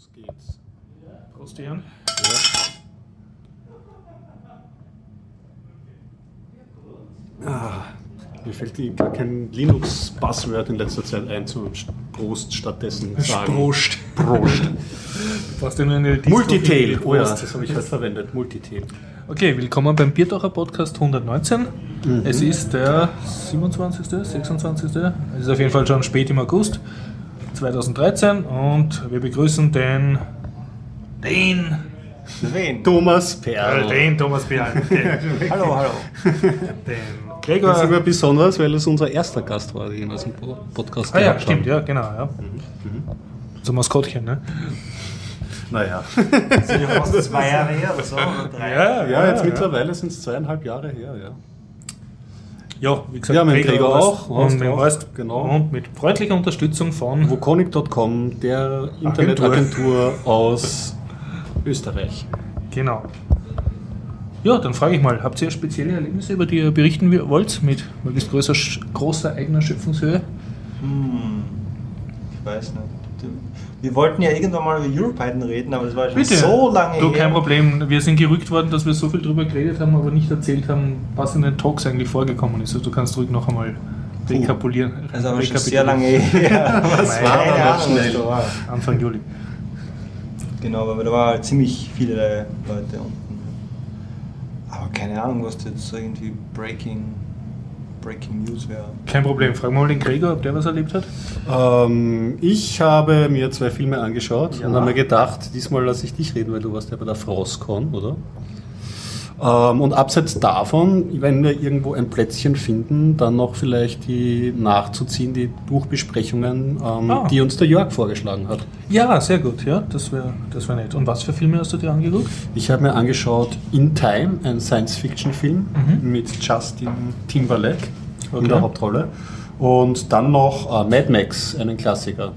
Los geht's. Prost, Jan. Ah, mir fällt die, gar kein Linux-Buzzword in letzter Zeit ein zum Prost stattdessen sagen. Prost. Prost. Ja nur eine Disco Multitail. für Oh ja, Prost. das habe ich heute verwendet. Multitail. Okay, willkommen beim Biertaucher Podcast 119. Mhm. Es ist der 27., 26. Es ist auf jeden Fall schon spät im August 2013 und wir begrüßen den. Den. Wen? Thomas Äh, Perl. den Thomas Beal. Den, Hallo, hallo. den Das Gregor. ist immer besonders, weil es unser erster Gast war, den wir aus dem Po- Podcast Ah ja, gehabt stimmt, haben. ja, genau. Ja. Mhm. So Maskottchen, ne? Naja. Das sind ja fast zwei Jahre her oder so, oder drei. Ja, jetzt mittlerweile sind es zweieinhalb Jahre her, ja. Ja, wie gesagt, Ja, mit Gregor Horst auch, Und, mit auch, Horst, genau. und mit freundlicher Unterstützung von Woconic.com, der Internetagentur aus Österreich. Genau. Ja, dann frage ich mal, habt ihr spezielle Erlebnisse, über die ihr berichten wir- wollt, mit möglichst größer, sch- großer eigener Schöpfungshöhe? Hm, ich weiß nicht. Wir wollten ja irgendwann mal über Europiden reden, aber das war schon Bitte. so lange Du, her. kein Problem. Wir sind gerügt worden, dass wir so viel drüber geredet haben, aber nicht erzählt haben, was in den Talks eigentlich vorgekommen ist. Also du kannst ruhig noch einmal rekapulieren. Das ist aber schon rekapitulieren. sehr lange her. Was war Keine Ahnung, schnell? da war. Anfang Juli. Genau, aber da waren halt ziemlich viele Leute unten. Aber keine Ahnung, was da jetzt irgendwie Breaking, Breaking News wäre. Kein Problem. Fragen wir mal den Gregor, ob der was erlebt hat. Ähm, ich habe mir zwei Filme angeschaut Ja. und habe mir gedacht, diesmal lasse ich dich reden, weil du warst ja bei der Frostcon, oder? Ähm, und abseits davon, wenn wir irgendwo ein Plätzchen finden, dann noch vielleicht die nachzuziehen, die Buchbesprechungen, ähm, Ah. die uns der Jörg vorgeschlagen hat. Ja, sehr gut. Ja, das wäre das wär nett. Und was für Filme hast du dir angeguckt? Ich habe mir angeschaut In Time, ein Science-Fiction-Film Mhm. mit Justin Timberlake Okay. in der Hauptrolle. Und dann noch äh, Mad Max, einen Klassiker.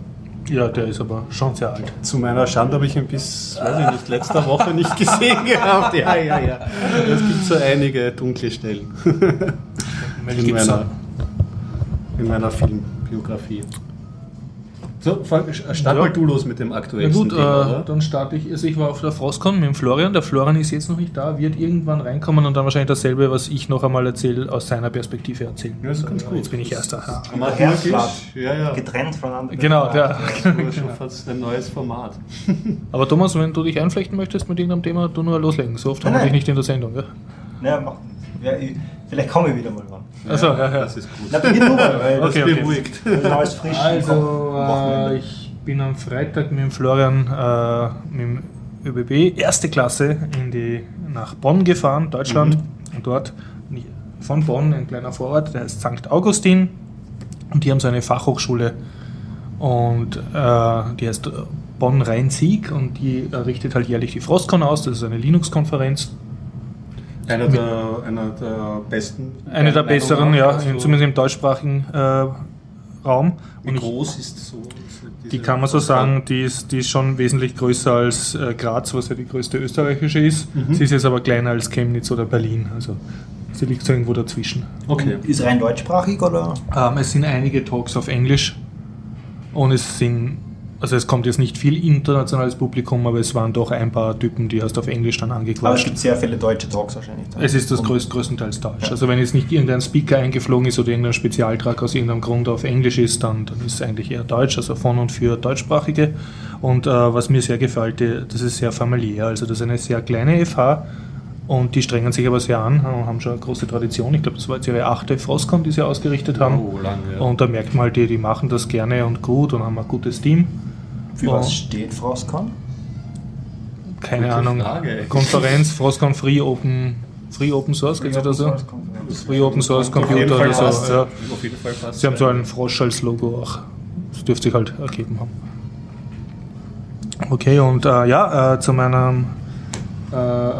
Ja, der ist aber schon sehr alt. Zu meiner Schande habe ich ihn bis, weiß ich nicht, letzter Woche nicht gesehen gehabt. Ja, ja, ja. Es gibt so einige dunkle Stellen in meiner, in meiner Filmbiografie. So, fang- start Ja. mal du los mit dem Na aktuellsten gut, Thema, äh, oder? dann starte ich. Also ich war auf der Frostcon mit dem Florian. Der Florian ist jetzt noch nicht da, wird irgendwann reinkommen und dann wahrscheinlich dasselbe, was ich noch einmal erzähle, aus seiner Perspektive erzählen. Ja, das ist ganz gut. Jetzt bin ich erster. Ja. Herzblatt. Ja, ja. Getrennt voneinander. Genau, der. Das war schon fast ein neues Format. Aber Thomas, wenn du dich einflechten möchtest mit irgendeinem Thema, du nur loslegen. So oft haben wir dich nicht in der Sendung. Ja? Ja, mach. Ja, ich, vielleicht komme ich wieder mal ran. Achso, ja, ja. Das ist gut. Na, beginn du mal, weil Okay, das okay. beruhigt. ist alles frisch. im Also, äh, ich bin am Freitag mit dem Florian äh, mit dem ÖBB erste Klasse in die, nach Bonn gefahren, Deutschland. Und dort von Bonn ein kleiner Vorort, der heißt St. Augustin. Und die haben so eine Fachhochschule. Und äh, die heißt Bonn-Rhein-Sieg und die richtet halt jährlich die Frostcon aus. Das ist eine Linux-Konferenz. Einer der, einer der besten. Eine der Meinung besseren, ja, also, in, zumindest im deutschsprachigen äh, Raum. Wie Und ich, groß ist so? Die kann man so sagen, die ist, die ist schon wesentlich größer als äh, Graz, was ja die größte österreichische ist. Mhm. Sie ist jetzt aber kleiner als Chemnitz oder Berlin. Also sie liegt so irgendwo dazwischen. Okay. Ist rein deutschsprachig oder? Ähm, es sind einige Talks auf Englisch und es sind, also es kommt jetzt nicht viel internationales Publikum, aber es waren doch ein paar Typen, die erst auf Englisch dann Aber es angequatscht. gibt sehr viele deutsche Talks wahrscheinlich. da. Es ist das größt, größtenteils Deutsch. Ja. Also wenn jetzt nicht irgendein Speaker eingeflogen ist oder irgendein Spezialtrag aus irgendeinem Grund auf Englisch ist, dann, dann ist es eigentlich eher Deutsch, also von und für Deutschsprachige. Und äh, was mir sehr gefällt, die- das ist sehr familiär. Also das ist eine sehr kleine FH und die strengen sich aber sehr an und haben schon eine große Tradition. Ich glaube, das war jetzt ihre achte Frostcon, die sie ausgerichtet haben. Oh, lange. Ja. Und da merkt man halt, die, die machen das gerne und gut und haben ein gutes Team. Für Ja. was steht Frostcon? Keine Gute Ahnung. Frage. Konferenz, Frostcon Free Open, Free Open Source, geht das so? Free Open Source Computer oder passt. so. Ja. Auf jeden Fall passt. Sie haben so einen Frosch als Logo auch. Das dürfte sich halt ergeben haben. Okay, und äh, ja, äh, zu meinem äh, äh,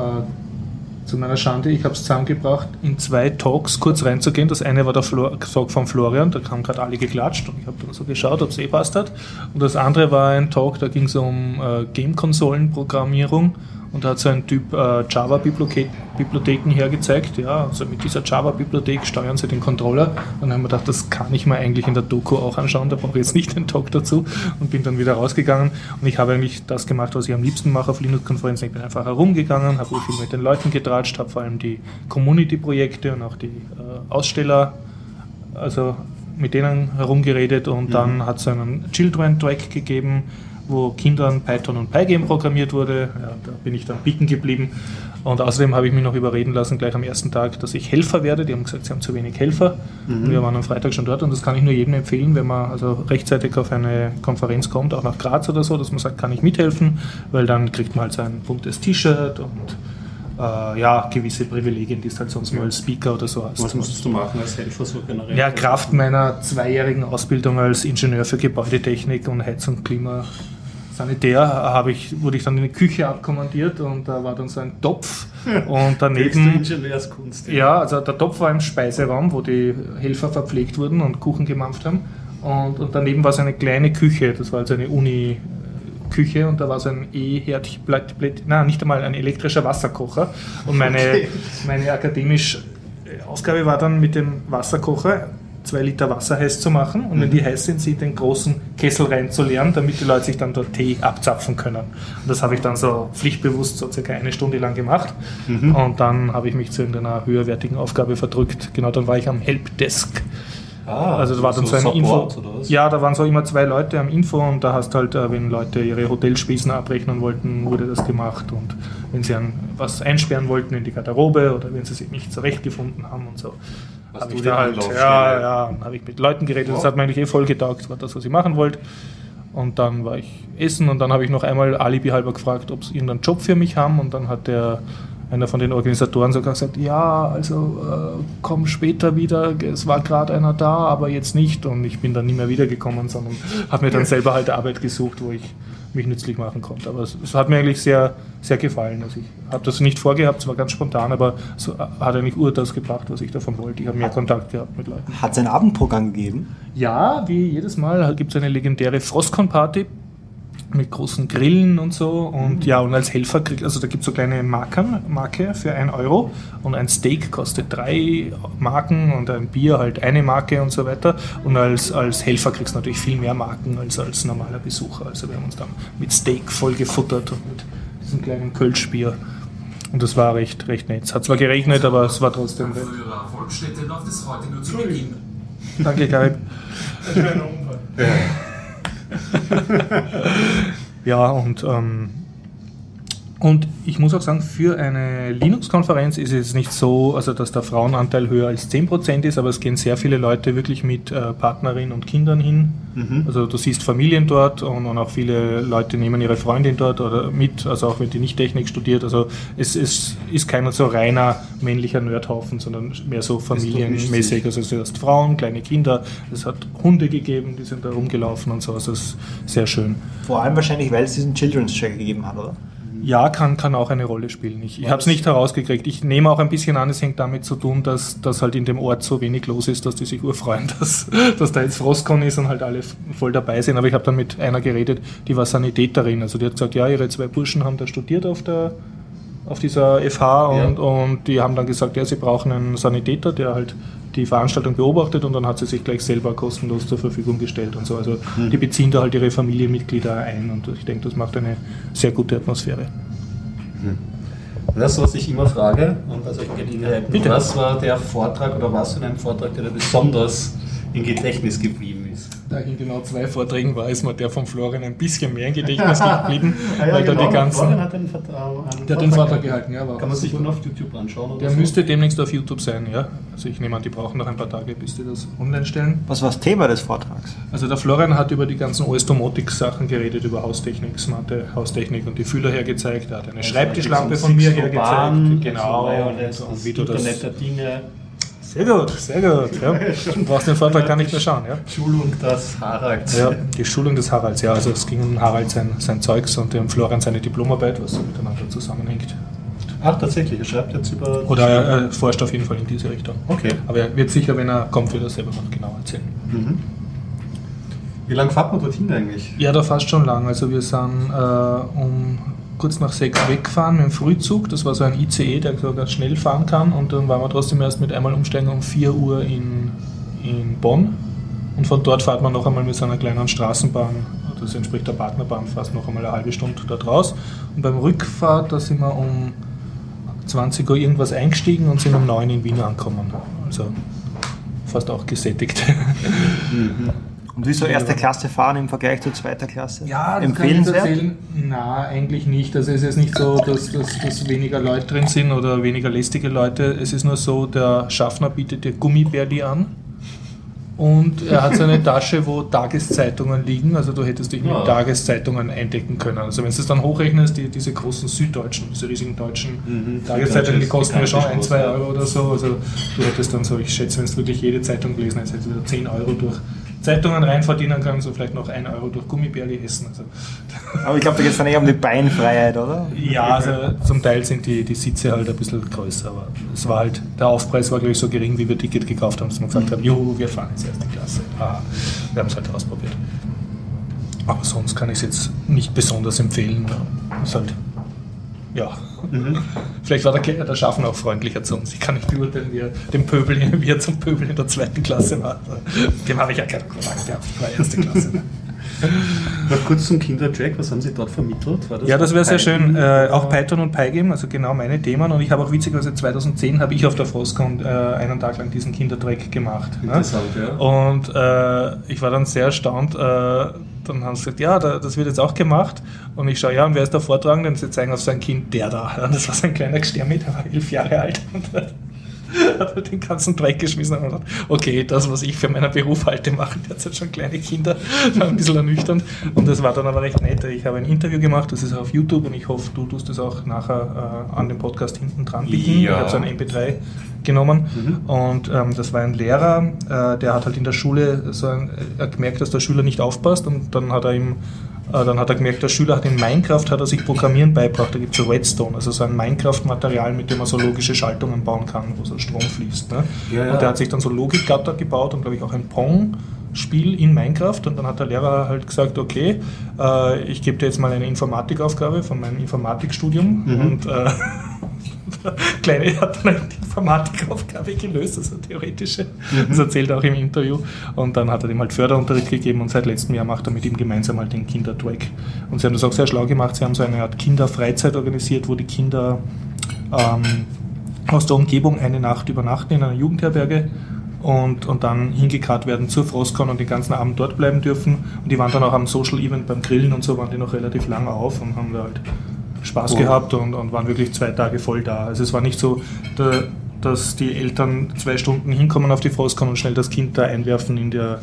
zu meiner Schande, ich habe es zusammengebracht, in zwei Talks kurz reinzugehen. Das eine war der Flor Talk von Florian, da haben gerade alle geklatscht und ich habe dann so geschaut, ob es eh passt hat. Und das andere war ein Talk, da ging es um äh, Game-Konsolen-Programmierung und da hat so ein Typ äh, Java-Bibliotheken hergezeigt. Ja, also mit dieser Java-Bibliothek steuern sie den Controller. Und dann haben wir gedacht, das kann ich mir eigentlich in der Doku auch anschauen, da brauche ich jetzt nicht den Talk dazu und bin dann wieder rausgegangen. Und ich habe eigentlich das gemacht, was ich am liebsten mache auf Linux-Konferenzen. Ich bin einfach herumgegangen, habe viel mit den Leuten getratscht, habe vor allem die Community-Projekte und auch die äh, Aussteller, also mit denen herumgeredet und mhm. dann hat es einen Children-Track gegeben, wo Kindern Python und Pygame programmiert wurde. Ja, da bin ich dann picken geblieben. Und außerdem habe ich mich noch überreden lassen, gleich am ersten Tag, dass ich Helfer werde. Die haben gesagt, sie haben zu wenig Helfer. Mhm. Wir waren am Freitag schon dort und das kann ich nur jedem empfehlen, wenn man also rechtzeitig auf eine Konferenz kommt, auch nach Graz oder so, dass man sagt, kann ich mithelfen, weil dann kriegt man halt so ein buntes T-Shirt und äh, ja, gewisse Privilegien, die es halt sonst nur als Speaker oder so hast. Was musstest du machen als Helfer so generell? Ja, Kraft meiner zweijährigen Ausbildung als Ingenieur für Gebäudetechnik und Heizung und Klima Sanitär habe ich, wurde ich dann in die Küche abkommandiert und da war dann so ein Topf und daneben. Ingenieurskunst. Ja, also der Topf war im Speiseraum, wo die Helfer verpflegt wurden und Kuchen gemampft haben. Und, und daneben war so eine kleine Küche, das war also eine Uni. Küche und da war so ein E-Herd, nein, nicht einmal ein elektrischer Wasserkocher. Und meine, okay. meine akademische Aufgabe war dann mit dem Wasserkocher zwei Liter Wasser heiß zu machen und mhm. wenn die heiß sind, sie in den großen Kessel reinzuleeren, damit die Leute sich dann dort Tee abzapfen können. Und das habe ich dann so pflichtbewusst so circa eine Stunde lang gemacht mhm. und dann habe ich mich zu irgendeiner höherwertigen Aufgabe verdrückt. Genau, dann war ich am Helpdesk. Ah, also da war dann so, so ein Info. Ja, da waren so immer zwei Leute am Info und da hast halt, äh, wenn Leute ihre Hotelspesen abrechnen wollten, wurde das gemacht und wenn sie an was einsperren wollten in die Garderobe oder wenn sie sich nicht zurechtgefunden haben und so habe ich da halt, ja, ja, habe ich mit Leuten geredet. Wow. Das hat mir eigentlich eh voll getaugt. War das, was ich machen wollte. Und dann war ich essen und dann habe ich noch einmal Alibi halber gefragt, ob sie irgendeinen Job für mich haben. Und dann hat der einer von den Organisatoren sogar gesagt, ja, also äh, komm später wieder, es war gerade einer da, aber jetzt nicht. Und ich bin dann nie mehr wiedergekommen, sondern habe mir dann selber halt Arbeit gesucht, wo ich mich nützlich machen konnte. Aber es, es, hat mir eigentlich sehr, sehr gefallen. Also ich habe das nicht vorgehabt, es war ganz spontan, aber es hat eigentlich ur das gebracht, was ich davon wollte. Ich habe mehr Kontakt gehabt mit Leuten. Hat es ein Abendprogramm gegeben? Ja, wie jedes Mal gibt es eine legendäre Frostcon-Party mit großen Grillen und so. Und mhm. ja, und als Helfer kriegt, also da gibt es so kleine Marken, Marke für 1 Euro und ein Steak kostet 3 Marken und ein Bier halt eine Marke und so weiter. Und als, als Helfer kriegst du natürlich viel mehr Marken als als normaler Besucher. Also wir haben uns dann mit Steak voll gefuttert und mit diesem kleinen Kölschbier. Und das war recht, recht nett. Es hat zwar geregnet, aber es war trotzdem. Früher Volksstätte läuft es heute nur zu Beginn. Danke, Garib. Ja. Ja, und, ähm, und ich muss auch sagen, für eine Linux-Konferenz ist es nicht so, also dass der Frauenanteil höher als 10% ist, aber es gehen sehr viele Leute wirklich mit äh, Partnerinnen und Kindern hin. Mhm. Also du siehst Familien dort und, und, auch viele Leute nehmen ihre Freundin dort oder mit, also auch wenn die nicht Technik studiert. Also es, es ist kein so reiner männlicher Nerdhaufen, sondern mehr so familienmäßig. Also es sind Frauen, kleine Kinder, es hat Hunde gegeben, die sind da rumgelaufen und so. Also es ist sehr schön. Vor allem wahrscheinlich, weil es diesen Children's Check gegeben hat, oder? Ja, kann, kann auch eine Rolle spielen. Ich, ich habe es nicht herausgekriegt. Ich nehme auch ein bisschen an, es hängt damit zu tun, dass, dass halt in dem Ort so wenig los ist, dass die sich urfreuen, dass, dass da jetzt Frostcon ist und halt alle voll dabei sind. Aber ich habe dann mit einer geredet, die war Sanitäterin. Also die hat gesagt, ja, ihre zwei Burschen haben da studiert auf der auf dieser FH und, ja. und die haben dann gesagt, ja, sie brauchen einen Sanitäter, der halt die Veranstaltung beobachtet und dann hat sie sich gleich selber kostenlos zur Verfügung gestellt und so. Also mhm. die beziehen da halt ihre Familienmitglieder ein und ich denke, das macht eine sehr gute Atmosphäre. Mhm. Das, was ich immer frage, und also Gelegenheiten, Bitte. was war der Vortrag oder was in einem Vortrag, der dir besonders im Gedächtnis geblieben da ich in genau zwei Vorträgen war, ist mir der von Florian ein bisschen mehr im Gedächtnis geblieben, ah, ja, weil genau. da die ganzen. Florian hat den, Vert äh, der hat den Vortrag gehalten, ja. Kann man sich nur auf YouTube anschauen? der so? müsste demnächst auf YouTube sein, ja. Also ich nehme an, die brauchen noch ein paar Tage, bis die das online stellen. Was war das Thema des Vortrags? Also der Florian hat über die ganzen OS-Domotics-Sachen geredet, über Haustechnik, smarte Haustechnik und die Fühler hergezeigt. Er hat eine also Schreibtischlampe von mir hergezeigt. Genau. Und, und wie du das. Internet der Dinge. Sehr gut, sehr gut. Ja. Du brauchst den Vortrag gar nicht mehr schauen. Ja. Schulung des Haralds. Ja, die Schulung des Haralds, ja. Also es ging um Harald sein, sein Zeugs und dem Florian seine Diplomarbeit, was miteinander zusammenhängt. Ach, tatsächlich, er schreibt jetzt über. Oder er, er forscht auf jeden Fall in diese Richtung. Okay. Aber er wird sicher, wenn er kommt, wird er selber noch genau erzählen. Mhm. Wie lange fahrt man dorthin eigentlich? Ja, da fast schon lang. Also wir sind äh, um kurz nach sechs weggefahren mit dem Frühzug. Das war so ein ICE, der so ganz schnell fahren kann. Und dann waren wir trotzdem erst mit einmal umsteigen um 4 Uhr in, in Bonn. Und von dort fährt man noch einmal mit so einer kleinen Straßenbahn, das entspricht der Partnerbahn, fast noch einmal eine halbe Stunde dort raus. Und beim Rückfahrt, da sind wir um 20 Uhr irgendwas eingestiegen und sind um 9 Uhr in Wien angekommen. Also fast auch gesättigt. Mhm. Und wieso erste Klasse fahren im Vergleich zu zweiter Klasse? Ja, das Empfehlenswert? Na, eigentlich nicht. Also es ist nicht so, dass, dass, dass weniger Leute drin sind oder weniger lästige Leute. Es ist nur so, der Schaffner bietet dir Gummibärli an. Und er hat so eine Tasche, wo Tageszeitungen liegen. Also du hättest dich mit ja. Tageszeitungen eindecken können. Also wenn du es dann hochrechnest, die, diese großen süddeutschen, diese riesigen deutschen mhm, Tageszeitungen, die kosten ja schon ein, zwei Euro oder so. Also du hättest dann so, ich schätze, wenn du wirklich jede Zeitung gelesen hättest, hättest du wieder 10 Euro durch Zeitungen rein verdienen kann, so vielleicht noch ein Euro durch Gummibärli essen. Also. Aber ich glaube, da geht es dann eher um die Beinfreiheit, oder? Ja, also zum Teil sind die, die Sitze halt ein bisschen größer, aber es war halt, der Aufpreis war glaube ich so gering, wie wir Ticket gekauft haben, dass wir gesagt haben, juhu, wir fahren jetzt erste Klasse. Ah, wir haben es halt ausprobiert. Aber sonst kann ich es jetzt nicht besonders empfehlen. Es ist halt, ja. Mhm. Vielleicht war der, der Schaffner auch freundlicher zu uns. Ich kann nicht beurteilen, wie er, dem Pöbel, wie er zum Pöbel in der zweiten Klasse war. Dem habe ich ja keinen Kontakt gehabt. Ich war erste Klasse. Noch kurz zum Kindertrack, was haben Sie dort vermittelt? Das ja, das wäre sehr schön. Äh, auch Python und Pygame, also genau meine Themen. Und ich habe auch witzigerweise 2010 habe ich auf der Frostcon äh, einen Tag lang diesen Kindertrack gemacht. Ne? Interessant, ne? ja. Und äh, ich war dann sehr erstaunt. Dann haben sie gesagt, ja, das wird jetzt auch gemacht. Und ich schaue, ja, und wer ist der Vortragende? Und sie zeigen auf sein Kind, der da. Und das war so ein kleiner Gstermi, der war elf Jahre alt. Hat er den ganzen Dreck geschmissen und gedacht, okay, das, was ich für meinen Beruf halte, machen derzeit schon kleine Kinder. War ein bisschen ernüchternd. Und das war dann aber recht nett. Ich habe ein Interview gemacht, das ist auf YouTube und ich hoffe, du tust das auch nachher äh, an dem Podcast hinten dran bieten. Ja. Ich habe so ein MP3 genommen mhm. und ähm, das war ein Lehrer, äh, der hat halt in der Schule so ein, er gemerkt, dass der Schüler nicht aufpasst und dann hat er ihm äh, dann hat er gemerkt, der Schüler hat in Minecraft hat er sich Programmieren beigebracht. Da gibt es so Redstone, also so ein Minecraft-Material, mit dem man so logische Schaltungen bauen kann, wo so Strom fließt. Ne? Ja, ja. Und der hat sich dann so Logikgatter gebaut und glaube ich auch ein Pong. Spiel in Minecraft und dann hat der Lehrer halt gesagt, okay, äh, ich gebe dir jetzt mal eine Informatikaufgabe von meinem Informatikstudium mhm. und äh, Kleine hat dann die Informatikaufgabe gelöst, also theoretische. Mhm. Das erzählt er auch im Interview. Und dann hat er ihm halt Förderunterricht gegeben und seit letztem Jahr macht er mit ihm gemeinsam halt den Kindertrack. Und sie haben das auch sehr schlau gemacht. Sie haben so eine Art Kinderfreizeit organisiert, wo die Kinder ähm, aus der Umgebung eine Nacht übernachten in einer Jugendherberge und, und dann hingekarrt werden zur Frostcon und den ganzen Abend dort bleiben dürfen. Und die waren dann auch am Social Event beim Grillen und so, waren die noch relativ lange auf und haben da halt Spaß oh. gehabt und, und, waren wirklich zwei Tage voll da. Also es war nicht so, da, dass die Eltern zwei Stunden hinkommen auf die Frostcon und schnell das Kind da einwerfen in der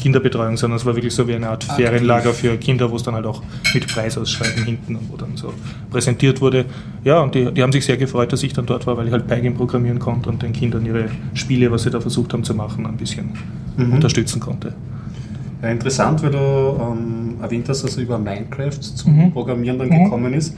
Kinderbetreuung, sondern es war wirklich so wie eine Art Aktiv. Ferienlager für Kinder, wo es dann halt auch mit Preisausschreiben hinten und wo dann so präsentiert wurde. Ja, und die, die haben sich sehr gefreut, dass ich dann dort war, weil ich halt Pygame programmieren konnte und den Kindern ihre Spiele, was sie da versucht haben zu machen, ein bisschen mhm. unterstützen konnte. Ja, interessant, weil du ähm, erwähnt hast, dass er über Minecraft zum mhm. Programmieren dann mhm. gekommen ist.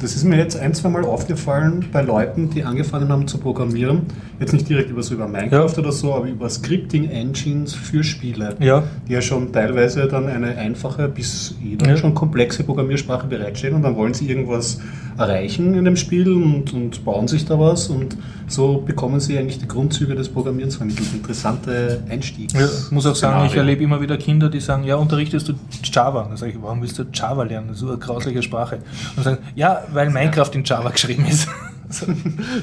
Das ist mir jetzt ein, zwei Mal aufgefallen bei Leuten, die angefangen haben zu programmieren. Jetzt nicht direkt über so über Minecraft ja. oder so, aber über Scripting-Engines für Spiele. Ja. Die ja schon teilweise dann eine einfache bis ja. schon komplexe Programmiersprache bereitstellen und dann wollen sie irgendwas erreichen in dem Spiel und, und bauen sich da was und so bekommen sie eigentlich die Grundzüge des Programmierens vermittelt. Interessante Einstieg. Ja, ich muss auch sagen, ich erlebe immer wieder Kinder, die sagen, ja, unterrichtest du Java? Dann sage ich, warum willst du Java lernen? Das ist so eine grausliche Sprache. Und sagen, ja, weil Minecraft in Java geschrieben ist. Also,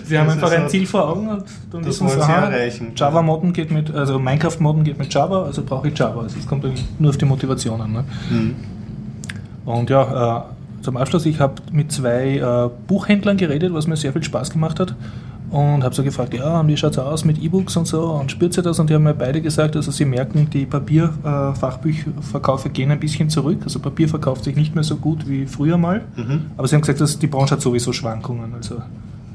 sie haben einfach ein Ziel vor Augen und dann das wissen sie, erreichen. Java modden geht mit, also Minecraft modden geht mit Java, also brauche ich Java. Also es kommt nur auf die Motivation an. Ne? Mhm. Und ja, äh, zum Abschluss, ich habe mit zwei äh, Buchhändlern geredet, was mir sehr viel Spaß gemacht hat und habe so gefragt, ja, und wie schaut es aus mit E-Books und so und spürt ihr das? Und die haben mir beide gesagt, also sie merken, die Papierfachbücherverkaufe gehen ein bisschen zurück. Also Papier verkauft sich nicht mehr so gut wie früher mal. Mhm. Aber sie haben gesagt, dass die Branche hat sowieso Schwankungen. Also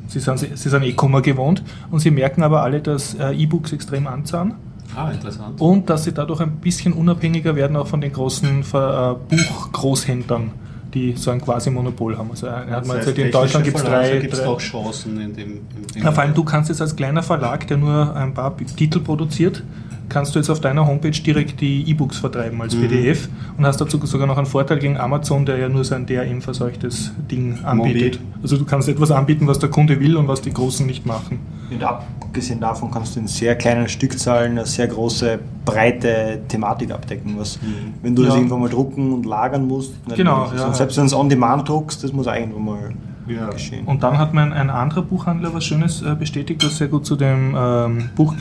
sie sind, sie sind E-Commerce gewohnt und sie merken aber alle, dass äh, E-Books extrem anzahlen. Ah, interessant. Und dass sie dadurch ein bisschen unabhängiger werden auch von den großen äh, Buchgroßhändlern die so ein quasi Monopol haben. Also er hat mal gesagt, in Deutschland gibt es drei. gibt es auch Chancen in dem. In dem ja, vor allem du kannst jetzt als kleiner Verlag, der nur ein paar Titel produziert, kannst du jetzt auf deiner Homepage direkt die E-Books vertreiben als PDF und hast dazu sogar noch einen Vorteil gegen Amazon, der ja nur sein DRM-verseuchtes Ding anbietet. Also du kannst etwas anbieten, was der Kunde will und was die Großen nicht machen. Und abgesehen davon kannst du in sehr kleinen Stückzahlen eine sehr große, breite Thematik abdecken. Was, Wenn du das Ja. irgendwann mal drucken und lagern musst, dann- Genau, ja. selbst wenn du es on demand druckst, das muss irgendwann mal Ja. geschehen. Und dann hat mir ein anderer Buchhandler was Schönes äh, bestätigt, das sehr gut zu dem ähm, Buch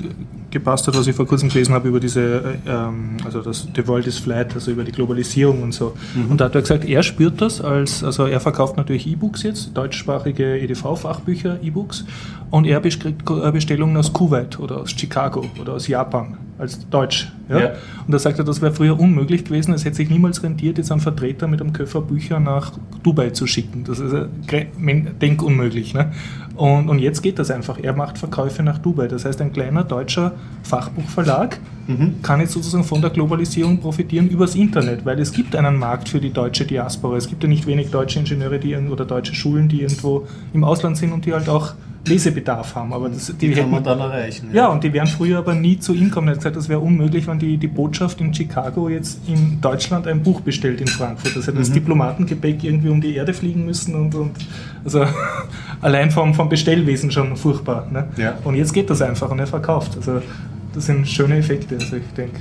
gepasst hat, was ich vor kurzem gelesen habe über diese, äh, ähm, also das The World is Flat, also über die Globalisierung und so. Und da hat er gesagt, er spürt das als, also er verkauft natürlich E-Books jetzt, deutschsprachige EDV-Fachbücher, E-Books, und er kriegt äh, Bestellungen aus Kuwait oder aus Chicago oder aus Japan als Deutsch. Ja? Ja. Und da sagt er, das wäre früher unmöglich gewesen, es hätte sich niemals rentiert, jetzt einen Vertreter mit einem Köffer Bücher nach Dubai zu schicken. Das ist denkunmöglich. Ne? Und, und jetzt geht das einfach. Er macht Verkäufe nach Dubai. Das heißt, ein kleiner deutscher Fachbuchverlag kann jetzt sozusagen von der Globalisierung profitieren übers Internet, weil es gibt einen Markt für die deutsche Diaspora. Es gibt ja nicht wenig deutsche Ingenieure die, oder deutsche Schulen, die irgendwo im Ausland sind und die halt auch Lesebedarf haben. Aber das, Die kann hätten- man dann erreichen. ja, und die wären früher aber nie zu ihm kommen. Er hat gesagt, das wäre unmöglich, wenn die, die Botschaft in Chicago jetzt in Deutschland ein Buch bestellt in Frankfurt. Das hätte Mhm. das Diplomatengepäck irgendwie um die Erde fliegen müssen und, und also allein vom, vom Bestellwesen schon furchtbar. Ne? Ja. Und jetzt geht das einfach und er verkauft. Also das sind schöne Effekte, also ich denke.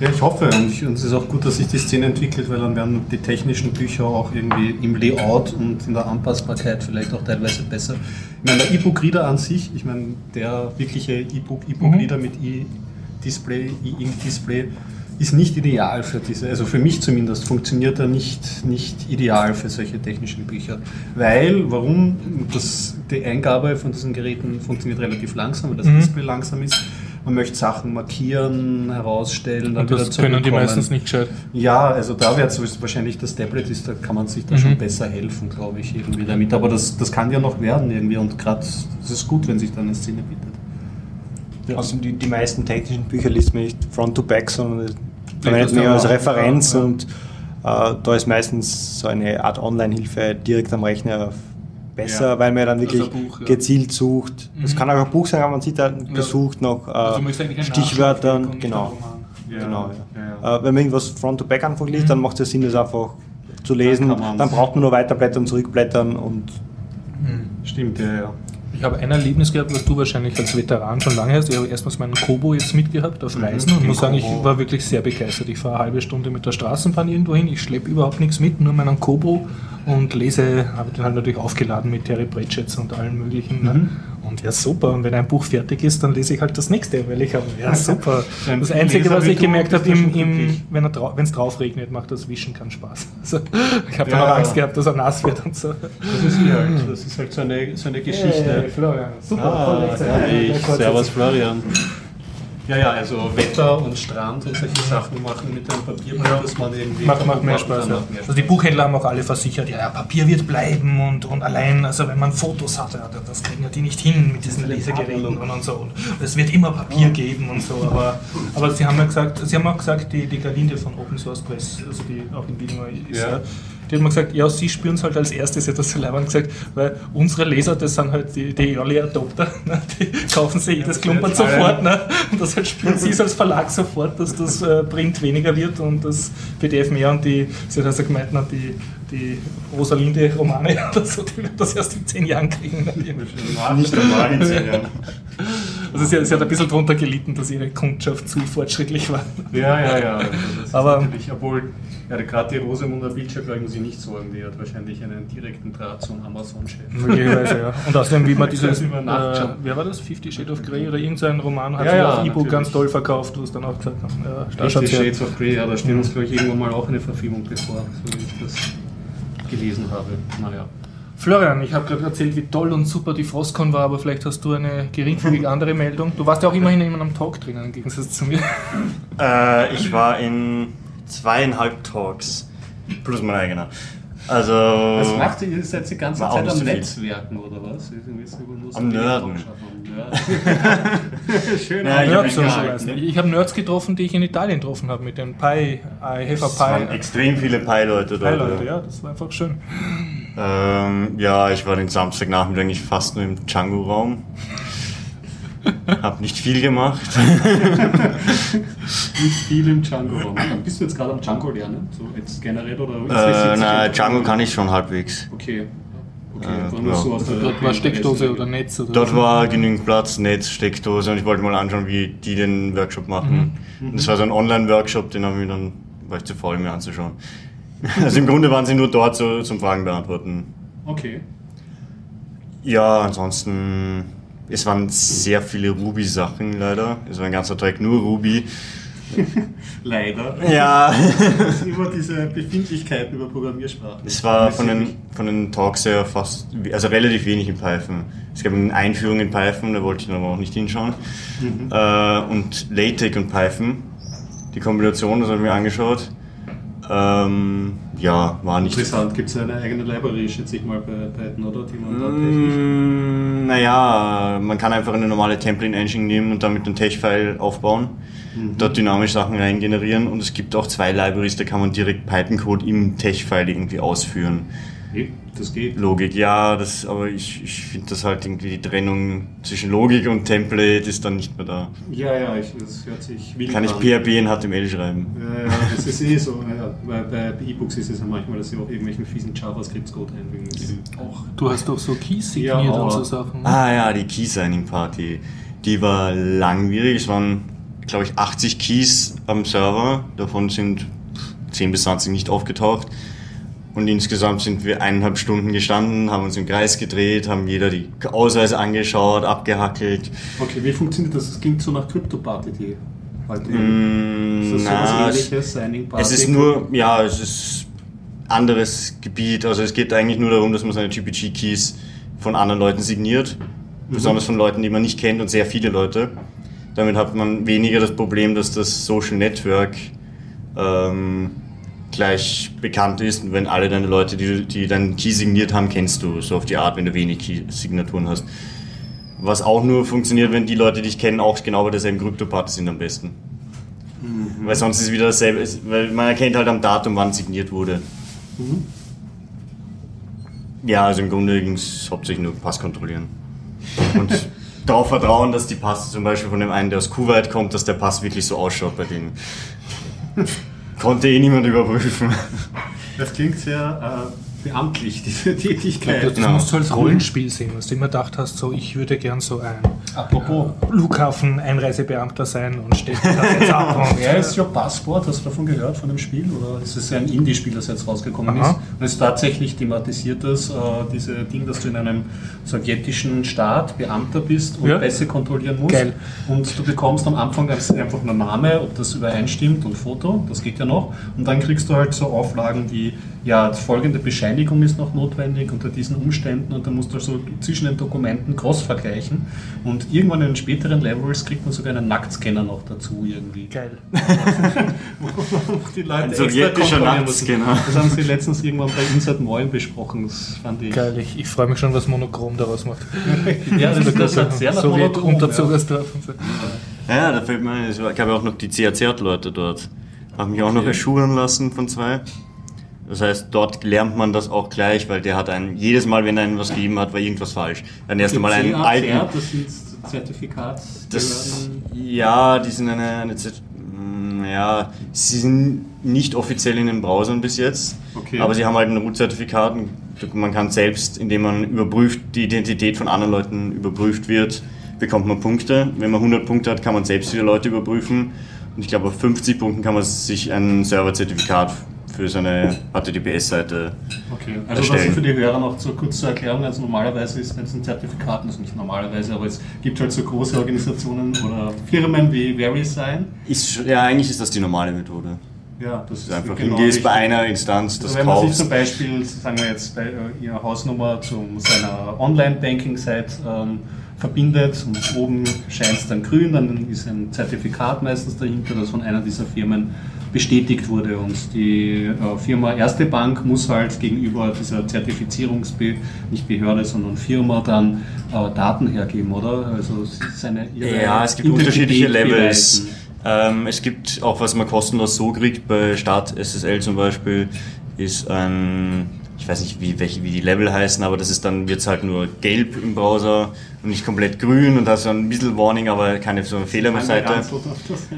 Ja, ich hoffe und, ich, und es ist auch gut, dass sich die Szene entwickelt, weil dann werden die technischen Bücher auch irgendwie im Layout und in der Anpassbarkeit vielleicht auch teilweise besser. Ich meine, der E-Book-Reader an sich, ich meine, der wirkliche E-Book, E-Book-Reader mit E-Display, E-Ink-Display ist nicht ideal für diese, also für mich zumindest funktioniert er nicht, nicht ideal für solche technischen Bücher. Weil, warum? Das, die Eingabe von diesen Geräten funktioniert relativ langsam, weil das Mhm. Display langsam ist. Man möchte Sachen markieren, herausstellen, dann Und wieder das können die meistens nicht gescheit. Ja, also da wäre es wahrscheinlich das Tablet ist, da kann man sich da Mhm. schon besser helfen, glaube ich, irgendwie damit. Aber das, das kann ja noch werden irgendwie und gerade es ist gut, wenn sich da eine Szene bietet. Also die, die meisten technischen Bücher liest man nicht front to back, sondern das verwendet man ja als. Referenz Ja, ja. und äh, da ist meistens so eine Art Online-Hilfe direkt am Rechner besser, Ja. weil man ja dann Also wirklich Buch, ja. gezielt sucht. Es Mhm. kann auch ein Buch sein, aber man sieht dann gesucht nach Also äh, Stichwörtern. Genau. genau ja. Äh, wenn man irgendwas front to back einfach liest, dann macht es Sinn, das einfach zu lesen. man's. Dann braucht man nur weiterblättern, zurückblättern und Stimmt, ja, ja. Ich habe ein Erlebnis gehabt, was du wahrscheinlich als Veteran schon lange hast. Ich habe erstmals meinen Kobo jetzt mitgehabt auf Reisen und den muss sagen, ich war wirklich sehr begeistert. Ich fahre eine halbe Stunde mit der Straßenbahn irgendwo hin, ich schleppe überhaupt nichts mit, nur meinen Kobo und lese, habe den halt natürlich aufgeladen mit Terry Pratchett's und allen möglichen. Ne? Und ja, super. Und wenn ein Buch fertig ist, dann lese ich halt das nächste, weil ich habe, ja, super. Das Einzige, was ich Leser wie gemerkt habe, im, im, wenn es drau drauf regnet, macht das Wischen keinen Spaß. Also, ich habe Ja, dann auch. Angst gehabt, dass er nass wird und so. Das ist, halt, das ist halt so eine, so eine Geschichte. Florian, super. Ah, ich. Kurz Servus. Florian. Ja, ja, also Wetter und Strand und solche Sachen machen mit einem Papierbuch, Ja. dass man irgendwie. Macht, macht mehr Spaß. Ja. macht mehr Also die Spaß. Buchhändler haben auch alle versichert, ja, ja, Papier wird bleiben und, und allein, also wenn man Fotos hat, ja, das kriegen ja die nicht hin mit diesen Lesegeräten und, und so. Und es wird immer Papier geben und so. Aber, aber sie haben ja gesagt, sie haben auch gesagt, die, die Galinde von Open Source Press, also die auch in Wien ist, Ja. Ja. die haben mir gesagt, ja, sie spüren es halt als erstes, hat das so leibend gesagt, weil unsere Leser, das sind halt die, die Early Adopter, ne? die kaufen sich jedes jetzt alle- sofort, ne? und das halt spüren sie als Verlag sofort, dass das äh, Print weniger wird und das PDF mehr und die, sie hat also gemeint, na, die, die Rosalinde Romane oder so, die wird das erst in zehn Jahren kriegen. Ne? nicht normal in zehn Jahren. Also sie, sie hat ein bisschen drunter gelitten, dass ihre Kundschaft zu fortschrittlich war. Ja, ja, ja. Also Aber- natürlich, obwohl, ja, gerade die Rosamunder Bildschirm, glaube ich, muss ich nicht sorgen, die hat wahrscheinlich einen direkten Draht zum Amazon-Chef. Möglicherweise, ja. Und außerdem, wie man dieses, äh, wer war das? Fifty Shades of Grey oder irgendein Roman hat Ja, sich ja, auf E-Book ganz toll verkauft, wo es dann auch gesagt haben, ja, Fifty. Shades of Grey, ja, da steht uns, glaube ich, irgendwann mal auch eine Verfilmung bevor, so wie ich das gelesen habe. Naja. Florian, ich habe gerade erzählt, wie toll und super die Frostcon war, aber vielleicht hast du eine geringfügig andere Meldung. Du warst ja auch immerhin in einem Talk drinnen, im Gegensatz zu mir. Äh, ich war in zweieinhalb Talks. Plus mein eigener. Also. Was macht ihr? Ihr seid die ganze Zeit am. Netzwerken oder was? Am Nerden. Schön. Ja, ich hab Nerds mich und so gehalten. was. Ich habe Nerds getroffen, die ich in Italien getroffen habe, mit den Pi, I have a Es waren Pi. extrem viele Pi-Leute dort. Pi-Leute, ja, das war einfach schön. Ähm, ja, ich war den Samstagnachmittag eigentlich fast nur im Django-Raum. Habe nicht viel gemacht. Nicht viel im Django rum. Bist du jetzt gerade am Django lernen? So jetzt generell oder äh, einfach- Django kann ich schon halbwegs. Okay. Okay, Äh, ja. so aus der Dort war Steckdose oder Netz oder Dort so. war genügend Platz, Netz, Steckdose und ich wollte mal anschauen, wie die den Workshop machen. Und das war so ein Online-Workshop, den habe ich dann, war ich zu faul, mir anzuschauen. Also im Grunde waren sie nur dort so zum Fragen beantworten. Okay. Ja, ansonsten, es waren sehr viele Ruby-Sachen leider. Es war ein ganzer Track nur Ruby. Leider. Ja, über diese Befindlichkeiten über Programmiersprachen. es war von den, von den Talks her fast, also relativ wenig in Python. Es gab eine Einführung in Python, da wollte ich dann aber auch nicht hinschauen. Äh, und LaTeX und Python, die Kombination, das habe ich mir angeschaut. Ähm, ja, war nicht Interessant, gibt es eine eigene Library, schätze ich mal, bei Python, oder? Die man da technisch. Mm, Naja, man kann einfach eine normale Template-Engine nehmen und damit einen Text-File aufbauen, dort dynamisch Sachen rein generieren und es gibt auch zwei Libraries, da kann man direkt Python-Code im Text-File irgendwie ausführen. Nee, das geht. Logik, ja, das, aber ich, ich finde das halt irgendwie die Trennung zwischen Logik und Template ist dann nicht mehr da. Ja, ja, ich, das hört sich wild Kann ich. PHP in HTML schreiben? Ja, ja, das ist eh so. Ja, bei, bei E-Books ist es ja manchmal, dass sie auch irgendwelchen fiesen JavaScript-Code einbringen. Auch Du hast doch so Keys Ja, signiert und aber- so Sachen. Ah ja, die Key-Signing-Party. Die war langwierig. Es waren, glaube ich, 80 Keys am Server. Davon sind 10 bis 20 nicht aufgetaucht. Und insgesamt sind wir eineinhalb Stunden gestanden, haben uns im Kreis gedreht, haben jeder die Ausweise angeschaut, abgehackelt. Okay, wie funktioniert das? Das klingt so nach Crypto-Party, die heute. Mm, ist das na, sowas es- ähnliches? Signing Party? Es ist nur, ja, es ist anderes Gebiet. Also es geht eigentlich nur darum, dass man seine GPG-Keys von anderen Leuten signiert. Besonders von Leuten, die man nicht kennt und sehr viele Leute. Damit hat man weniger das Problem, dass das Social Network ähm, gleich bekannt ist. Und wenn alle deine Leute, die, die deinen Key signiert haben, kennst du. So auf die Art, wenn du wenig Key-Signaturen hast. Was auch nur funktioniert, wenn die Leute, die dich kennen, auch genau bei derselben Krypto-Party sind am besten. Weil sonst ist es wieder dasselbe, weil man erkennt halt am Datum, wann signiert wurde. Ja, also im Grunde ging es hauptsächlich nur Pass kontrollieren. Und darauf vertrauen, dass die Pass zum Beispiel von dem einen, der aus Kuwait kommt, dass der Pass wirklich so ausschaut bei denen. Konnte eh niemand überprüfen. Das klingt sehr äh, beamtlich, diese Tätigkeit. Das Genau. musst du als Rollenspiel sehen, was du immer gedacht hast, so ich würde gern so ein Apropos, Flughafen-Einreisebeamter sein und mir das jetzt ab. Wer ist Your Passport? Hast du davon gehört, von dem Spiel? Oder ist es ein Indie-Spiel, das jetzt rausgekommen Aha. ist? Und es tatsächlich thematisiert das, äh, diese Ding, dass du in einem sowjetischen Staat Beamter bist und Ja. Pässe kontrollieren musst. Geil. Und du bekommst am Anfang einfach einen Name, ob das übereinstimmt und Foto, das geht ja noch. Und dann kriegst du halt so Auflagen wie, ja, folgende Bescheinigung ist noch notwendig unter diesen Umständen und dann musst du also zwischen den Dokumenten cross vergleichen. Und irgendwann in den späteren Levels kriegt man sogar einen Nacktscanner noch dazu irgendwie. Geil. die Leute Ein sowjetischer. Nacktscanner. Das haben sie letztens irgendwann bei Inside Moin besprochen. Das fand ich. Geil, ich, ich freue mich schon, was Monochrom daraus macht. Ja, das, das hat sehr nach Sowjet Monochrom, und so. Ja, da fällt mir ein, es gab ja auch noch die CAZ-Leute dort. Habe mich auch noch erschuren lassen von zwei. Das heißt, dort lernt man das auch gleich, weil der hat einen, jedes Mal, wenn er einen was gegeben hat, war irgendwas falsch. Dann erst einmal einen alten. Das sind Zertifikatsbehörden. Das, ja, die sind eine, eine mm, ja, sie sind nicht offiziell in den Browsern bis jetzt, Okay. aber sie haben halt ein Root-Zertifikat und man kann selbst, indem man überprüft, die Identität von anderen Leuten überprüft wird, bekommt man Punkte. Wenn man 100 Punkte hat, kann man selbst wieder Leute überprüfen und ich glaube auf 50 Punkten kann man sich ein Serverzertifikat für seine HTTPS-Seite Okay, also das erstellen. für die Hörer noch so kurz zur Erklärung. Also normalerweise ist, wenn es ein Zertifikat ist, nicht normalerweise, aber es gibt halt so große Organisationen oder Firmen wie VeriSign. Ist, ja, eigentlich ist das die normale Methode. Ja, das Du einfach genau hingehst bei einer Instanz, das Also wenn man sich zum Beispiel, sagen wir jetzt, bei äh, Ihrer Hausnummer zu seiner Online-Banking-Seite ähm, verbindet und oben scheint es dann grün, dann ist ein Zertifikat meistens dahinter, das von einer dieser Firmen bestätigt wurde und die äh, Firma Erste Bank muss halt gegenüber dieser Zertifizierungsbe nicht Behörde, sondern Firma dann äh, Daten hergeben, oder? Also seine Ja, es gibt unterschiedliche Levels. Ähm, es gibt auch, was man kostenlos so kriegt, bei Start SSL zum Beispiel, ist ein, ich weiß nicht, wie, welche, wie die Level heißen, aber das ist dann, wird es halt nur gelb im Browser und nicht komplett grün und da ist so ein bisschen Warning, aber keine so eine Fehlerseite.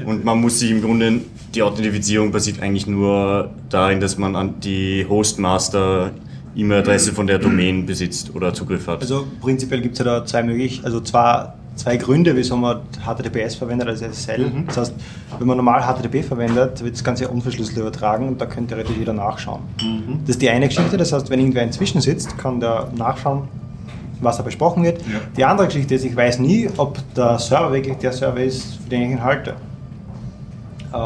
Und man muss sich im Grunde, die Authentifizierung basiert eigentlich nur darin, dass man an die Hostmaster E-Mail-Adresse von der Domain besitzt oder Zugriff hat. Also prinzipiell gibt es ja da zwei möglich, also zwar zwei Gründe, wieso man HTTPS verwendet als SSL. Mhm. Das heißt, wenn man normal HTTP verwendet, wird das Ganze unverschlüsselt übertragen und da könnte theoretisch jeder nachschauen. Mhm. Das ist die eine Geschichte, das heißt, wenn irgendwer inzwischen sitzt, kann der nachschauen, was da besprochen wird. Ja. Die andere Geschichte ist, ich weiß nie, ob der Server wirklich der Server ist, für den ich ihn halte. Äh,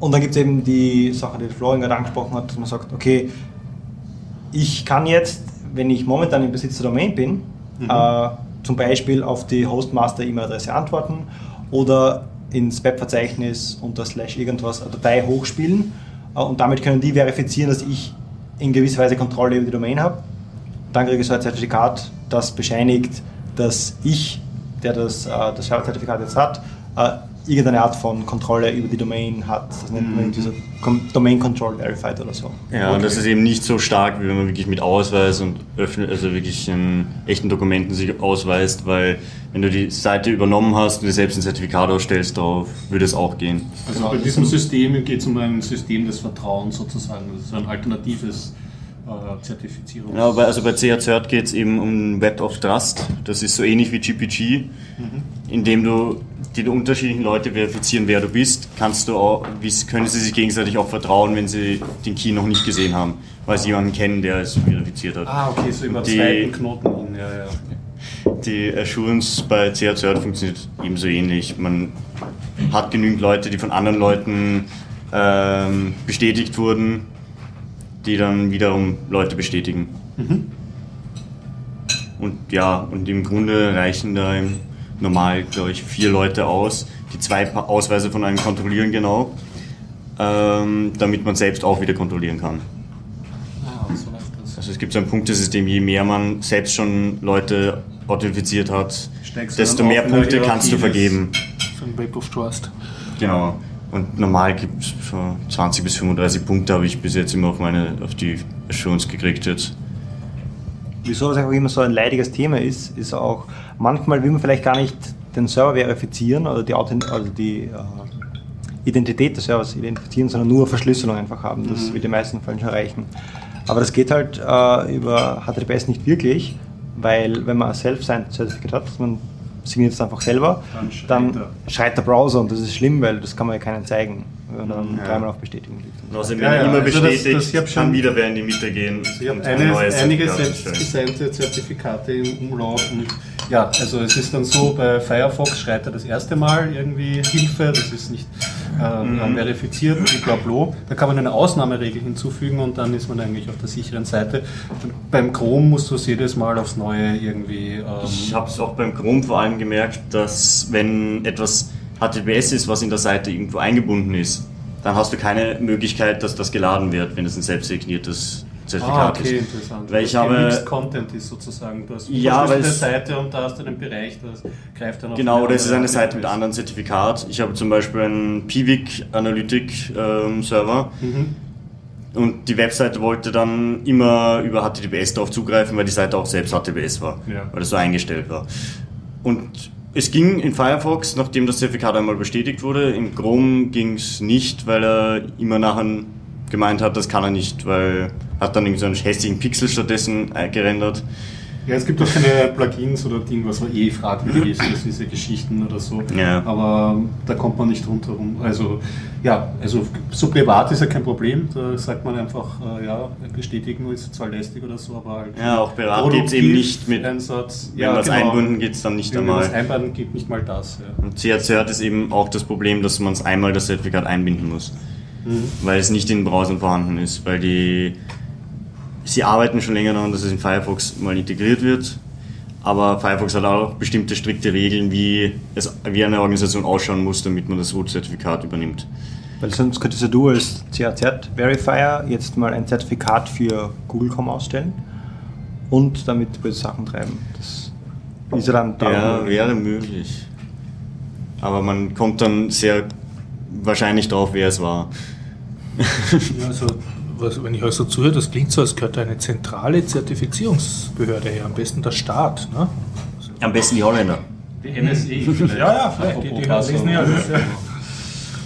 Und dann gibt es eben die Sache, die Florian gerade angesprochen hat, dass man sagt, okay, ich kann jetzt, wenn ich momentan im Besitz der Domain bin, äh, zum Beispiel auf die Hostmaster-E-Mail-Adresse antworten oder ins Webverzeichnis unter slash irgendwas eine Datei hochspielen äh, und damit können die verifizieren, dass ich in gewisser Weise Kontrolle über die Domain habe. Dann kriege ich so ein Zertifikat, das bescheinigt, dass ich, der das, äh, das Server-Zertifikat jetzt hat, äh, irgendeine Art von Kontrolle über die Domain hat. Das nennt man irgendwie so Com- Domain Control Verified oder so. Ja, und das ist eben nicht so stark, wie wenn man wirklich mit Ausweis und öffnet, also wirklich in echten Dokumenten sich ausweist, weil wenn du die Seite übernommen hast und dir selbst ein Zertifikat ausstellst darauf, würde es auch gehen. Also bei diesem System geht es um ein System des Vertrauens sozusagen. Das ist ein alternatives äh, Zertifizierungs... Ja, bei, also bei CH-Cert geht es eben um Web of Trust. Das ist so ähnlich wie GPG, indem du die unterschiedlichen Leute verifizieren, wer du bist, kannst du auch, wie, können sie sich gegenseitig auch vertrauen, wenn sie den Key noch nicht gesehen haben, weil sie jemanden kennen, der es verifiziert hat. Ah, okay, so über Die- zweiten Knoten ja, ja. Die Assurance bei CH-Cert funktioniert ebenso ähnlich. Man hat genügend Leute, die von anderen Leuten ähm, bestätigt wurden, die dann wiederum Leute bestätigen. Und ja, und im Grunde reichen da im normal, glaube ich, vier Leute aus, die zwei Ausweise von einem kontrollieren genau, ähm, damit man selbst auch wieder kontrollieren kann. Ah, so läuft das. Also es gibt so ein Punktesystem, je mehr man selbst schon Leute authentifiziert hat, Steigst du desto mehr Punkte kannst du vergeben. So ein Web of Trust. Genau. Und normal gibt es 20 bis 35 Punkte, habe ich bis jetzt immer auf meine auf die Assurance gekriegt jetzt. Wieso das einfach immer so ein leidiges Thema ist, ist auch, manchmal will man vielleicht gar nicht den Server verifizieren oder die, Authent also die äh, Identität des Servers identifizieren, sondern nur Verschlüsselung einfach haben. Das wird die meisten Fällen schon reichen. Aber das geht halt äh, über HTTPS nicht wirklich, weil wenn man ein Self-Signed-Zertifikat hat, man signiert es einfach selber, Dann schreit dann schreit der Browser und das ist schlimm, weil das kann man ja keinen zeigen, wenn man dann Ja. dreimal auf Bestätigung klickt. Ja, wenn er ja, immer also das- bestätigt, das- kann schon- wieder wer in die Mitte gehen Ich habe und ein eine, neues einige selbstdesignte Zertifikate im Umlauf. Und ja, also es ist dann so, bei Firefox schreit er das erste Mal irgendwie Hilfe, das ist nicht Mhm. äh, verifiziert, blablabla. Da kann man eine Ausnahmeregel hinzufügen und dann ist man eigentlich auf der sicheren Seite. Beim Chrome musst du es jedes Mal aufs Neue irgendwie... Ähm, Ich habe es auch beim Chrome vor allem gemerkt, dass wenn etwas HTTPS ist, was in der Seite irgendwo eingebunden ist, dann hast du keine Möglichkeit, dass das geladen wird, wenn es ein selbstsigniertes Ah, Zertifikat okay, ist. interessant. Weil ich habe- Mixed Content ist sozusagen. Du hast Ja, eine weil es- Seite und da hast du einen Bereich, das greift dann auf Genau, eine oder es ist eine Seite mit APIs. anderem Zertifikat. Ich habe zum Beispiel einen Piwik Analytic ähm, Server Mhm. und die Webseite wollte dann immer über HTTPS darauf zugreifen, weil die Seite auch selbst HTTPS war, Ja. weil das so eingestellt war. Und es ging in Firefox, nachdem das Zertifikat einmal bestätigt wurde. In Chrome ging es nicht, weil er immer nachher gemeint hat, das kann er nicht, weil hat dann irgendwie so einen hässlichen Pixel stattdessen äh, gerendert. Ja, es gibt auch keine Plugins oder Ding, was man eh fragwürdig ist, das diese Geschichten oder so. Ja. Aber da kommt man nicht rundherum. Also, ja, also so privat ist ja kein Problem. Da sagt man einfach, äh, ja, bestätigen ist zwar lästig oder so, aber halt. Ja, auch privat geht's eben nicht mit- Einsatz. Wenn man es einbunden, geht es dann nicht Wenn einmal. es einbauen geht, nicht mal das. Ja. Und CRC hat es eben auch das Problem, dass man es einmal das Zertifikat einbinden muss. Mhm. Weil es nicht in den Browsern vorhanden ist. Weil die. Sie arbeiten schon länger daran, dass es in Firefox mal integriert wird. Aber Firefox hat auch bestimmte strikte Regeln, wie, es, wie eine Organisation ausschauen muss, damit man das Root-Zertifikat übernimmt. Weil sonst könntest du als CAZ-Verifier jetzt mal ein Zertifikat für Google.com ausstellen und damit böse Sachen treiben. Das ist ja dann Ja, wäre möglich. Aber man kommt dann sehr wahrscheinlich drauf, wer es war. Ja, also, Aber so, wenn ich euch so zuhöre, das klingt so, als gehört eine zentrale Zertifizierungsbehörde her. Am besten der Staat. Ne? Am besten die Holländer. Die NSE vielleicht. Ja, ja, vielleicht. Die, die lesen ja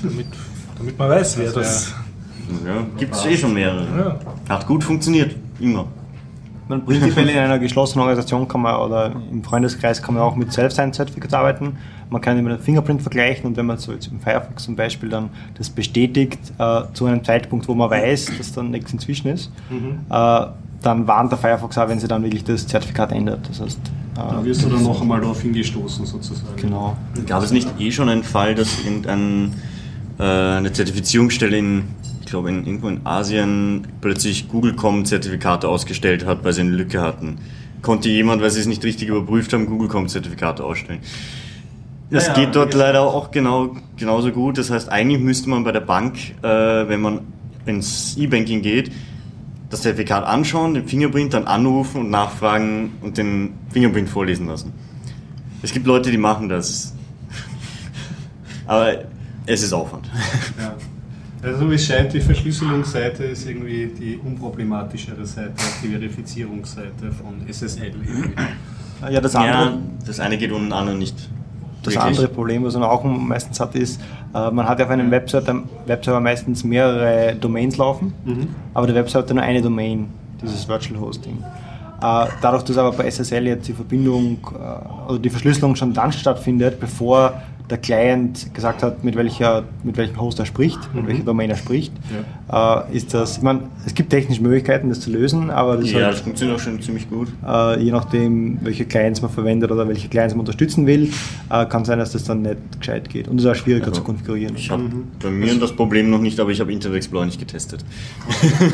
damit, damit man weiß, wer Das das. Ja, Gibt es eh schon mehrere. Ja. Hat gut funktioniert. Immer. Man, prinzipiell in einer geschlossenen Organisation kann man oder im Freundeskreis kann man auch mit Self-Sign-Zertifikat arbeiten. Man kann immer den Fingerprint vergleichen und wenn man so jetzt im Firefox zum Beispiel dann das bestätigt äh, zu einem Zeitpunkt, wo man weiß, dass dann nichts inzwischen ist, äh, dann warnt der Firefox auch, wenn sie dann wirklich das Zertifikat ändert. Das heißt, Da äh, wirst du dann noch einmal darauf hingestoßen, sozusagen. genau. Gab es nicht eh schon einen Fall, dass irgendein, äh, eine Zertifizierungsstelle in, ich glaube, in, irgendwo in Asien plötzlich Google.com-Zertifikate ausgestellt hat, weil sie eine Lücke hatten? Konnte jemand, weil sie es nicht richtig überprüft haben, Google.com-Zertifikate ausstellen? Das Ja, geht dort leider auch genau, genauso gut. Das heißt, eigentlich müsste man bei der Bank, äh, wenn man ins E-Banking geht, das Zertifikat anschauen, den Fingerprint dann anrufen und nachfragen und den Fingerprint vorlesen lassen. Es gibt Leute, die machen das. Aber es ist Aufwand. Ja. Also wie es scheint, die Verschlüsselungsseite ist irgendwie die unproblematischere Seite, als die Verifizierungsseite von SSL. irgendwie. Ja, das andere, Ja, das eine geht ohne andere nicht. Das Wirklich. andere Problem, was man auch meistens hat, ist, äh, man hat ja auf einem Webserver, Webserver meistens mehrere Domains laufen, aber der Webserver hat nur eine Domain, dieses Virtual Hosting. Äh, Dadurch, dass aber bei SSL jetzt die Verbindung äh, oder die Verschlüsselung schon dann stattfindet, bevor der Client gesagt hat, mit, welcher, mit welchem Host er spricht, mit welcher Domain er spricht, äh, ist das, ich meine, es gibt technische Möglichkeiten, das zu lösen, aber das ist Ja, halt, das funktioniert auch schon ziemlich gut. äh, je nachdem, welche Clients man verwendet oder welche Clients man unterstützen will, äh, kann sein, dass das dann nicht gescheit geht. Und das ist auch schwieriger Also, zu konfigurieren. Ich habe bei mir das Problem noch nicht, aber ich habe Internet Explorer nicht getestet.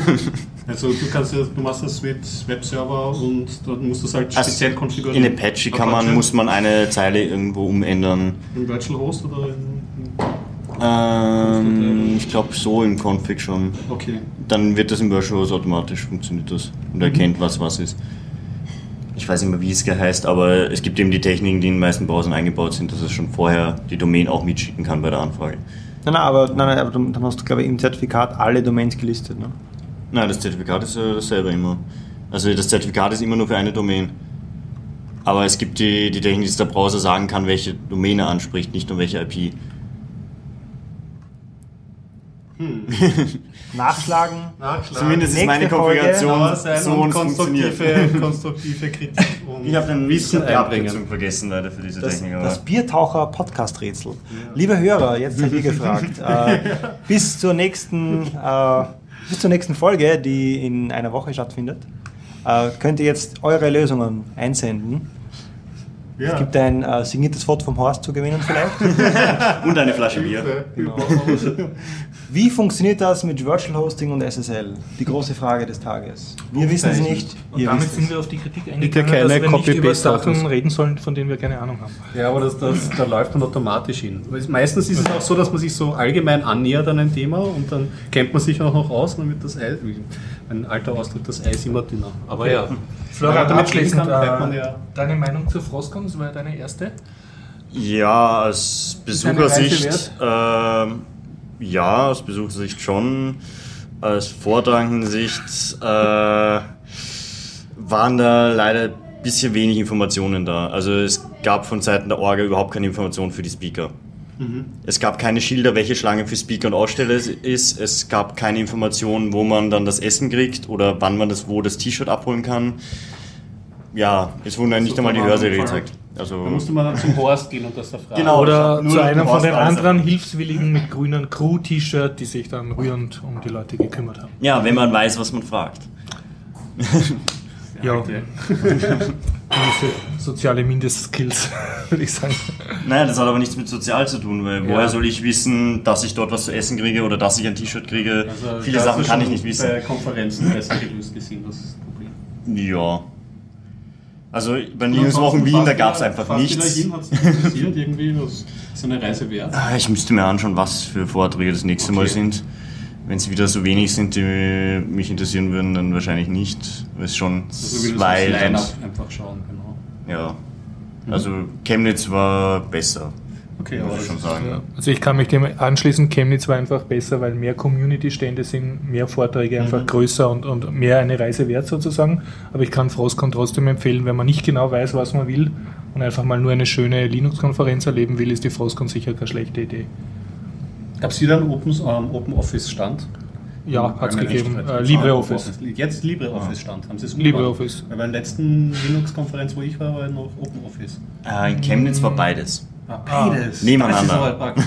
Also du kannst ja, du machst das mit Webserver und dann musst du es halt Also speziell konfigurieren. In Apache kann man, Apache? muss man eine Zeile irgendwo umändern. Im Virtual Host oder in, Ähm, ich glaube so im Config schon. Okay. Dann wird das im Virtual Host automatisch funktioniert das und erkennt, was was ist. Ich weiß nicht mehr, wie es heißt, aber es gibt eben die Techniken, die in den meisten Browsern eingebaut sind, dass es schon vorher die Domain auch mitschicken kann bei der Anfrage. Nein, nein, aber, nein, nein, aber dann hast du, glaube ich, im Zertifikat alle Domains gelistet. Ne? Nein, das Zertifikat ist äh, dasselbe immer. Also das Zertifikat ist immer nur für eine Domain. Aber es gibt die, die Technik, dass der Browser sagen kann, welche Domain er anspricht, nicht nur welche IP. Nachschlagen. Zumindest ist meine. Konfiguration sein so und konstruktive, konstruktive Kritik und Ich habe den Wissen. Abkürzung vergessen leider für diese Das, Technik. Das Biertaucher-Podcast-Rätsel. Liebe Hörer, jetzt seid ihr gefragt. äh, bis, zur nächsten, äh, bis zur nächsten Folge, die in einer Woche stattfindet, äh, könnt ihr jetzt eure Lösungen einsenden. Ja. Es gibt ein äh, signiertes Foto vom Horst zu gewinnen vielleicht. und eine Flasche Bier. Genau. Wie funktioniert das mit Virtual Hosting und SSL? Die große Frage des Tages. Wir wissen es nicht, Und ihr damit wisst sind es. wir auf die Kritik Bitte eingegangen, keine dass wir nicht über Copy-Paste-Autos. Sachen reden sollen, von denen wir keine Ahnung haben. Ja, aber das, das, da läuft man automatisch hin. Meistens ist es auch so, dass man sich so allgemein annähert an ein Thema und dann kennt man sich auch noch aus und dann wird das Eis, wie ein alter Ausdruck, das Eis immer dünner. Aber ja, Florian, damit abschließend, kann, man äh, ja. deine Meinung zu Frostcon, das war ja deine erste. Ja, aus Besuchersicht, ähm, ja, aus Besuchersicht schon. Aus Vortragendensicht äh, waren da leider ein bisschen wenig Informationen da. Also es gab von Seiten der Orga überhaupt keine Informationen für die Speaker. Es gab keine Schilder, welche Schlange für Speaker und Aussteller es ist. Es gab keine Informationen, wo man dann das Essen kriegt oder wann man das wo das T-Shirt abholen kann. Ja, es wurden nicht So einmal die Anfang. gezeigt. Also Da musste man dann zum Horst gehen und das da fragen. Genau. Oder nur zu einem von den anderen. Hilfswilligen mit grünen Crew-T-Shirt, die sich dann rührend um die Leute gekümmert haben. Ja, wenn man weiß, was man fragt. Ja, soziale Mindestskills, würde ich sagen. Naja, das hat aber nichts mit sozial zu tun, weil Ja. woher soll ich wissen, dass ich dort was zu essen kriege oder dass ich ein T-Shirt kriege? Also, Viele Sachen kann ich nicht wissen. Bei Konferenzen besser gelöst gesehen, das ist das Problem. Ja. Also bei Linux-Wochen Wien, da gab es einfach nichts. Hat es interessiert irgendwie, was ist eine Reise wert? Ah, Ich müsste mir anschauen, was für Vorträge das nächste Mal Okay. sind. Wenn es wieder so wenig sind, die mich interessieren würden, dann wahrscheinlich nicht. Weil es schon Also zwei einfach schauen, genau. Ja. Also Chemnitz war besser. Okay, muss aber ich schon sagen. Ja. Also ich kann mich dem anschließen, Chemnitz war einfach besser, weil mehr Community-Stände sind, mehr Vorträge einfach Mhm. größer und, und mehr eine Reise wert sozusagen. Aber ich kann Frostcon trotzdem empfehlen, wenn man nicht genau weiß, was man will und einfach mal nur eine schöne Linux-Konferenz erleben will, ist die Frostcon sicher keine schlechte Idee. Gab es wieder einen Open, ähm, Open Office Stand? Ja, hat es gegeben. Äh, LibreOffice. Jetzt LibreOffice Stand. Haben Sie es LibreOffice. bei der letzten Linux-Konferenz, wo ich war, war noch Open Office. Äh, in Chemnitz war beides. Ah, beides. Nebeneinander. Das ist aber praktisch.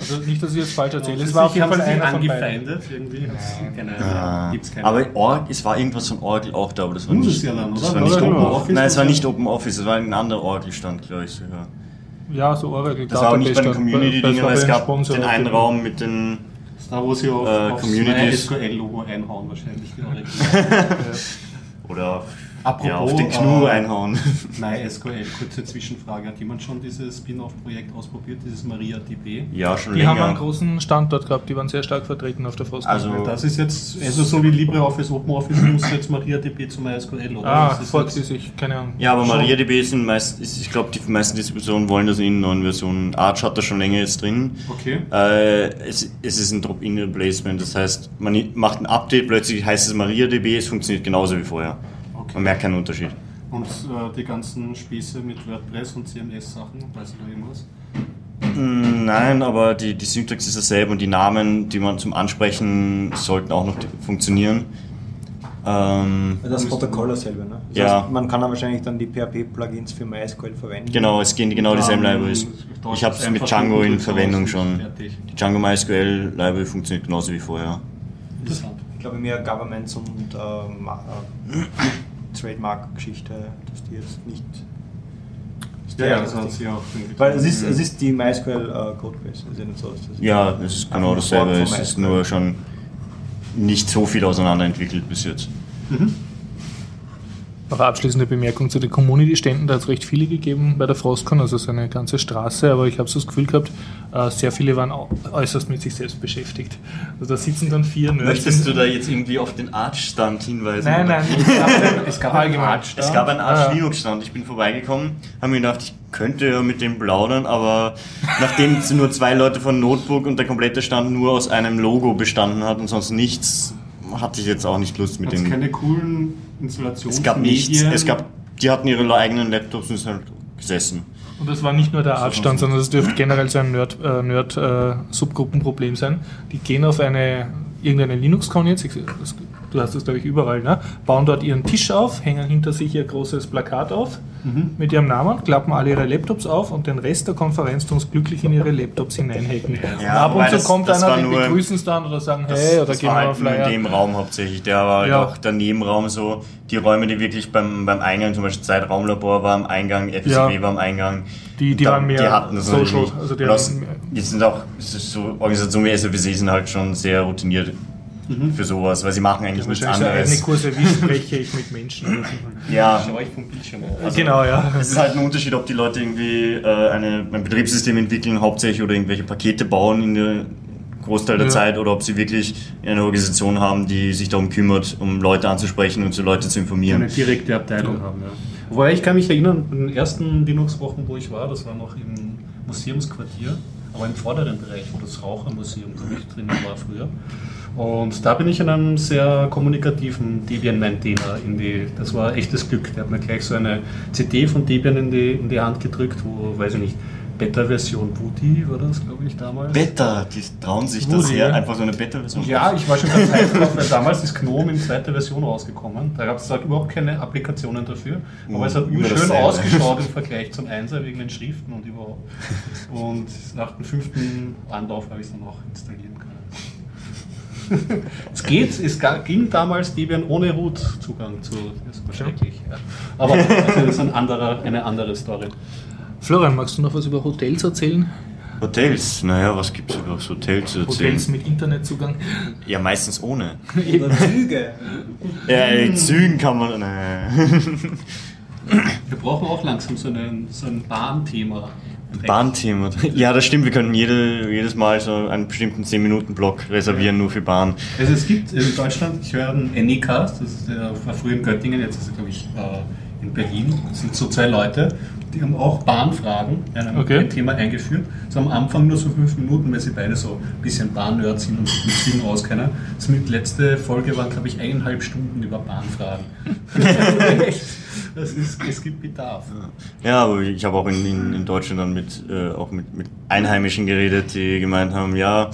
Also nicht, dass ich jetzt falsch erzähle, es Sie war auf jeden Fall einer von beiden. angefeindet irgendwie. Keine, Ah, gibt's keine. aber Org, es war irgendwas von Oracle auch da, aber das war Muss nicht, es ja dann, das war nicht Open. Office. Nein, es war nicht Open Office, es war ein anderer Oracle-Stand, glaube ich sogar. Ja, so Oracle Das war auch nicht bei den. Community-Dingen, aber es gab Sponsor den einen Raum mit den Das ist da, wo Sie auf, Äh, neue SQL-Logo einhauen wahrscheinlich. oder auf, Apropos, ja, auf den Knu äh, einhauen. MySQL, kurze Zwischenfrage. Hat jemand schon dieses Spin-off-Projekt ausprobiert, dieses MariaDB? Ja, schon Die haben einen länger. großen Standort gehabt, die waren sehr stark vertreten auf der Frostcon. Also- Das ist jetzt, also so wie LibreOffice, OpenOffice muss jetzt MariaDB zu MySQL, oder? ah, folgt sie sich, keine Ahnung. Ja, aber Schon. MariaDB sind meist, ist, ich glaube, die meisten Distributionen wollen das in neuen Versionen. Arch hat das schon länger jetzt drin. Okay. Äh, es, es ist ein Drop-in-Replacement, das heißt, man macht ein Update, plötzlich heißt es MariaDB, es funktioniert genauso wie vorher. Okay. Man merkt keinen Unterschied. Und äh, die ganzen Späße mit WordPress und CMS-Sachen, weißt du da irgendwas? Mm, Nein, aber die, die Syntax ist dasselbe und die Namen, die man zum Ansprechen sollten auch noch funktionieren. Ähm, Das Protokoll dasselbe, ne? Das Ja. heißt, man kann dann wahrscheinlich dann die PHP-Plugins für MySQL verwenden. genau, es gehen genau dieselben Ähm, Libraries. Ich habe es mit Django in Verwendung schon. fertig. Die Django MySQL Library funktioniert genauso wie vorher. Interessant. Ich glaube mehr Governments und ähm, äh, Trademark-Geschichte, dass die jetzt nicht. Ja, ja, das hat sie auch. Weil es ist, es ist die MySQL äh, Codebase. Ja nicht so, das Ja, es ist genau dasselbe. Es ist nur schon nicht so viel auseinanderentwickelt bis jetzt. Noch eine abschließende Bemerkung zu den Community-Ständen. Da hat es recht viele gegeben bei der Frostcon, also so eine ganze Straße, aber ich habe so das Gefühl gehabt, äh, sehr viele waren äußerst mit sich selbst beschäftigt. Also da sitzen dann vier Nerds. Möchtest du da jetzt irgendwie auf den Arch-Stand hinweisen? Nein, nein, es gab, einen- es gab allgemein. Arch. Es gab einen Arch Ja. Linux Stand. Ich bin vorbeigekommen, habe mir gedacht, ich könnte ja mit dem plaudern, aber nachdem es nur zwei Leute von Notebook und der komplette Stand nur aus einem Logo bestanden hat und sonst nichts, hatte ich jetzt auch nicht Lust mit Hat es dem. keine coolen Installationen? Es gab nichts. Es gab, die hatten ihre eigenen Laptops und sind halt gesessen. Und das war nicht nur der Artstand, sondern das dürfte generell so ein Nerd, äh, Nerd äh, Subgruppenproblem sein. Die gehen auf eine irgendeine Linux-Con jetzt, ich, das, du hast das glaube ich überall, ne? bauen dort ihren Tisch auf, hängen hinter sich ihr großes Plakat auf mit ihrem Namen, klappen alle ihre Laptops auf und den Rest der Konferenz tun es glücklich in ihre Laptops hineinhacken. Ja, und ab und zu das- kommt das einer, nur- begrüßen es dann oder sagen, Das, hey, oder das geben war wir halt nur in Flyer. dem Raum hauptsächlich. Der war halt Ja. auch der Nebenraum so. Die Räume, die wirklich beim, beim Eingang, zum Beispiel Zeitraumlabor war am Eingang, FSW Ja. war am Eingang. Die- die Da- waren mehr die hatten das social, also die haben- die sind auch, so Organisationen wie SFWC sind halt schon sehr routiniert für sowas, weil sie machen eigentlich nichts anderes. Kurse, wie spreche ich mit Menschen. Ja, Schau ich vom Bildschirm aus. genau, ja. es ist halt ein Unterschied, ob die Leute irgendwie äh, eine, ein Betriebssystem entwickeln, hauptsächlich oder irgendwelche Pakete bauen in der Großteil der Ja. Zeit oder ob sie wirklich eine Organisation haben, die sich darum kümmert, um Leute anzusprechen und so Leute zu informieren. eine direkte Abteilung haben. Ja. Wobei ich kann mich erinnern, in den ersten Linux-Wochen, wo ich war, das war noch im Museumsquartier, aber im vorderen Bereich, wo das Rauchermuseum ich drin war früher. Und da bin ich in einem sehr kommunikativen Debian-Maintainer in die, das war echtes Glück. Der hat mir gleich so eine CD von Debian in die, in die Hand gedrückt, wo, weiß ich nicht, Beta-Version Woody war das, glaube ich, damals. Beta, die trauen sich das Woody, her, ja. einfach so eine Beta-Version. Ja, ich war schon ganz heiß drauf, weil damals ist GNOME in zweiter Version rausgekommen. Da gab es überhaupt keine Applikationen dafür. Aber es hat Immer dasselbe. ausgeschaut im Vergleich zum Einser wegen den Schriften und überhaupt. Und nach dem fünften Anlauf habe ich es dann auch installieren können. es geht, es ging damals Debian ohne Root-Zugang zu. Das war schrecklich. Ja. Aber also das ist ein anderer, eine andere Story. Florian, magst du noch was über Hotels erzählen? Hotels, naja, was gibt es über das Hotel zu erzählen? Hotels mit Internetzugang? Ja, meistens ohne. Oder Züge. Ja, in Zügen kann man. Nee. Wir brauchen auch langsam so, einen, so ein Bahnthema. Bahnthema. Ja, das stimmt, wir könnten jede, jedes Mal so einen bestimmten 10-Minuten-Block reservieren, nur für Bahn. Also es gibt in Deutschland, ich höre einen Anycast, das ist der, war früher in Göttingen, jetzt ist er glaube ich äh, in Berlin. Das sind so zwei Leute, die haben auch Bahnfragen in einem Okay. ein Thema eingeführt. So am Anfang nur so fünf Minuten, weil sie beide so ein bisschen Bahn-Nerds sind und sich mit Zügen auskennen. Das mit letzte Folge waren, glaube ich, eineinhalb Stunden über Bahnfragen. das ist, es gibt Bedarf. Ja, aber ich habe auch in, in, in Deutschland dann mit, äh, auch mit, mit Einheimischen geredet, die gemeint haben, ja,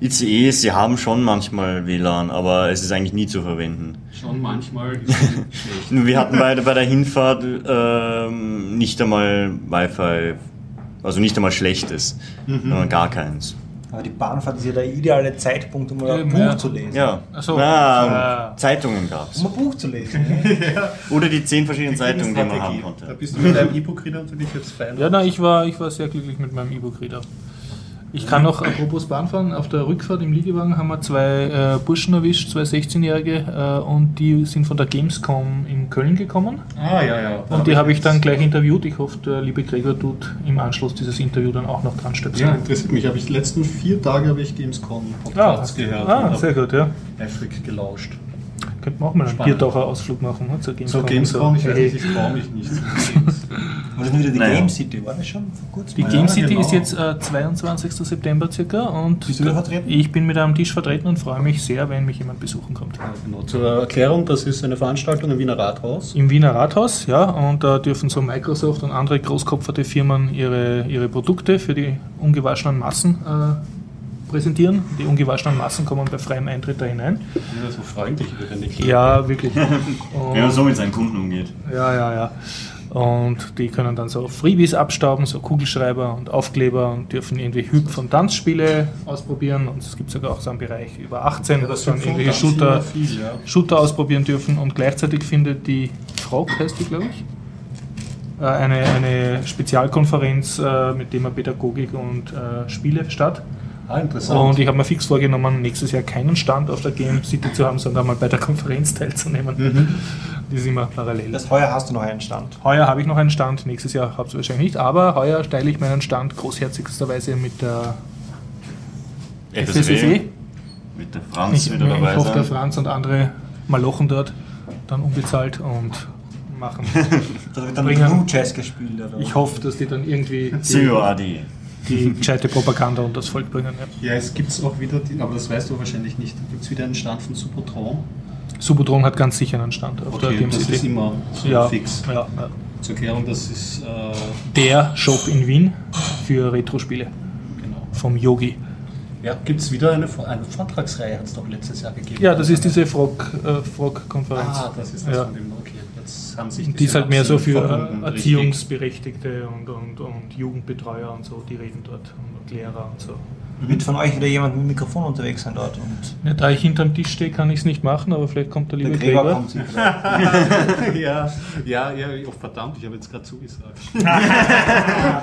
ICEs, sie haben schon manchmal WLAN, aber es ist eigentlich nie zu verwenden. Schon manchmal ist schlecht. Wir hatten bei, bei der Hinfahrt ähm, nicht einmal Wi-Fi, also nicht einmal schlechtes, sondern gar keins. Aber die Bahnfahrt ist ja der ideale Zeitpunkt, um ein Buch ja. zu lesen. Ja, so. Na, Äh. Zeitungen gab's. Um ein Buch zu lesen. ne? Oder die zehn verschiedenen Zeitungen, die man haben konnte. Da bist du mit deinem E-Book-Reader natürlich jetzt fein. Ja, nein, ich war, ich war sehr glücklich mit meinem E-Book-Reader. Ich kann noch, apropos Bahnfahren, auf der Rückfahrt im Liegewagen haben wir zwei äh, Burschen erwischt, zwei 16-Jährige, äh, und die sind von der Gamescom in Köln gekommen. Ah, ja, ja. Und die habe ich dann gleich interviewt. Ich hoffe, der liebe Gregor tut im Anschluss dieses Interview dann auch noch dran Ja, stöpseln. interessiert mich. Habe ich die letzten vier Tage habe ich Gamescom Ah, Podcasts gehört ah, und sehr gut, ja. eifrig gelauscht. Könnten wir auch mal einen Spannend. Biertaucher Ausflug machen ne, zur Gamescom. So Gamescom, ich weiß Hey. nicht, ich traue mich nicht. ist denn wieder die Naja. Game City? War das schon vor kurzem? Die Ja, Game City genau. ist jetzt äh, 22. September circa und Bist du da vertreten? ich bin mit einem Tisch vertreten und freue mich sehr, wenn mich jemand besuchen kommt. Ja, genau. Zur Erklärung, das ist eine Veranstaltung im Wiener Rathaus. Im Wiener Rathaus, ja, und da dürfen so Microsoft und andere großkopferte Firmen ihre, ihre Produkte für die ungewaschenen Massen äh, präsentieren. Die ungewaschenen Massen kommen bei freiem Eintritt da hinein. Ja, so freundlich über den Nick. Ja, wirklich. Wenn man so mit seinen Kunden umgeht. Ja, ja, ja. Und die können dann so Freebies abstauben, so Kugelschreiber und Aufkleber und dürfen irgendwie Hüpf- und Tanzspiele ausprobieren. Und es gibt sogar auch so einen Bereich über 18, Ja, wo das sie dann irgendwelche Shooter, viel, ja. Shooter ausprobieren dürfen. Und gleichzeitig findet die Frog, heißt die, glaube ich, äh, eine, eine Spezialkonferenz äh, mit Thema Pädagogik und äh, Spiele statt. Ah, interessant. Und ich habe mir fix vorgenommen, nächstes Jahr keinen Stand auf der Game City zu haben, sondern mal bei der Konferenz teilzunehmen. Mhm. Die ist immer parallel. Das heuer hast du noch einen Stand. Heuer habe ich noch einen Stand, nächstes Jahr habt ihr wahrscheinlich nicht, aber heuer teile ich meinen Stand großherzigsterweise mit der FSFE. Mit der Franz Ich, wieder ich dabei hoffe, der. Franz und andere malochen dort, dann unbezahlt und machen. Da wird dann Blue Jazz gespielt. Oder? Ich hoffe, dass die dann irgendwie die, Zero AD. Die gescheite Propaganda und das Volk bringen. Ja. Ja, es gibt auch wieder, die, aber das weißt du wahrscheinlich nicht, gibt es wieder einen Stand von Supertron. Subotron hat ganz sicher einen Stand auf der Game das ist immer so ja, fix. Ja. Zur Erklärung, das ist, äh, Der Shop in Wien für Retro-Spiele genau. vom Yogi. Ja, gibt es wieder eine, eine Vortragsreihe, hat es doch letztes Jahr gegeben. Ja, das ist diese Frog, äh, Frog-Konferenz. Ah, das ist das Ja. von dem, okay. Haben sich Die ist halt mehr so für. Erziehungsberechtigte und, und, und Jugendbetreuer und so, die reden dort und Lehrer und so. Wird von euch wieder jemand mit dem Mikrofon unterwegs sein dort? Und Ja, da ich hinterm Tisch stehe, kann ich es nicht machen, aber vielleicht kommt der der liebe Gregor Gregor. kommt ja, ja, ja, oh, verdammt, ich habe jetzt gerade zugesagt. ja,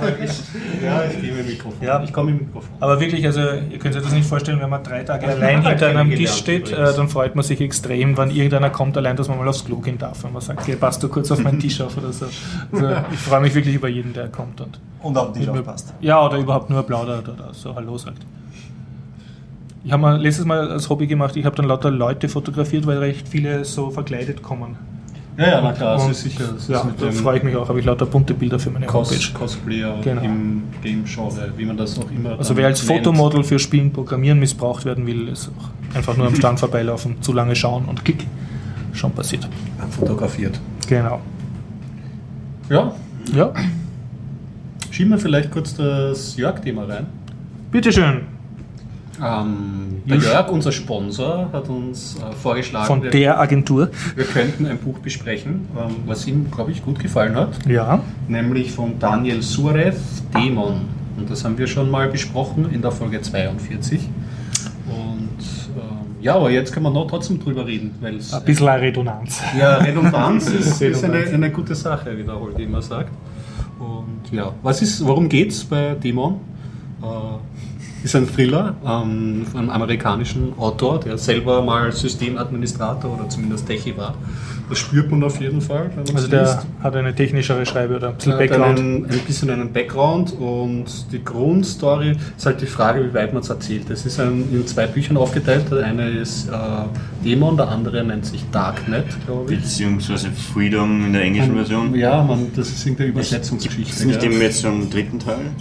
ich gehe mit dem Mikrofon. Ja. Ich komme mit dem Mikrofon. Aber wirklich, also ihr könnt euch das nicht vorstellen, wenn man drei Tage allein hinter einem Tisch steht, äh, dann freut man sich extrem, wenn irgendeiner kommt, allein, dass man mal aufs Klo gehen darf. Wenn man sagt, okay, passt du kurz auf meinen Tisch auf oder so. Also ich freue mich wirklich über jeden, der kommt und Und auf mir- aufpasst. Ja, oder überhaupt nur plaudert oder so Hallo sagt. Ich habe mal letztes Mal als Hobby gemacht, ich habe dann lauter Leute fotografiert, weil recht viele so verkleidet kommen. Ja, ja, na klar, das ist sicher. Das Ja, da freue ich mich auch, habe ich lauter bunte Bilder für meine Cos Homepage. Cosplayer Genau. im Game-Genre, wie man das auch immer. Also wer als nennt. Fotomodel für Spielen programmieren missbraucht werden will, ist auch einfach nur am Stand vorbeilaufen, zu lange schauen und klick, schon passiert. fotografiert. Genau. Ja, Ja, schieben wir vielleicht kurz das Jörg-Thema rein. bitteschön. Ähm, der Jörg, unser Sponsor, hat uns äh, vorgeschlagen, Von wir, der Agentur. wir könnten ein Buch besprechen, ähm, was ihm, glaube ich, gut gefallen hat. Ja. nämlich von Daniel Surev, Dämon. Und das haben wir schon mal besprochen in der Folge 42. Und ähm, ja, aber jetzt können wir noch trotzdem drüber reden, weil es Ein bisschen eine Redundanz. ja, Redundanz ist, ist eine, eine gute Sache, wie der Holt immer sagt. Ja, was ist, worum geht es bei Dämon? Äh, Ist ein Thriller ähm, von einem amerikanischen Autor, der selber mal Systemadministrator oder zumindest Techie war. Das spürt man auf jeden Fall, Also der liest. hat eine technischere Schreibe oder ein bisschen hat Background. Einen, ein bisschen einen Background und die Grundstory ist halt die Frage, wie weit man es erzählt. Es ist ein, in zwei Büchern aufgeteilt. Der eine ist äh, Dämon, der andere nennt sich Darknet, glaube ich. Beziehungsweise Freedom in der englischen Version. Ja, man, das ist irgendeine Übersetzungsgeschichte. Ist nicht eben jetzt schon im dritten Teil?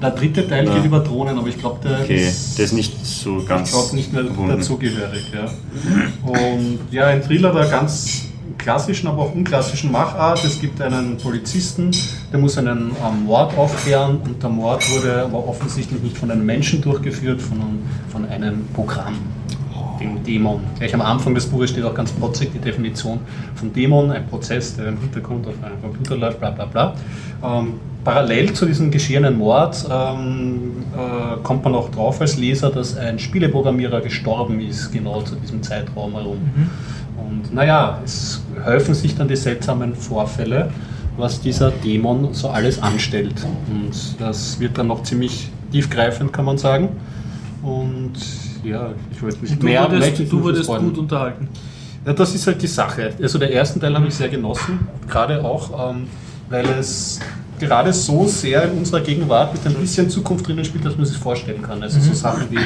Der dritte Teil Ja. geht über Drohnen, aber ich glaube, der Okay, ist, der ist nicht so ganz. ich glaube nicht mehr verbunden. dazugehörig. Ja. Und ja, ein Thriller der ganz klassischen, aber auch unklassischen Machart. Es gibt einen Polizisten, der muss einen ähm, Mord aufklären und der Mord wurde aber offensichtlich nicht von einem Menschen durchgeführt, sondern von einem Programm. Dem Dämon. Gleich am Anfang des Buches steht auch ganz protzig die Definition von Dämon, ein Prozess, der im Hintergrund auf einem Computer läuft, bla bla bla. Ähm, parallel zu diesem geschehenen Mord ähm, äh, kommt man auch drauf als Leser, dass ein Spieleprogrammierer gestorben ist, genau zu diesem Zeitraum herum. Und naja, es häufen sich dann die seltsamen Vorfälle, was dieser Dämon so alles anstellt. Und das wird dann noch ziemlich tiefgreifend, kann man sagen. Und ja, ich wollte nicht mehr wurdest, möchte du wurdest gut unterhalten. Ja, das ist halt die Sache. Also der ersten Teil habe ich sehr genossen, gerade auch, ähm, weil es gerade so sehr in unserer Gegenwart mit ein bisschen Zukunft drinnen spielt, dass man sich vorstellen kann. Also so Sachen wie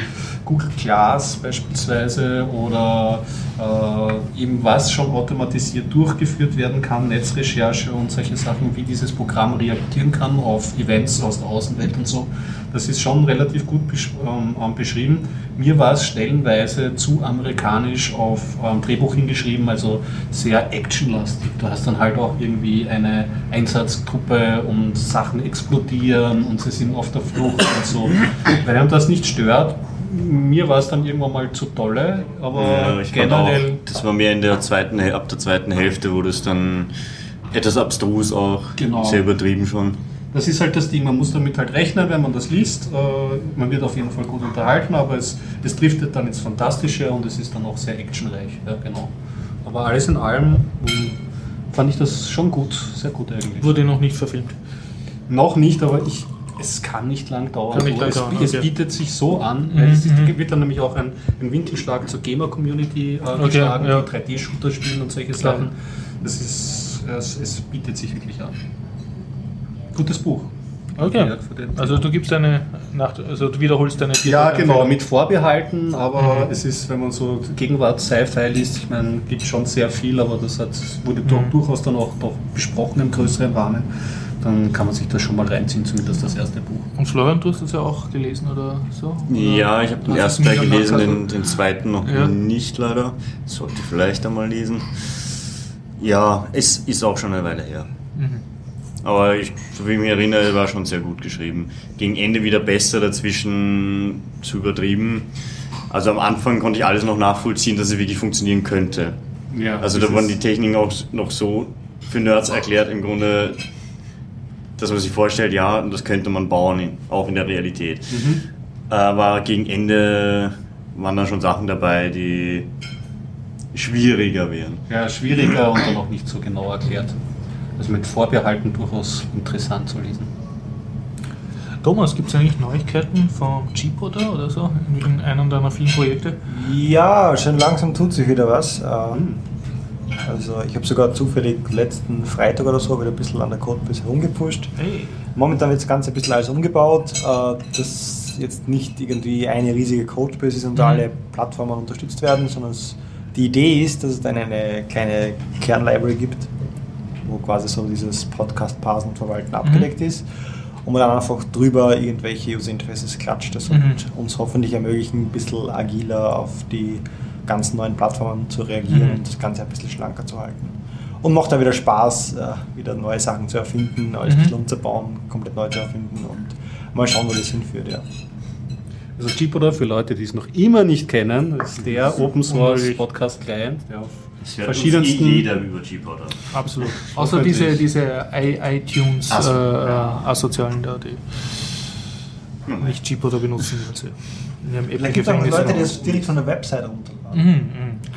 Google Glass beispielsweise oder äh, eben was schon automatisiert durchgeführt werden kann, Netzrecherche und solche Sachen, wie dieses Programm reagieren kann auf Events aus der Außenwelt und so. Das ist schon relativ gut besch ähm, ähm, beschrieben. Mir war es stellenweise zu amerikanisch auf ähm, Drehbuch hingeschrieben, also sehr actionlastig. Du hast dann halt auch irgendwie eine Einsatztruppe und Sachen explodieren und sie sind auf der Flucht und so. Wenn einem das nicht stört, mir war es dann irgendwann mal zu dolle, aber Ja, generell. auch, das war mehr in der zweiten, ab der zweiten Hälfte, wo das dann etwas abstrus auch, Genau. sehr übertrieben schon. Das ist halt das Ding, man muss damit halt rechnen, wenn man das liest. Äh, Man wird auf jeden Fall gut unterhalten, aber es, es driftet dann ins Fantastische und es ist dann auch sehr actionreich. Ja, genau. Aber alles in allem mh, fand ich das schon gut, sehr gut eigentlich. Wurde noch nicht verfilmt. Noch nicht, aber ich, es kann nicht lang dauern. Nicht lang es, dauern, es okay. bietet sich so an. Mhm, Es ist, mhm. wird dann nämlich auch ein, ein Winkelschlag zur Gamer-Community äh, Okay, geschlagen, ja. die 3D-Shooter spielen und solche Klar. Sachen. Das ist, es, es bietet sich wirklich an. Gutes Buch. Okay. Also du gibst deine Nacht, also du wiederholst deine Ja, genau, mit Vorbehalten, aber Mhm. es ist, wenn man so Gegenwart Sci-Fi liest, ich meine, gibt schon sehr viel, aber das hat, wurde Mhm. durchaus dann auch besprochen im größeren Rahmen. Dann kann man sich das schon mal reinziehen, zumindest das erste Buch. Und Florian, du hast das ja auch gelesen oder so? Oder Ja, ich habe den ersten Teil gelesen, den, den zweiten noch Ja. nicht leider. Sollte ich vielleicht einmal lesen. Ja, es ist auch schon eine Weile her. Mhm. Aber ich, so wie ich mich erinnere, war schon sehr gut geschrieben. Gegen Ende wieder besser, dazwischen zu übertrieben. Also am Anfang konnte ich alles noch nachvollziehen, dass es wirklich funktionieren könnte. Ja, Also da waren die Techniken auch noch so für Nerds erklärt im Grunde, dass man sich vorstellt, ja, das könnte man bauen, in- auch in der Realität. Mhm. Aber gegen Ende waren da schon Sachen dabei, die schwieriger wären. Ja, schwieriger und dann auch nicht so genau erklärt. Also mit Vorbehalten durchaus interessant zu lesen. Thomas, gibt es eigentlich Neuigkeiten vom G-Potter oder so in, in einem deiner vielen Projekte? Ja, schon langsam tut sich wieder was. Ähm, Also ich habe sogar zufällig letzten Freitag oder so wieder ein bisschen an der Codebase herumgepusht. Hey. Momentan wird das Ganze ein bisschen alles umgebaut, äh, dass jetzt nicht irgendwie eine riesige Codebase ist und Mhm. alle Plattformen unterstützt werden, sondern es, die Idee ist, dass es dann eine kleine Kernlibrary gibt, wo quasi so dieses Podcast Parsen und Verwalten abgedeckt ist und man dann einfach drüber irgendwelche User Interfaces klatscht das Mhm. und uns hoffentlich ermöglichen, ein bisschen agiler auf die ganzen neuen Plattformen zu reagieren Mhm. und das Ganze ein bisschen schlanker zu halten. Und macht dann wieder Spaß, äh, wieder neue Sachen zu erfinden, alles ein Mhm. bisschen umzubauen, komplett neu zu erfinden und mal schauen, wo das hinführt. Ja. Also Gpoda, für Leute, die es noch immer nicht kennen, ist der Open Source. Podcast Client, der auf Das hört verschiedensten uns eh jeder über G-Potter. Absolut. Außer diese, diese iTunes so, äh, ja. äh, Asozialen da, die nicht G-Potter benutzen, sie in ihrem Vielleicht gibt es auch Leute, die es direkt von der Website runterladen. Mhm, mhm.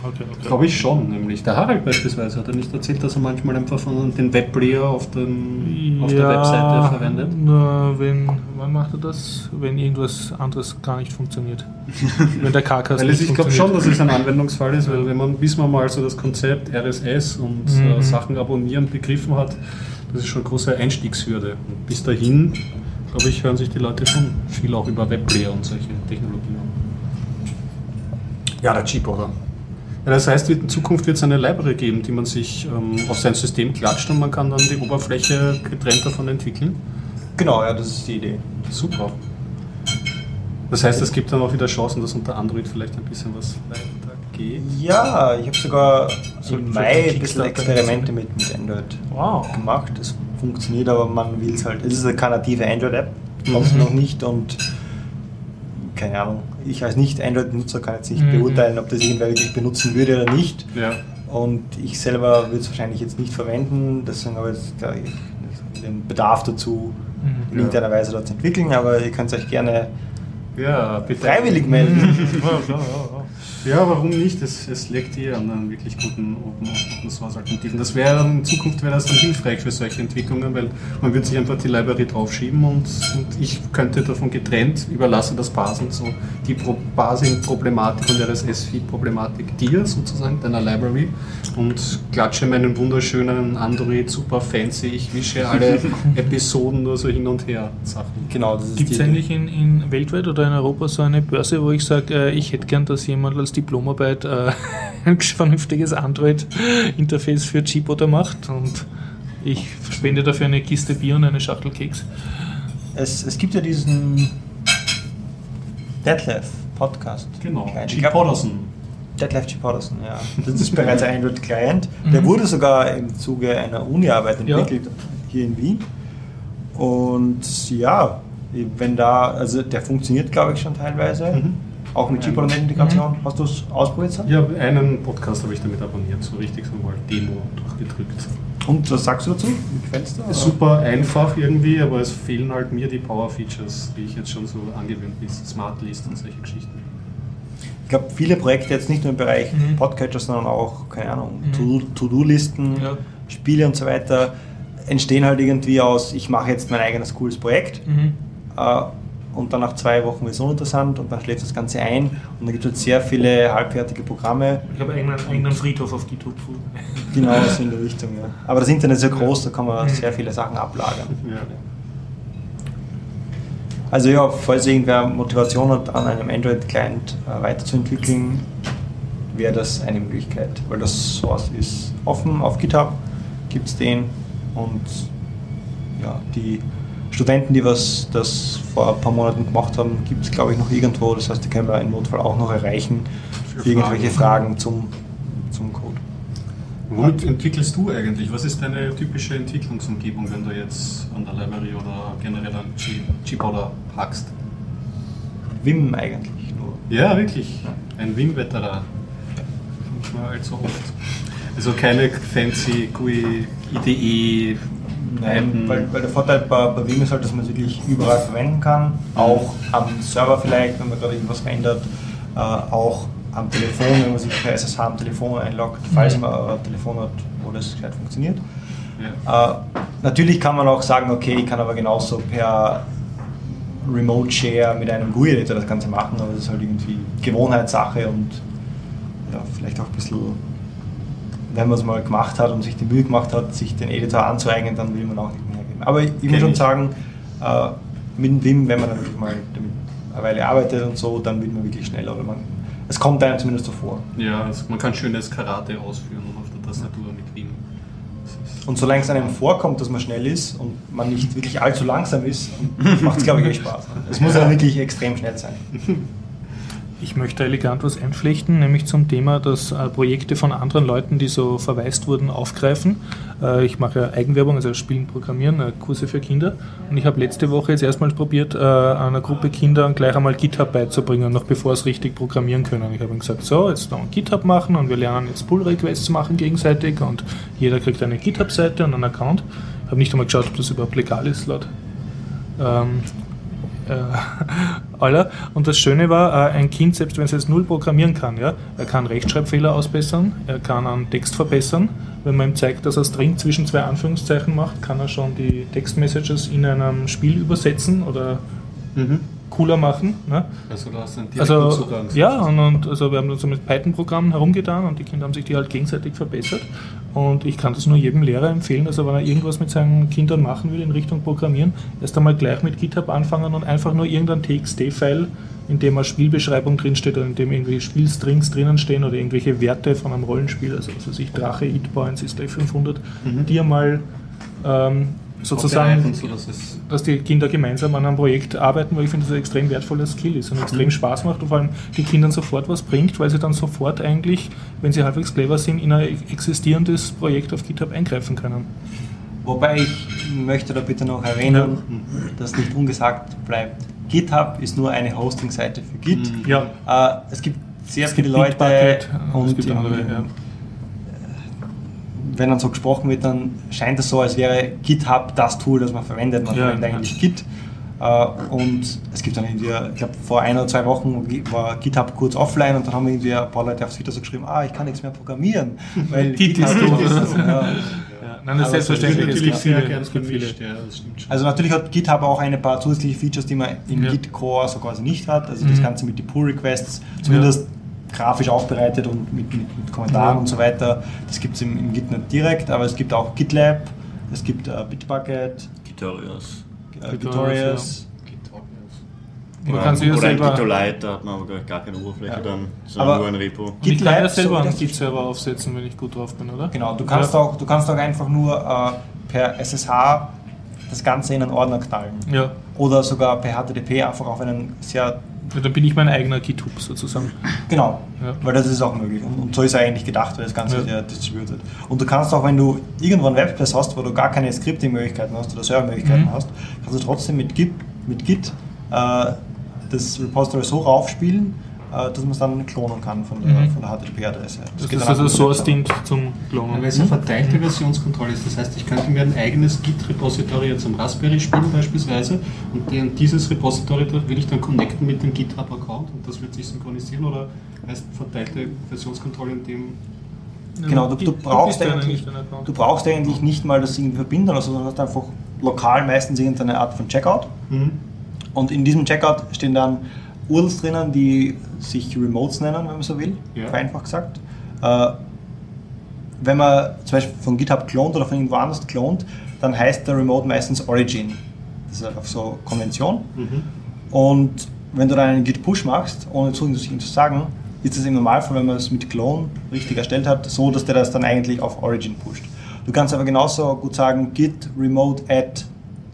Okay, okay. Glaube ich schon, nämlich. Der Harald beispielsweise hat er nicht erzählt, dass er manchmal einfach von den Webplayer auf, den, auf der Webseite verwendet. Nur wenn, wann macht er das? Wenn irgendwas anderes gar nicht funktioniert. wenn der Karkas nicht es, ich glaube schon, funktioniert. dass es ein Anwendungsfall ist, weil wenn man, bis man mal so das Konzept RSS und Mhm. äh, Sachen abonnieren begriffen hat, das ist schon eine große Einstiegshürde. Und bis dahin, glaube ich, hören sich die Leute schon viel auch über Webplayer und solche Technologien an. Ja, der Chip, oder? Ja, das heißt, in Zukunft wird es eine Library geben, die man sich ähm, auf sein System klatscht und man kann dann die Oberfläche getrennt davon entwickeln. Genau, ja, das ist die Idee. Super. Das heißt, es gibt dann auch wieder Chancen, dass unter Android vielleicht ein bisschen was weitergeht. Ja, ich habe sogar Sollten im Mai ein bisschen Experimente mit, mit Android Wow. gemacht. Das funktioniert, aber man will es halt. Es ist keine native Android-App, du Mhm. noch nicht und keine Ahnung. Ich als Nicht-Android-Nutzer kann jetzt nicht Mhm. beurteilen, ob das irgendwer wirklich benutzen würde oder nicht. Ja. Und ich selber würde es wahrscheinlich jetzt nicht verwenden, deswegen habe ich den Bedarf dazu, Mhm. in irgendeiner Weise dort zu entwickeln, aber ihr könnt euch gerne Ja, freiwillig melden. Ja, warum nicht? Es, es legt eh an einem wirklich guten Open, Open Source Alternativen. Das wäre in Zukunft wäre das dann hilfreich für solche Entwicklungen, weil man würde sich einfach die Library draufschieben und, und ich könnte davon getrennt überlasse das Parsen, so die Pro Parsing-Problematik und RSS-Feed-Problematik dir sozusagen, deiner Library und klatsche meinen wunderschönen Android super fancy, ich wische alle Episoden nur so hin und her Sachen. Genau, das ist Gibt es eigentlich in, in weltweit oder in Europa so eine Börse, wo ich sage, äh, ich hätte gern, dass jemand als Diplomarbeit äh, ein vernünftiges Android-Interface für Gboter macht und ich spende dafür eine Kiste Bier und eine Schachtel Keks? Es, es gibt ja diesen Detlef Podcast. Genau, glaub, Potterson. Detlef G. Potterson, ja. Das ist bereits ein Android-Client. Der Mhm. wurde sogar im Zuge einer Uni-Arbeit Ja. entwickelt, hier in Wien. Und ja, wenn da, also der funktioniert, glaube ich, schon teilweise. Mhm. Auch mit G-Integration. Hast du es ausprobiert? Sam? Ja, einen Podcast habe ich damit abonniert, so richtig so mal Demo durchgedrückt. Und was sagst du dazu? Wie gefällt dir? Super einfach irgendwie, aber es fehlen halt mir die Power-Features, die ich jetzt schon so angewöhnt bin, Smart List und solche Geschichten. Ich glaube, viele Projekte jetzt nicht nur im Bereich Mhm. Podcatcher, sondern auch, keine Ahnung, Mhm. To- To-Do-Listen, Ja. Spiele und so weiter, entstehen halt irgendwie aus, ich mache jetzt mein eigenes cooles Projekt Mhm. äh, und dann nach zwei Wochen wird es uninteressant und dann schläft das Ganze ein und dann gibt es halt sehr viele halbfertige Programme, Ich habe einen eigenen Friedhof auf GitHub. genau so in der Richtung. Ja. Aber das Internet ist ja groß, da kann man Mhm. sehr viele Sachen ablagern. Ja. Also ja, falls irgendwer Motivation hat, an einem Android-Client äh, weiterzuentwickeln, wäre das eine Möglichkeit, weil das Source ist offen auf GitHub, gibt es den und ja, die Studenten, die was das vor ein paar Monaten gemacht haben, gibt es glaube ich noch irgendwo, das heißt, die können wir im Notfall auch noch erreichen Für für irgendwelche Fragen. Fragen zum, zum Code. Womit entwickelst du eigentlich? Was ist deine typische Entwicklungsumgebung, wenn du jetzt an der Library oder generell an G-Powder hackst? Vim eigentlich nur. Ja, wirklich. Ein Wim-Veteran. Nicht mal allzu oft. Also keine fancy GUI, IDE, Nein, weil, weil der Vorteil bei, bei Vim ist halt, dass man es wirklich überall verwenden kann. Auch am Server vielleicht, wenn man gerade irgendwas verändert. Äh, auch am Telefon, wenn man sich per SSH am Telefon einloggt, falls Mhm. man ein Telefon hat, wo das gescheit funktioniert. Ja. Äh, natürlich kann man auch sagen, okay, ich kann aber genauso per Remote Share mit einem GUI-Editor das Ganze machen, aber das ist halt irgendwie Gewohnheitssache und ja, vielleicht auch ein bisschen, wenn man es mal gemacht hat und sich die Mühe gemacht hat, sich den Editor anzueignen, dann will man auch nicht mehr hergeben. Aber ich, ich muss schon sagen, äh, mit dem Vim, wenn man dann wirklich mal damit eine Weile arbeitet und so, dann wird man wirklich schneller oder man, es kommt einem zumindest so vor. Ja, also man kann schönes Karate ausführen auf der Tastatur mit Wim. Und solange es einem vorkommt, dass man schnell ist und man nicht wirklich allzu langsam ist, macht es, glaube ich, echt Spaß. Es muss ja wirklich extrem schnell sein. Ich möchte elegant was einflechten, nämlich zum Thema, dass äh, Projekte von anderen Leuten, die so verwaist wurden, aufgreifen. Äh, ich mache Eigenwerbung, also Spielen, Programmieren, äh, Kurse für Kinder. Und ich habe letzte Woche jetzt erstmals probiert, äh, einer Gruppe Kinder gleich einmal GitHub beizubringen, noch bevor sie richtig programmieren können. Ich habe ihnen gesagt, so, jetzt noch ein GitHub machen und wir lernen jetzt Pull-Requests machen gegenseitig und jeder kriegt eine GitHub-Seite und einen Account. Ich habe nicht einmal geschaut, ob das überhaupt legal ist laut ähm, äh, Alter. Und das Schöne war, äh, ein Kind, selbst wenn es jetzt null programmieren kann, ja, er kann Rechtschreibfehler ausbessern, er kann einen Text verbessern. Wenn man ihm zeigt, dass er String zwischen zwei Anführungszeichen macht, kann er schon die Textmessages in einem Spiel übersetzen oder cooler machen. Ne? Also da hast du einen direkten Also, Zugang. ja, und, und also wir haben dann so mit Python-Programmen herumgetan und die Kinder haben sich die halt gegenseitig verbessert. Und ich kann das nur jedem Lehrer empfehlen, also wenn er irgendwas mit seinen Kindern machen will in Richtung Programmieren, erst einmal gleich mit GitHub anfangen und einfach nur irgendein TXT-File, in dem eine Spielbeschreibung drinsteht oder in dem irgendwelche Spielstrings drinnen stehen oder irgendwelche Werte von einem Rollenspiel, also was weiß ich, Drache, Hitpoints ist gleich 500, die einmal ähm, sozusagen so dass dass die Kinder gemeinsam an einem Projekt arbeiten, weil ich finde, das ein extrem wertvoller Skill ist und extrem Spaß macht und vor allem den Kindern sofort was bringt, weil sie dann sofort eigentlich, wenn sie halbwegs clever sind, in ein existierendes Projekt auf GitHub eingreifen können. Wobei ich möchte da bitte noch erwähnen, dass nicht ungesagt bleibt. GitHub ist nur eine Hosting-Seite für Git. Ja, Äh, es gibt sehr Es viele gibt Leute Bitbucket, und es gibt andere, ja. Wenn dann so gesprochen wird, dann scheint es so, als wäre GitHub das Tool, das man verwendet. Man Ja. verwendet eigentlich Git. Äh, und es gibt dann irgendwie, ich glaube, vor ein oder zwei Wochen war GitHub kurz offline und dann haben irgendwie ein paar Leute auf Twitter so geschrieben, ah, ich kann nichts mehr programmieren, weil Git GitHub ist tot. ist- ja. Ja, nein, das ist selbstverständlich. Es gibt sehr viele. gibt viele. Ja, das. Also natürlich hat GitHub auch ein paar zusätzliche Features, die man im Ja. Git Core so quasi nicht hat. Also das Mhm. Ganze mit den Pull Requests, zumindest grafisch aufbereitet und mit, mit, mit Kommentaren Ja. und so weiter. Das gibt es im, im Git nicht direkt, aber es gibt auch GitLab, es gibt äh, Bitbucket, Gitarrios. äh, Gitorious, Gitorious. Man Oder, kann ja oder ein selber- Gitolite, da hat man aber gar- keine Oberfläche Ja. dann, sondern Aber- nur ein Repo. Ich kann ja GitLab, selber einen das- Git-Server aufsetzen, wenn ich gut drauf bin, oder? Genau, du kannst, ja. auch, du kannst auch einfach nur äh, per SSH das Ganze in einen Ordner knallen. Ja, Oder sogar per HTTP einfach auf einen sehr Dann bin ich mein eigener GitHub sozusagen. Genau, Ja. weil das ist auch möglich. Und, und so ist eigentlich gedacht, weil das Ganze Ja. ist ja distributed. Und du kannst auch, wenn du irgendwo ein Webplace hast, wo du gar keine Scripting-Möglichkeiten hast oder Server-Möglichkeiten Mhm. hast, kannst du trotzdem mit Git, mit Git äh, das Repository so raufspielen, dass man es dann klonen kann von der, Mhm. der HTTP-Adresse. Das geht ist also auch Source mit dient zum Klonen. Weil es eine verteilte Versionskontrolle ist. Das heißt, ich könnte mir ein eigenes Git-Repository jetzt am Raspberry spielen beispielsweise und die- dieses Repository will ich dann connecten mit dem GitHub-Account und das wird sich synchronisieren oder heißt verteilte Versionskontrolle in dem Genau, du, du, brauchst eigentlich, du brauchst eigentlich nicht mal das irgendwie verbinden oder so, sondern hast einfach lokal meistens irgendeine Art von Checkout. Und in diesem Checkout stehen dann URLs drinnen, die sich Remotes nennen, wenn man so will, Ja. vereinfacht gesagt. Äh, wenn man zum Beispiel von GitHub klont oder von irgendwo anders klont, dann heißt der Remote meistens Origin. Das ist einfach so Konvention. Und wenn du dann einen Git-Push machst, ohne zusätzlich zu sagen, ist es im Normalfall, wenn man es mit Clone richtig erstellt hat, so, dass der das dann eigentlich auf Origin pusht. Du kannst aber genauso gut sagen, git remote add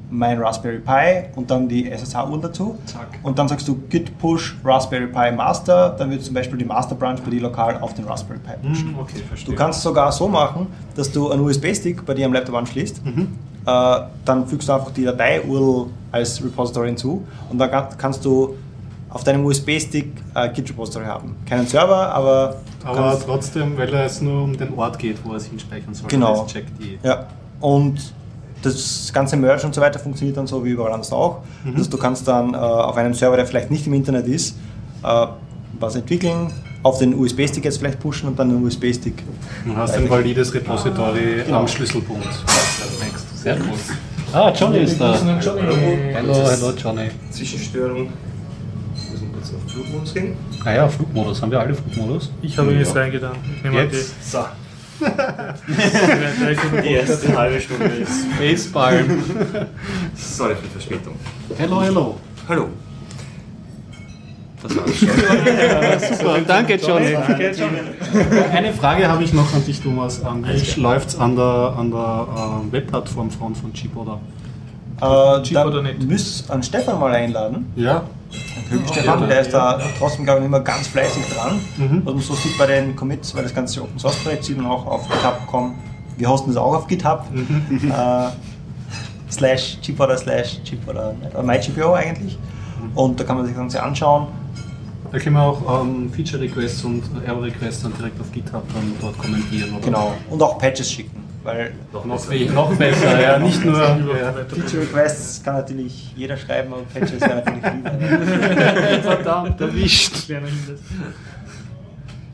mein Raspberry Pi und dann die SSH-URL dazu. Zack. Und dann sagst du git push Raspberry Pi Master, dann wird zum Beispiel die Master Branch bei dir lokal auf den Raspberry Pi pushen. Mhm, Okay, verstehe. Du kannst es sogar so machen, dass du einen USB-Stick bei dir am Laptop anschließt. Mhm. Äh, dann fügst du einfach die Datei-URL als Repository hinzu und dann kann- kannst du auf deinem USB-Stick äh, Git-Repository haben. Keinen Server, aber aber trotzdem, weil es nur um den Ort geht, wo er es hinspeichern soll. Genau. Das checkt die. ja. Und das ganze Merge und so weiter funktioniert dann so wie überall anders auch. Mhm. Also du kannst dann äh, auf einem Server, der vielleicht nicht im Internet ist, äh, was entwickeln, auf den USB-Stick jetzt vielleicht pushen und dann den USB-Stick. Du hast ein valides Repository Genau. am Schlüsselpunkt. Sehr gut. Ah, Johnny ist da. Hallo, hallo Johnny. Zwischenstörung. Wir müssen kurz auf Flugmodus gehen. Ah ja, Flugmodus. Haben wir alle Flugmodus? Ich habe ihn jetzt reingetan. Jetzt. So, die die erste halbe Stunde ist. Facepalm. Sorry für die Verspätung. hello, hello. Hallo. Das war's schon. Super, danke Johnny. Eine Frage habe ich noch an dich, Thomas. Wie läuft es an der, an der ähm, Webplattform von, von Chipodder? Äh, Cheap oder nicht? müsst an Stefan mal einladen. Ja. Stefan, der ist da trotzdem, glaube ich, immer ganz fleißig dran. Mhm. Was man so sieht bei den Commits, weil das ganze Open Source Projekt sieht man auch auf GitHub.com. Wir hosten das auch auf GitHub. Mhm. äh, slash chip oder slash chip oder, MyGPO eigentlich. Mhm. Und da kann man sich das Ganze anschauen. Da können wir auch ähm, Feature Requests und Error Requests dann direkt auf GitHub dann dort kommentieren. Oder? Genau. Und auch Patches schicken. Weil Noch, noch besser, ja, nicht nur. Ja. Feature Requests kann natürlich jeder schreiben, aber Patches wäre natürlich lieber. Verdammt, erwischt.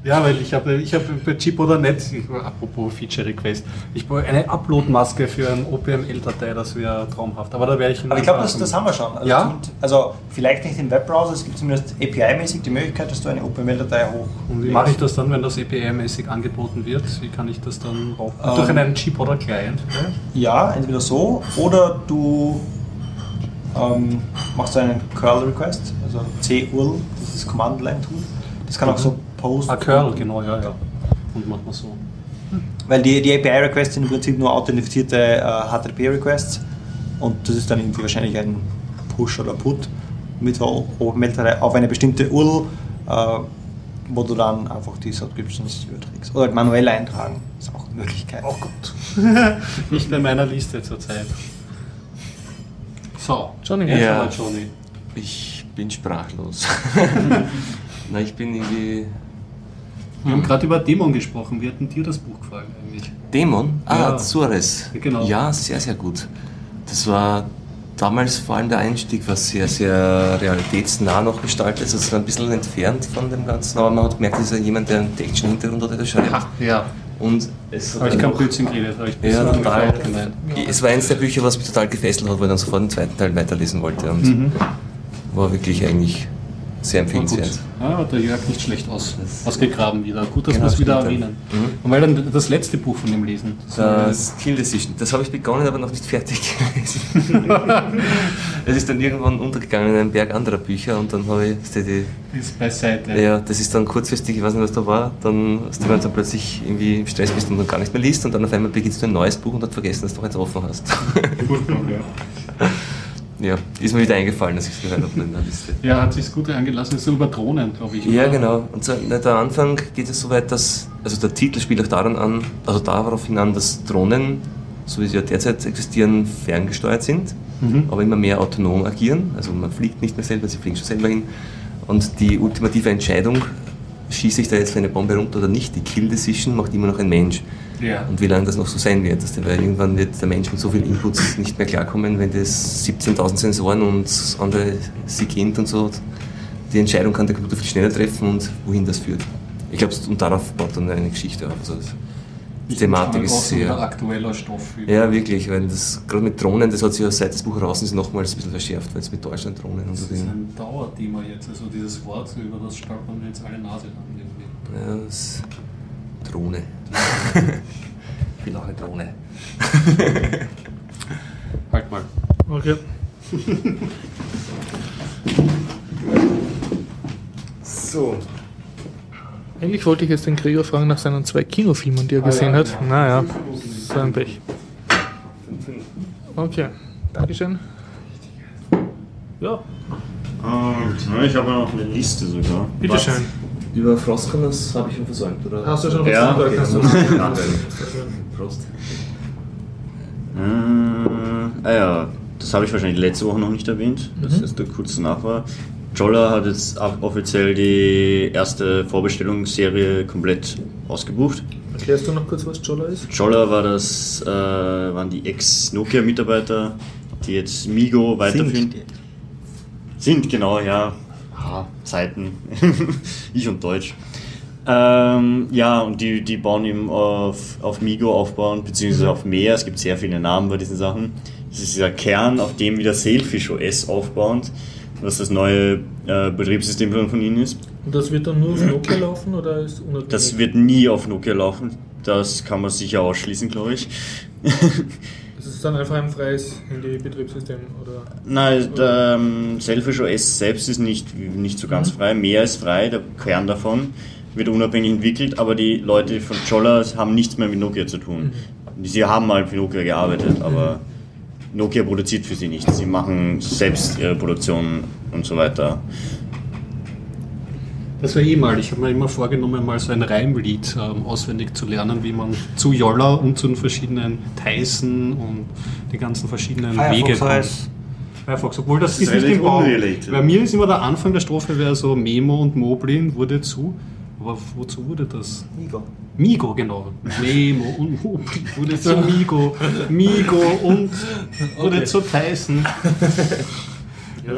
Ja, weil ich habe ich hab bei Chip oder Net, apropos Feature Request, ich brauche eine Upload-Maske für eine OPML-Datei, das wäre traumhaft. Aber da wäre ich. Aber ich glaube, das, das haben wir schon. Also, Ja? also vielleicht nicht im Webbrowser, es gibt zumindest API-mäßig die Möglichkeit, dass du eine OpenML-Datei hoch. Und wie mache ich das dann, wenn das API-mäßig angeboten wird? Wie kann ich das dann auch Ähm, durch einen Chip oder Client? Ja, entweder so oder du ähm, machst einen Curl-Request, also curl, dieses Command-Line-Tool. Das kann auch so Post. Ah, Curl, genau, ja, ja. Und machen wir so. Weil die, die API-Requests sind im Prinzip nur authentifizierte äh, HTTP-Requests und das ist dann irgendwie wahrscheinlich ein Push oder Put mit OpenML-Datei auf eine bestimmte URL, äh, wo du dann einfach die Subscriptions überträgst. Oder halt manuell eintragen, ist auch eine Möglichkeit. Oh Gott. Nicht bei meiner Liste zurzeit. So, Johnny, jetzt Ja. Johnny. Ich bin sprachlos. Na, ich bin irgendwie. Wir haben gerade über Dämon gesprochen. Wie hat denn dir das Buch gefallen eigentlich? Dämon? Ah, Ja. Suarez. Genau. Ja, sehr, sehr gut. Das war damals vor allem der Einstieg, war sehr, sehr realitätsnah noch gestaltet. Also es war ein bisschen entfernt von dem Ganzen, aber man hat gemerkt, das ist ja jemand, der einen technischen Hintergrund hat, der schreibt. Ja. Und es Habe ich noch- Blödsinn geredet, habe ich Ja, total. gemeint. Es war eines der Bücher, was mich total gefesselt hat, wo ich dann sofort den zweiten Teil weiterlesen wollte. Und Mhm. war wirklich eigentlich sehr gut. empfehlenswert. Ja, hat der Jörg nicht schlecht aus, ausgegraben wieder. Gut, dass Genau, wir es wieder erwähnen. Mhm. Und weil dann das letzte Buch von ihm lesen. Das Kill Decision. Das habe ich begonnen, aber noch nicht fertig gelesen. es ist dann irgendwann untergegangen in einem Berg anderer Bücher und dann habe ich die, ist beiseite. ja, das ist dann kurzfristig, ich weiß nicht, was da war, dann, dass du dann plötzlich irgendwie im Stress bist und dann gar nicht mehr liest und dann auf einmal beginnst du ein neues Buch und hast vergessen, dass du noch eins offen hast. ja, ist mir wieder eingefallen, dass ich es gehört habe in der Liste. Ja, hat sich gut angelassen. Ist so über Drohnen, glaube ich. Ja, oder? genau. Und so, na, der Anfang geht es so weit, dass, also der Titel spielt auch daran an, also darauf hinan, dass Drohnen, so wie sie ja derzeit existieren, ferngesteuert sind, Mhm. aber immer mehr autonom agieren. Also man fliegt nicht mehr selber, sie fliegen schon selber hin. Und die ultimative Entscheidung, schieße ich da jetzt eine Bombe runter oder nicht, die Kill Decision macht immer noch ein Mensch. Ja. Und wie lange das noch so sein wird, dass der, weil irgendwann wird der Mensch mit so vielen Inputs nicht mehr klarkommen, wenn das 17.000 Sensoren und andere SIGINT und so, die Entscheidung kann der Computer viel schneller treffen und wohin das führt. Ich glaube, und darauf baut dann eine Geschichte auf. Also die Thematik ist sehr. aktueller Stoff. Ja, wirklich, weil das gerade mit Drohnen, das hat sich ja seit das Buch raus ist nochmals ein bisschen verschärft, weil es mit Deutschland Drohnen und so Das ist ein Dauerthema jetzt, also dieses Wort, über das stolpern wir jetzt alle Nase lang irgendwie. Ja, das Drohne. ich will auch eine Drohne. Halt mal. Okay. So. Eigentlich wollte ich jetzt den Gregor fragen nach seinen zwei Kinofilmen, die er gesehen hat. Naja, so ein Pech. Okay, Dankeschön. Ja, Und, ich habe noch eine Liste sogar. bitteschön. Über Frostcon, das habe ich schon versäumt, oder? Hast du schon Ja, was okay. gesagt? Prost. Äh, ah ja, das habe ich wahrscheinlich letzte Woche noch nicht erwähnt, dass Mhm. das da kurz danach war. Jolla hat jetzt offiziell die erste Vorbestellungsserie komplett ausgebucht. Erklärst du noch kurz, was Jolla ist? Jolla war das, äh, waren die Ex-Nokia-Mitarbeiter, die jetzt Migo weiterführen. Sind, genau, ja. Ah, Zeiten. ich und Deutsch. Ähm, ja, und die, die bauen eben auf, auf Migo aufbauen, beziehungsweise auf mehr. Es gibt sehr viele Namen bei diesen Sachen. Das ist dieser Kern, auf dem wieder Sailfish OS aufbauend, was das neue äh, Betriebssystem von, von ihnen ist. Und das wird dann nur auf Nokia laufen oder ist unabhängig? Das wird nie auf Nokia laufen. Das kann man sicher ausschließen, glaube ich. Ist dann einfach ein freies Handy-Betriebssystem oder? Nein, der ähm, Selfish OS selbst ist nicht, nicht so ganz frei. Mehr ist frei, der Kern davon wird unabhängig entwickelt, aber die Leute von Jolla haben nichts mehr mit Nokia zu tun. Sie haben mal für Nokia gearbeitet, aber Nokia produziert für sie nichts. Sie machen selbst ihre Produktion und so weiter. Das war eh mal. Ich habe mir immer vorgenommen, mal so ein Reimlied ähm, auswendig zu lernen, wie man zu Jolla und zu den verschiedenen Tyson und die ganzen verschiedenen Wege kommt. heißt- Firefox, obwohl das, Das ist ist nicht im Baum. Bei mir ist immer der Anfang der Strophe wäre so Memo und Moblin wurde zu Aber wozu wurde das? Migo. Migo, genau. Nemo und Mobi wurde zu Migo. Migo und wurde zu Tyson. Ja,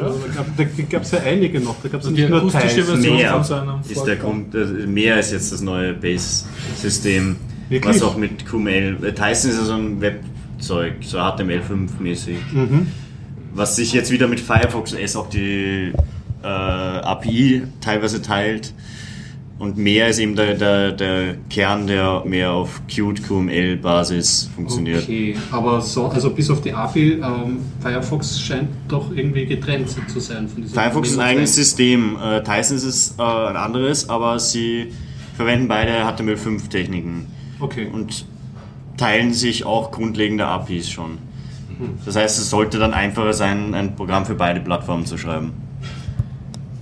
da gab es ja einige noch. Da gab es Die nicht nur akustische Tyson. Version Mehr von seinem ist der Vorgänger. Grund, mehr ist jetzt das neue Base-System, was auch mit QML, äh, Tyson ist ja so ein Webzeug, so HTML5-mäßig, Mhm. was sich jetzt wieder mit Firefox OS auch die äh, API teilweise teilt. Und mehr ist eben der, der, der Kern, der mehr auf Qt QML-Basis funktioniert. Okay, aber so, also bis auf die API, ähm, Firefox scheint doch irgendwie getrennt zu sein von diesem Firefox ist ein eigenes System, äh, Tyson ist es, äh, ein anderes, aber sie verwenden beide HTML5-Techniken. Okay. und teilen sich auch grundlegende APIs schon. Das heißt, es sollte dann einfacher sein, ein Programm für beide Plattformen zu schreiben.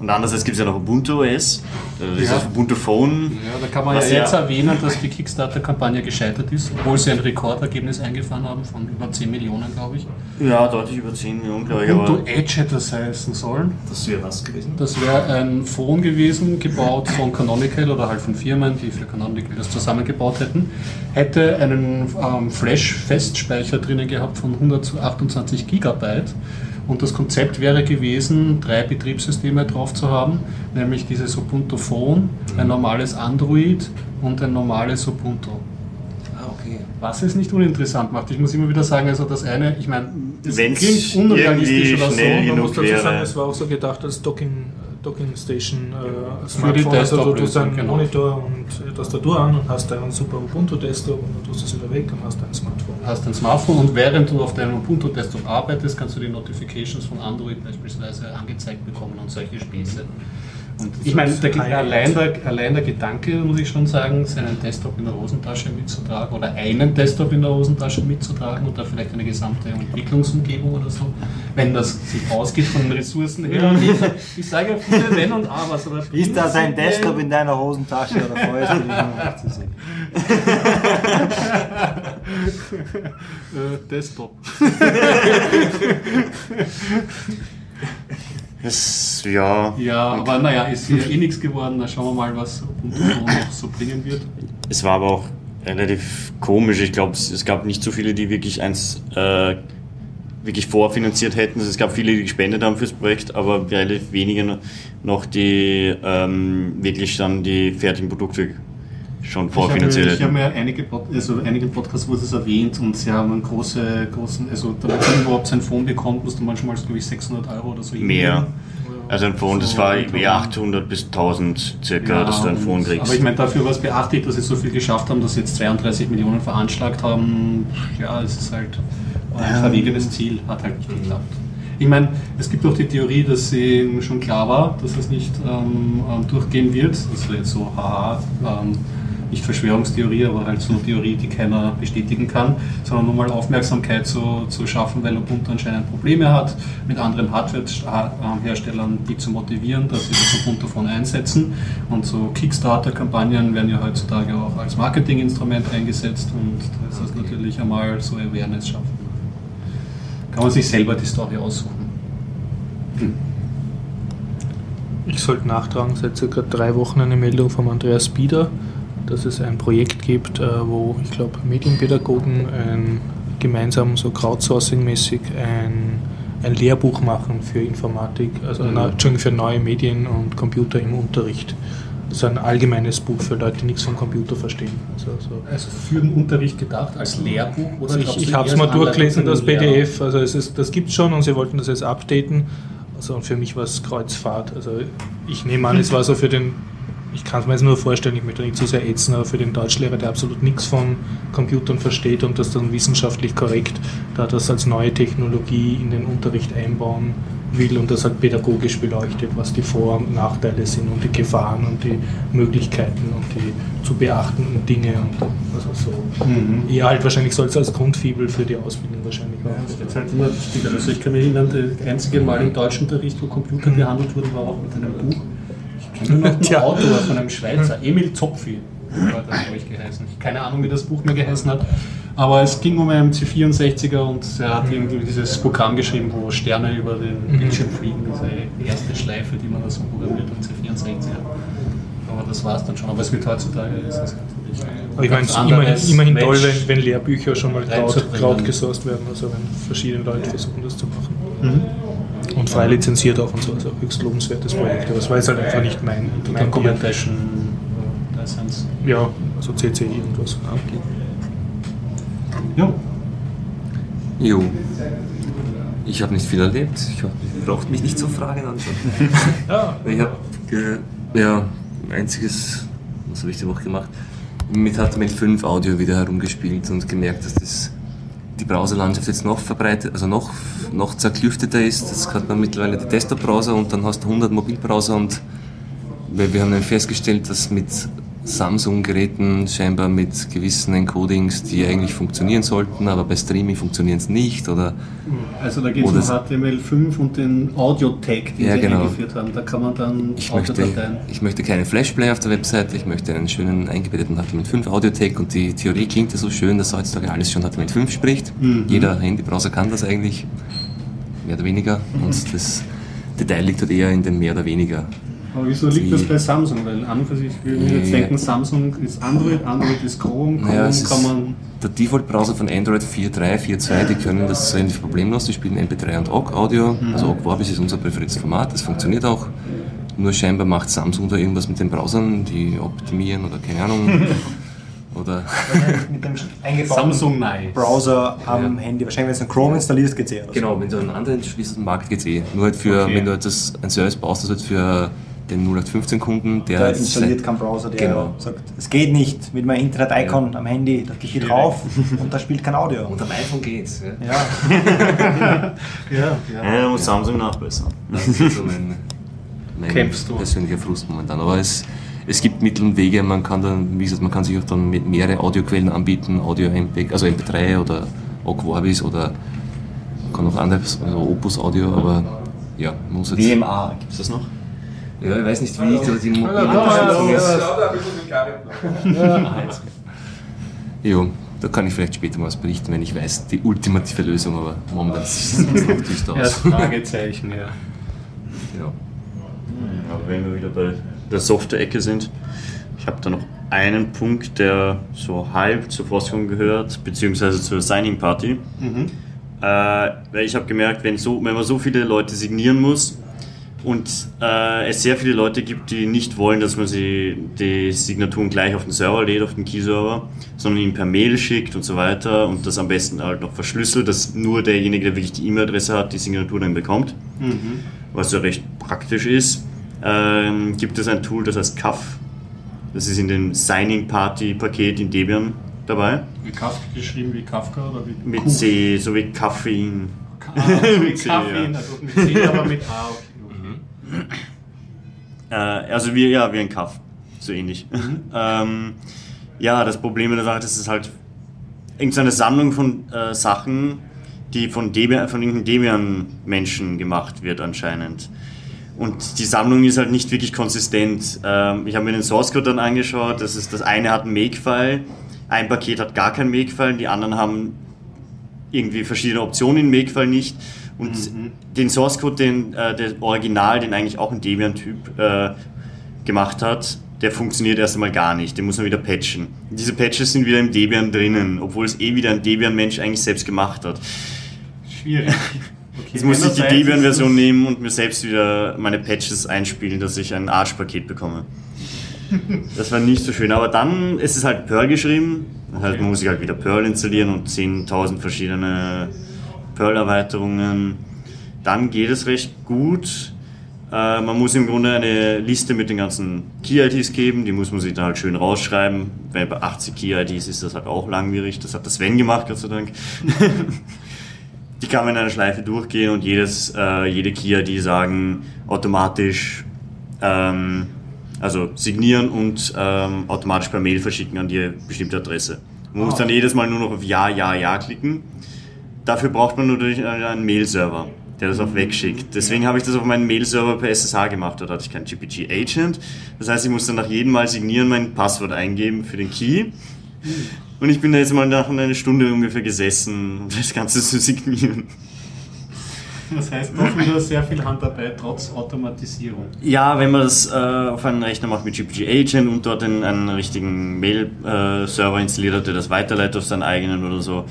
Und andererseits gibt es ja noch Ubuntu OS, äh, das Ja. ist Ubuntu Phone. Ja, da kann man ja jetzt ja- erwähnen, dass die Kickstarter-Kampagne gescheitert ist, obwohl sie ein Rekordergebnis eingefahren haben von über 10 Millionen, glaube ich. Ja, deutlich über 10 Millionen, glaube ich. Ubuntu Edge hätte das heißen sollen. Das wäre was gewesen. Das wäre ein Phone gewesen, gebaut von Canonical oder halt von Firmen, die für Canonical das zusammengebaut hätten. Hätte einen ähm, Flash-Festspeicher drinnen gehabt von 128 Gigabyte. Und das Konzept wäre gewesen, drei Betriebssysteme drauf zu haben, nämlich dieses Ubuntu Phone, ein normales Android und ein normales Ubuntu. Ah, okay. Was es nicht uninteressant macht. Ich muss immer wieder sagen, also das eine, ich meine, es Wenn's klingt unrealistisch oder so. Man muss dazu wäre. sagen, es war auch so gedacht als Docking, Docking Station äh, die Smartphone. Also du tust einen genau. Monitor und Tastatur an und hast einen super Ubuntu Desktop und dann tust du es wieder weg und hast ein Smartphone. hast ein Smartphone und während du auf deinem Ubuntu Desktop arbeitest, kannst du die Notifications von Android beispielsweise angezeigt bekommen und solche Späße. Und ich meine, der, allein, der, allein der Gedanke, muss ich schon sagen, seinen Desktop in der Hosentasche mitzutragen oder einen Desktop in der Hosentasche mitzutragen da vielleicht eine gesamte Entwicklungsumgebung oder so, wenn das sich ausgeht von den Ressourcen her. Ich, ich sage ja viele Wenn und Abers. Aber Ist das ein Desktop in deiner Hosentasche oder vorher ist noch nicht zu sehen? äh, Desktop. das, ja, Ja, aber naja, ist hier eh nichts geworden. Da schauen wir mal, was Ubuntu noch so bringen wird. es war aber auch relativ komisch. Ich glaube, es, gab nicht so viele, die wirklich eins äh, wirklich vorfinanziert hätten. Es gab viele, die gespendet haben fürs Projekt, aber relativ wenige no- noch, die ähm, wirklich dann die fertigen Produkte schon vorfinanziert Ich habe mir einige, Pod also einige Podcasts wurde es erwähnt und sie haben einen große, großen, also damit man überhaupt sein Phone bekommt, musste manchmal, glaube ich, 600 Euro oder so. Mehr. hingeben. Also ein Phone, das So, war und irgendwie dann- 800 bis 1000 circa, Ja, dass du ein Phone kriegst. Aber ich meine, dafür war es beachtlich, dass sie so viel geschafft haben, dass sie jetzt 32 Millionen veranschlagt haben. Ja, es ist halt ein verwegenes Ziel, hat halt nicht geklappt. Ich meine, es gibt auch die Theorie, dass ihnen schon klar war, dass es nicht ähm, ähm, durchgehen wird. Das wäre jetzt so, haha, ähm, nicht Verschwörungstheorie, aber halt so eine Theorie, die keiner bestätigen kann, sondern nur mal Aufmerksamkeit zu, zu schaffen, weil Ubuntu anscheinend Probleme hat, mit anderen Hardware-Herstellern die zu motivieren, dass sie das Ubuntu Phone einsetzen. Und so Kickstarter-Kampagnen werden ja heutzutage auch als Marketinginstrument eingesetzt und das ist natürlich einmal so Awareness schaffen. Kann man sich selber die Story aussuchen. Ich sollte nachtragen, seit circa drei Wochen eine Meldung vom Andreas Bieder, dass es ein Projekt gibt, äh, wo ich glaube Medienpädagogen ein, gemeinsam so Crowdsourcing-mäßig ein, ein Lehrbuch machen für Informatik, also Mhm. Entschuldigung, für neue Medien und Computer im Unterricht. Das ist ein allgemeines Buch für Leute, die nichts vom Computer verstehen. Also, so. Also für den Unterricht gedacht, als Lehrbuch? Oder Also ich ich habe es mal durchgelesen, das? PDF. Also es ist, das gibt es schon und sie wollten das jetzt updaten. Also und für mich war es Kreuzfahrt. Also ich nehme an, es war so für den, ich kann es mir jetzt nur vorstellen, ich möchte nicht zu sehr ätzen, aber für den Deutschlehrer, der absolut nichts von Computern versteht und das dann wissenschaftlich korrekt, da das als neue Technologie in den Unterricht einbauen will und das halt pädagogisch beleuchtet, was die Vor- und Nachteile sind und die Gefahren und die Möglichkeiten und die zu beachtenden Dinge und also so. Mhm. Ja, halt wahrscheinlich soll es als Grundfibel für die Ausbildung wahrscheinlich Ja, auch. das wird halt immer wichtiger. Also ich kann mich erinnern, das einzige Mal im Deutschunterricht, wo Computer behandelt wurden, war auch mit einem Buch. Kenne nur noch den. Autor von einem Schweizer, Emil Zopfi, hat das, glaube ich, geheißen. Keine Ahnung, wie das Buch mehr geheißen hat. Aber es ging um einen C64er und er hat irgendwie dieses Programm geschrieben, wo Sterne über den Bildschirm fliegen. Diese erste Schleife, die man da so programmiert am C64er. Aber das war es dann schon. Aber es wird heutzutage ist natürlich. Aber ich meine, es ist immerhin, immerhin toll, wenn, wenn Lehrbücher schon mal reinzubringen. Kraut gesourced werden, also wenn verschiedene Leute versuchen, das zu machen. Und frei lizenziert auch und so, also ein höchst lobenswertes Projekt. Aber das war jetzt halt einfach nicht mein, mein. Documentation License. Ja, so CC irgendwas. Ja. Jo. Ich habe nicht viel erlebt. Ich hab, braucht mich nicht zu Fragen anschauen. Ja, Ich habe ja ein einziges, was habe ich die Woche gemacht? Mit HTML5 Audio wieder herumgespielt und gemerkt, dass das die Browserlandschaft jetzt noch verbreitet, also noch, noch zerklüfteter ist. Das hat man mittlerweile die Desktop-Browser und dann hast du 100 Mobilbrowser und wir haben dann festgestellt, dass mit Samsung-Geräten scheinbar mit gewissen Encodings, die eigentlich funktionieren sollten, aber bei Streaming funktionieren es nicht oder Also da geht es um Oder- HTML5 und den Audio-Tag, den Ja, sie genau. eingeführt haben. Da kann man dann Ich möchte, ich möchte keinen Flashplayer auf der Webseite, ich möchte einen schönen eingebetteten HTML5 Audiotech und die Theorie klingt ja so schön, dass heutzutage alles schon HTML5 spricht. Jeder Handybrowser kann das eigentlich, mehr oder weniger. Und das Detail liegt dort eher in dem mehr oder weniger. Aber wieso liegt Die- das bei Samsung? Weil an und für sich würden wir jetzt denken, Samsung ist Android, Android ist Chrome, Chrome Naja, es kann man. der Default-Browser von Android 4.3, 4.2, die können das relativ problemlos, die spielen MP3 und OGG Audio. Also OGG Vorbis ist unser präferiertes Format, das funktioniert auch. Nur scheinbar macht Samsung da irgendwas mit den Browsern, die optimieren oder keine Ahnung. oder Mit dem eingebauten Samsung Nice. Browser am Ja. Handy. Wahrscheinlich, wenn du einen Chrome installierst, geht's eh. oder so. Genau, wenn du einen anderen schließt, den Markt geht's eh. Nur halt für, Okay. wenn du etwas, einen Service baust, das halt für den 0815-Kunden, der Der installiert keinen Browser, der Genau. sagt, es geht nicht mit meinem Internet-Icon am Handy, da geht die drauf und da spielt kein Audio. Und am iPhone geht's. Ja. Ja, Ja, Ja, da muss Samsung nachbessern. Das ist so mein, mein Kämpfst du? persönlicher Frust momentan. Aber es, es gibt Mittel und Wege, man kann dann, wie gesagt, man kann sich auch dann mit mehrere Audioquellen anbieten, Audio MP, also MP3 oder OGG Vorbis oder man kann auch anderes, also Opus Audio, aber ja, muss jetzt. WMA, gibt es das noch? Ja, ich weiß nicht, wie ich da die Mo- Jo, da kann ich vielleicht später mal was berichten, wenn ich weiß, die ultimative Lösung, aber momentan sieht es noch düster ja, aus. Fragezeichen, ja. Ja. Aber wenn wir wieder bei der Software-Ecke sind, ich habe da noch einen Punkt, der so halb zur Forschung gehört, beziehungsweise zur Signing Party. Äh, weil ich habe gemerkt, wenn, so, wenn man so viele Leute signieren muss und äh, es sehr viele Leute gibt, die nicht wollen, dass man sie die Signaturen gleich auf den Server lädt, auf den Key-Server, sondern ihn per Mail schickt und so weiter und das am besten halt noch verschlüsselt, dass nur derjenige, der wirklich die E-Mail-Adresse hat, die Signatur dann bekommt was ja recht praktisch ist, ähm, gibt es ein Tool, das heißt CAF. Das ist in dem Signing Party Paket in Debian dabei. Wie Kafka geschrieben wie Kafka oder wie Mit C, so wie Kaffein. Ah, mit Kaffee, ja. also mit C, aber mit A. Okay. Äh, also wie, ja, wie ein Kaff, so ähnlich. ähm, ja, das Problem in der Sache ist, es ist halt irgendeine Sammlung von äh, Sachen, die von, Debian, von irgendeinem Debian-Menschen gemacht wird anscheinend. Und die Sammlung ist halt nicht wirklich konsistent. Ähm, ich habe mir den Source Code dann angeschaut. Das, ist, das eine hat einen Make-File, ein Paket hat gar keinen Make-File, die anderen haben irgendwie verschiedene Optionen im Make-File nicht. Und den Source Code, den äh, der Original, den eigentlich auch ein Debian-Typ äh, gemacht hat, der funktioniert erst einmal gar nicht. Den muss man wieder patchen. Und diese Patches sind wieder im Debian drinnen, obwohl es eh wieder ein Debian-Mensch eigentlich selbst gemacht hat. Schwierig. Okay, Jetzt muss ich die Debian-Version nehmen und mir selbst wieder meine Patches einspielen, dass ich ein Arschpaket bekomme. Das war nicht so schön, aber dann ist es halt Perl geschrieben. Das heißt, man muss sich halt wieder Perl installieren und 10.000 verschiedene Perl-Erweiterungen. Dann geht es recht gut. Äh, man muss im Grunde eine Liste mit den ganzen Key-IDs geben, die muss man sich da halt schön rausschreiben. Weil bei 80 Key-IDs ist das halt auch langwierig. Das hat der Sven gemacht, Gott sei Dank. die kann man in einer Schleife durchgehen und jedes, äh, jede Key-ID sagen automatisch, ähm, also signieren und ähm, automatisch per Mail verschicken an die bestimmte Adresse. Man muss dann jedes Mal nur noch auf Ja, Ja, Ja klicken. Dafür braucht man natürlich einen Mail-Server, der das auch wegschickt. Deswegen habe ich das auf meinen Mail-Server per SSH gemacht. Dort hatte ich keinen GPG-Agent. Das heißt, ich muss dann nach jedem Mal signieren mein Passwort eingeben für den Key. Und ich bin da jetzt mal nach einer Stunde ungefähr gesessen, um das Ganze zu signieren. Das heißt doch wieder sehr viel Handarbeit trotz Automatisierung. Ja, wenn man das äh, auf einen Rechner macht mit GPG Agent und dort einen, einen richtigen Mail-Server installiert hat, der das weiterleitet auf seinen eigenen oder so,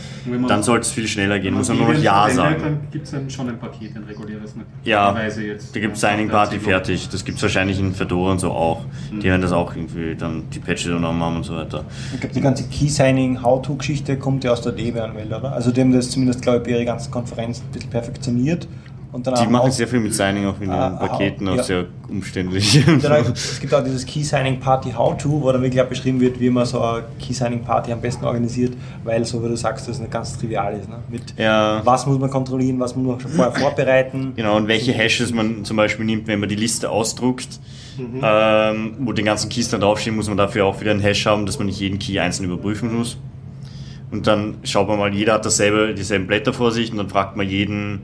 dann sollte es viel schneller gehen. Muss man nur noch Ja sagen. Dann gibt es dann schon ein Paket, ein reguläres. Ja, Weise jetzt. Da gibt es Signing Party fertig. Das gibt es wahrscheinlich in Fedora und so auch. Mhm. Die werden das auch irgendwie dann die Patches übernommen haben und so weiter. Ich glaube, die ganze Key-Signing-How-To-Geschichte kommt ja aus der Debian-Welt, oder? Also die haben das zumindest, glaube ich, bei ihrer ganzen Konferenz ein bisschen perfektioniert. Die machen sehr viel mit Signing auch in den Ah, Paketen, ah, auch ja. sehr umständlich. Dann, es gibt auch dieses Key Signing Party How To, wo dann wirklich auch beschrieben wird, wie man so eine Key Signing Party am besten organisiert, weil so wie du sagst, das nicht ganz trivial ist. Ne? Mit Ja. was muss man kontrollieren, was muss man schon vorher vorbereiten. Genau, und welche Hashes man zum Beispiel nimmt, wenn man die Liste ausdruckt, ähm, wo den ganzen Keys dann draufstehen, muss man dafür auch wieder einen Hash haben, dass man nicht jeden Key einzeln überprüfen muss. Und dann schaut man mal, jeder hat dasselbe, dieselben Blätter vor sich und dann fragt man jeden,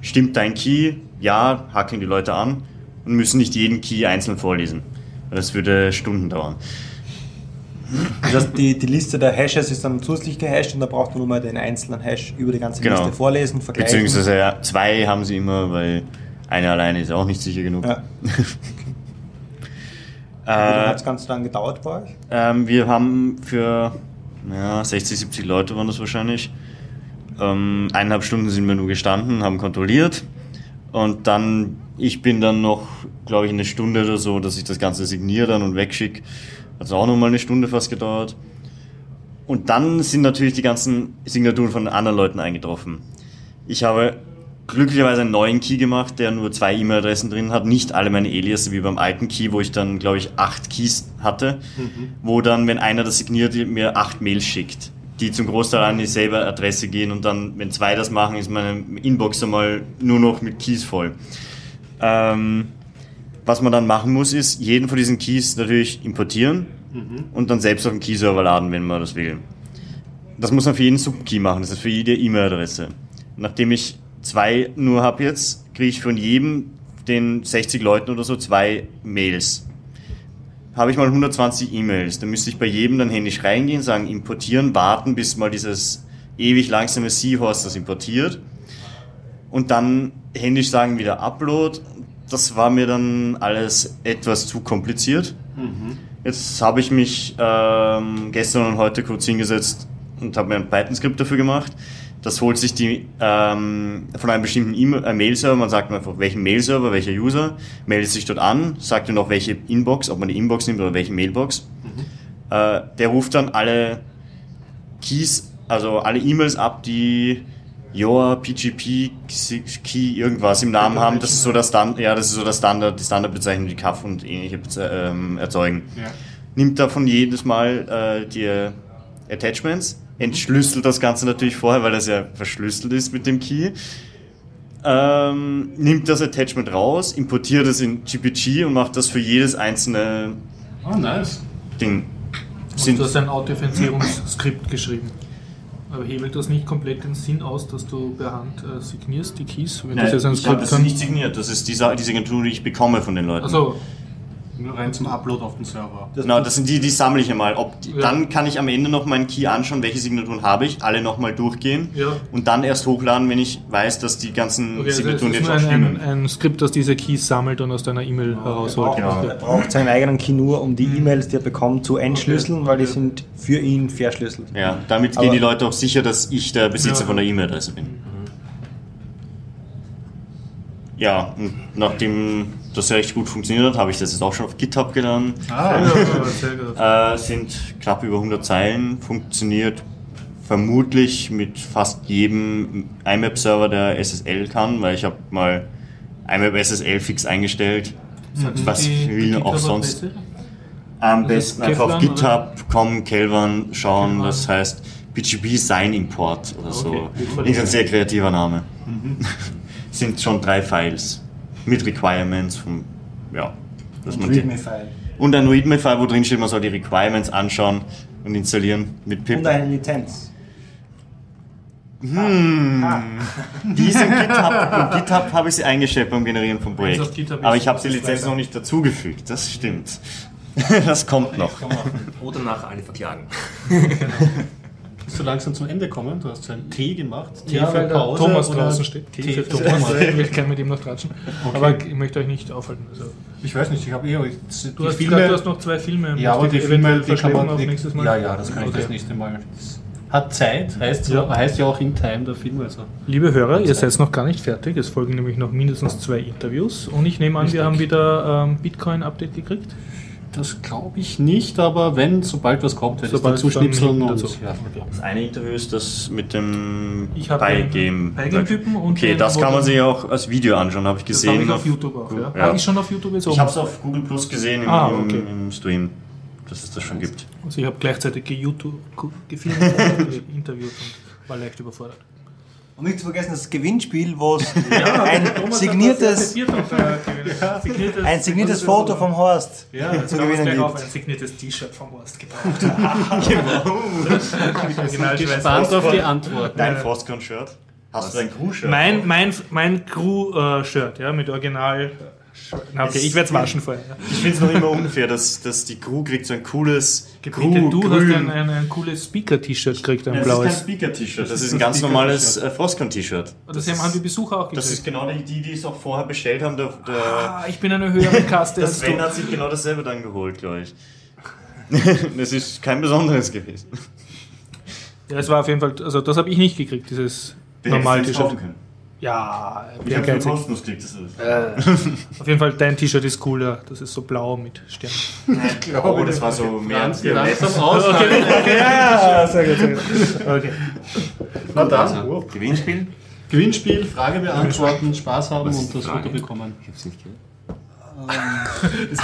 stimmt dein Key? Ja, hakeln die Leute an und müssen nicht jeden Key einzeln vorlesen. Das würde Stunden dauern. Das heißt, die, die Liste der Hashes ist dann zusätzlich gehasht und da braucht man nur mal den einzelnen Hash über die ganze Genau. Liste vorlesen, vergleichen. Beziehungsweise ja, zwei haben sie immer, weil eine alleine ist auch nicht sicher genug. Ja. Wie lange hat das Ganze dann gedauert bei euch? Ähm, wir haben für ja, 60, 70 Leute waren das wahrscheinlich. Ähm, eineinhalb Stunden sind wir nur gestanden, haben kontrolliert. Und dann, ich bin dann noch, glaube ich, eine Stunde oder so, dass ich das Ganze signiere dann und wegschicke. Hat auch noch mal eine Stunde fast gedauert. Und dann sind natürlich die ganzen Signaturen von anderen Leuten eingetroffen. Ich habe glücklicherweise einen neuen Key gemacht, der nur zwei E-Mail-Adressen drin hat, nicht alle meine Alias, wie beim alten Key, wo ich dann, glaube ich, acht Keys hatte, wo dann, wenn einer das signiert, mir acht Mails schickt, die zum Großteil an dieselbe Adresse gehen und dann, wenn zwei das machen, ist meine Inbox einmal nur noch mit Keys voll. Ähm, was man dann machen muss, ist, jeden von diesen Keys natürlich importieren und dann selbst auf den Key-Server laden, wenn man das will. Das muss man für jeden Subkey machen, das ist für jede E-Mail-Adresse. Nachdem ich zwei nur habe jetzt, kriege ich von jedem, den 60 Leuten oder so, zwei Mails. Habe ich mal 120 E-Mails, dann müsste ich bei jedem dann händisch reingehen, sagen importieren, warten, bis mal dieses ewig langsame Seahorse das importiert und dann händisch sagen wieder Upload. Das war mir dann alles etwas zu kompliziert. Jetzt habe ich mich ähm, gestern und heute kurz hingesetzt und habe mir ein Python-Skript dafür gemacht. Das holt sich die ähm, von einem bestimmten E-Mail- äh, Mail-Server, man sagt einfach, welchen Mail-Server, welcher User, meldet sich dort an, sagt dann auch welche Inbox, ob man die Inbox nimmt oder welche Mailbox. Äh, der ruft dann alle Keys, also alle E-Mails ab, die Yoa, PGP, Key, irgendwas im Namen haben. Das ist so das Stand, ja, das ist so das Standard, die Standardbezeichnung, die CAF und ähnliche ähm, erzeugen. Ja. Nimmt davon jedes Mal äh, die Attachments, entschlüsselt das Ganze natürlich vorher, weil das ja verschlüsselt ist mit dem Key. Ähm, nimmt das Attachment raus, importiert es in GPG und macht das für jedes einzelne Oh, nice. Ding. Und du hast ein Authentifizierungsskript geschrieben. Aber hebelt das nicht komplett den Sinn aus, dass du per Hand äh, signierst die Keys? Wenn Nein, das jetzt ein ich habe das nicht signiert. Das ist die, Sa- die Signatur, die ich bekomme von den Leuten. Also, rein zum Upload auf den Server. Genau, das sind die, die sammle ich einmal. Ob die, Ja. Dann kann ich am Ende noch meinen Key anschauen, welche Signaturen habe ich, alle nochmal durchgehen Ja. und dann erst hochladen, wenn ich weiß, dass die ganzen okay, also Signaturen jetzt auch ein, stimmen. ein, ein Skript, das diese Keys sammelt und aus deiner E-Mail herausholt. Genau. Er braucht seinen eigenen Key nur, um die E-Mails, die er bekommt, zu entschlüsseln, weil die Okay. sind für ihn verschlüsselt. Ja, damit Aber- gehen die Leute auch sicher, dass ich der Besitzer Ja. von der E-Mail-Adresse bin. Ja, und nachdem das ja recht gut funktioniert hat, habe ich das jetzt auch schon auf GitHub geladen. Ah, Ja, sehr gut. Äh, sind knapp über 100 Zeilen, funktioniert vermutlich mit fast jedem IMAP-Server, der SSL kann, weil ich habe mal IMAP SSL fix eingestellt. Was Die- will die auch sonst. Am besten einfach auf Kevlan, GitHub.com, Kelvan schauen, Kevlan. das heißt PGP Sign Import oder so. Okay. Ist ein sehr kreativer Name. Sind schon drei Files mit Requirements vom, ja, dass man die, README-File. und ein README-File, wo drin steht, man soll die Requirements anschauen und installieren mit pip. Und eine Lizenz. Hm. Die ist im GitHub. Im GitHub habe ich sie eingestellt beim Generieren vom Projekt. Aber ich habe die Lizenz noch nicht dazugefügt. Das stimmt. Das kommt noch. Oder nachher alle verklagen. Bist du langsam zum Ende kommen? Du hast so einen Tee gemacht. Tee Ja, für Pause Thomas draußen steht. Tee, Tee für für Thomas. Ich will gerne mit ihm noch tratschen. Okay. Aber ich möchte euch nicht aufhalten. Also, Ich weiß nicht, ich habe eh... Du, hast Filme, gesagt, du hast noch zwei Filme. ja, aber die Filme, die kann man... Die, nächstes Mal. Ja, ja, das kann ich Okay. das nächste Mal. Das hat Zeit, heißt, so, Ja. heißt ja auch in Time der Film. Also. Liebe Hörer, ihr seid noch gar nicht fertig. Es folgen nämlich noch mindestens zwei Interviews. Und ich nehme an, wir haben wieder ähm, Bitcoin-Update gekriegt. Das glaube ich nicht, aber wenn, sobald was kommt, werde ich Sobald dazu schnipseln und... dazu. Ja. Das eine Interview ist das mit dem Beigame. Beigame-Typen und Okay, das kann man sich auch als Video anschauen, habe ich Das gesehen. habe ich auf YouTube auch. Ja. Ja. Habe ich schon auf YouTube jetzt Ich habe es auf Google Plus gesehen im, Ah, im- okay. im Stream, dass es das schon gibt. Also ich habe gleichzeitig ge-YouTube, gefilmt und interviewt und war leicht überfordert. Und nicht zu vergessen das Gewinnspiel, wo es ein signiertes, signiertes, ein signiertes Foto vom Horst ja, zu gewinnen gleich auf gibt. ein signiertes T-Shirt vom Horst gebraucht. Original Gespannt auf die Antwort. Dein Frostcon-Shirt? Hast du ein Crew-Shirt? Mein, mein, mein Crew-Shirt, ja, mit Original. Na, okay, ich werde es waschen vorher. Ich finde es noch immer unfair, dass, dass die Crew kriegt so ein cooles Bitte, Crew du grün. hast ein, ein, ein cooles Speaker-T-Shirt gekriegt, ein Ja, das ist kein blaues. Speaker-T-Shirt, das, ist ist ein ganz normales äh, Frostcon-T-Shirt. Das haben die Besucher auch Das ist gekriegt. genau die, die, die es auch vorher bestellt haben. Der, der, Ah, ich bin eine höhere Kaste der Sven hat sich genau dasselbe dann geholt, glaube ich. das ist kein besonderes gewesen. Ja, es war auf jeden Fall, also das habe ich nicht gekriegt, dieses normal T-Shirt. Ja, Ich habe geizig. kostenlos gekriegt, das ist Auf jeden Fall, dein T-Shirt ist cooler. Das ist so blau mit Sternen. Oh, das war so mehr. Ganz langsam aus. Ja, sehr gut, sehr gut. Okay. Na dann, Gewinnspiel? Gewinnspiel, Frage beantworten, Spaß haben und das? Foto bekommen. Ich hab's nicht gehört.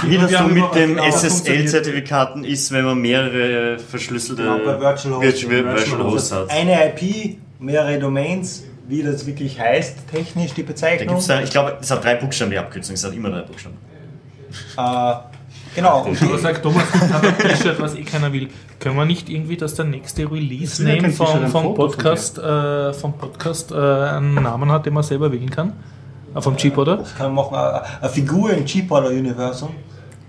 Wie das Wir so mit funktioniert. SSL-Zertifikaten ist, wenn man mehrere verschlüsselte Genau, bei Virtual Host. Virtual, Virtual Hosts hat. Eine IP, mehrere Domains, wie das wirklich heißt, technisch die Da Bezeichnung. gibt's da, ich glaube, es hat drei Buchstaben, die Abkürzung. Es hat immer drei Buchstaben. äh, genau. Aber sagt Thomas, ich habe ein T-Shirt, was eh keiner will. Können wir nicht irgendwie, dass der nächste kein T-Shirt, vom, vom Podcast, äh, vom Podcast äh, einen Namen hat, den man selber wählen kann? Äh, vom Chip, oder? das kann man machen, äh, eine Figur im G-Polar-Universum.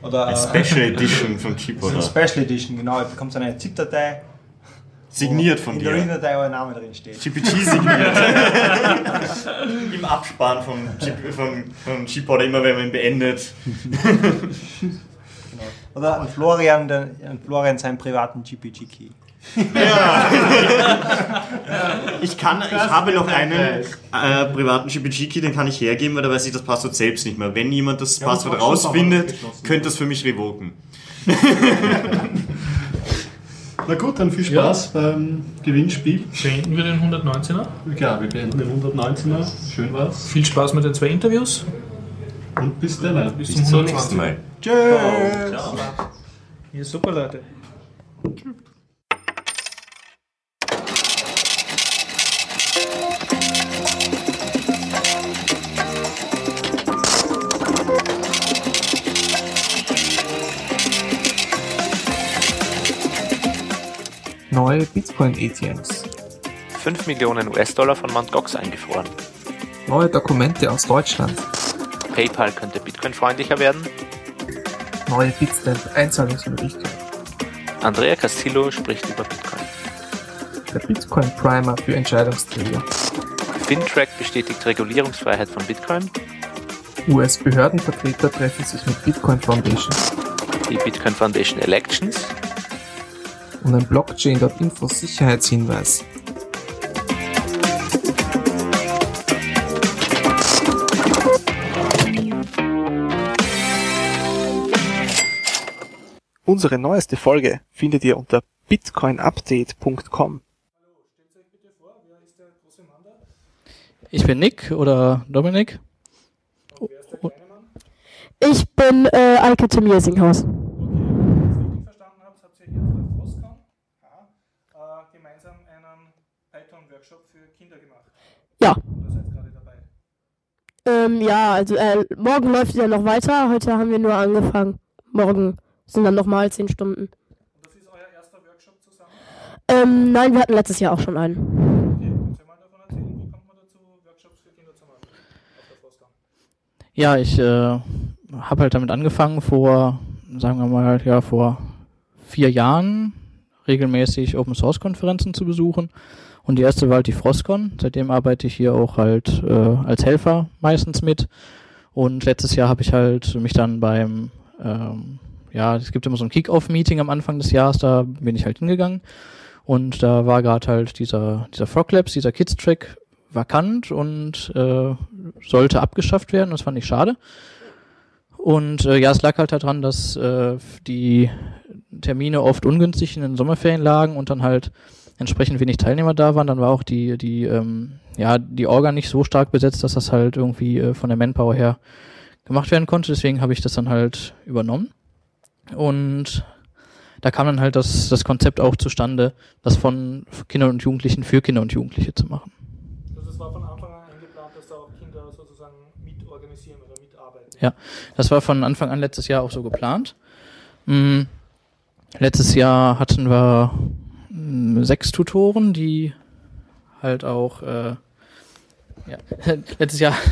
Oder Eine äh, Special Edition von eine Keyboarder. Special Edition, genau. Da bekommt eine ZIP-Datei. Signiert von in der dir. RIM-Datei euer Name drin steht. GPG signiert. Im Abspann von, G- von, von G-Podder, immer wenn man ihn beendet. Oder an Florian, den, an Florian seinen privaten GPG-Key. Ich kann, ich habe noch einen äh, privaten GPG-Key, den kann ich hergeben, weil da weiß ich das Passwort selbst nicht mehr. Wenn jemand das aber Passwort rausfindet, könnte das für mich revoken. Na gut, dann viel Spaß beim Gewinnspiel. Beenden wir den 119er. Ja, wir beenden den 119er. Schön war's. Viel Spaß mit den zwei Interviews. Und bis dann. Bis Bis zum nächsten Mal. Ja, super, Leute. Neue Bitcoin-ATMs. 5 Millionen US-Dollar von Mt. Gox eingefroren. Neue Dokumente aus Deutschland. PayPal könnte Bitcoin-freundlicher werden. Neue Bitstamp-Einzahlungsmöglichkeiten. Andrea Castillo spricht über Bitcoin. Der Bitcoin Primer für Entscheidungsträger. FinTrack bestätigt Regulierungsfreiheit von Bitcoin. US-Behördenvertreter treffen sich mit Bitcoin Foundation. Die Bitcoin Foundation Elections. Und ein Blockchain.info Sicherheitshinweis. Unsere neueste Folge findet ihr unter bitcoinupdate.com. Ich bin Nick oder Dominik. Ich bin äh, Eike Tim Jesinghaus. verstanden habt, habt ihr hier auf der Frostcon äh, gemeinsam einen Python-Workshop für Kinder gemacht. Ja. Ähm, ja, also äh, morgen läuft ja noch weiter. Heute haben wir nur angefangen. Morgen sind dann nochmal 10 Stunden. Und das ist euer erster Workshop zusammen? Ähm, nein, wir hatten letztes Jahr auch schon einen. Okay, könnt ihr mal davon erzählen, wie kommt man dazu, Workshops für Kinder zu machen auf der Frostcon? Ja, ich äh, habe halt damit angefangen vor, sagen wir mal, ja, vor vier Jahren, regelmäßig Open Source Konferenzen zu besuchen. Und die erste war halt die Frostcon. Seitdem arbeite ich hier auch halt äh, als Helfer meistens mit. Und letztes Jahr habe ich halt mich dann beim, ähm, ja, es gibt immer so ein Kick-Off-Meeting am Anfang des Jahres, da bin ich halt hingegangen. Und da war gerade halt dieser, dieser Frog Labs, dieser Kids-Track vakant und äh, sollte abgeschafft werden. Das fand ich schade. Und äh, ja, es lag halt daran, dass äh, die Termine oft ungünstig in den Sommerferien lagen und dann halt entsprechend wenig Teilnehmer da waren. Dann war auch die, die, ähm, ja, die Orga nicht so stark besetzt, dass das halt irgendwie äh, von der Manpower her gemacht werden konnte. Deswegen habe ich das dann halt übernommen. Und da kam dann halt das, das Konzept auch zustande, das von Kindern und Jugendlichen für Kinder und Jugendliche zu machen. Also es war von Anfang an eingeplant, dass da auch Kinder sozusagen mitorganisieren oder mitarbeiten. Ja, das war von Anfang an letztes Jahr auch so geplant. Mm, letztes Jahr hatten wir sechs Tutoren, die halt auch äh, ja, letztes Jahr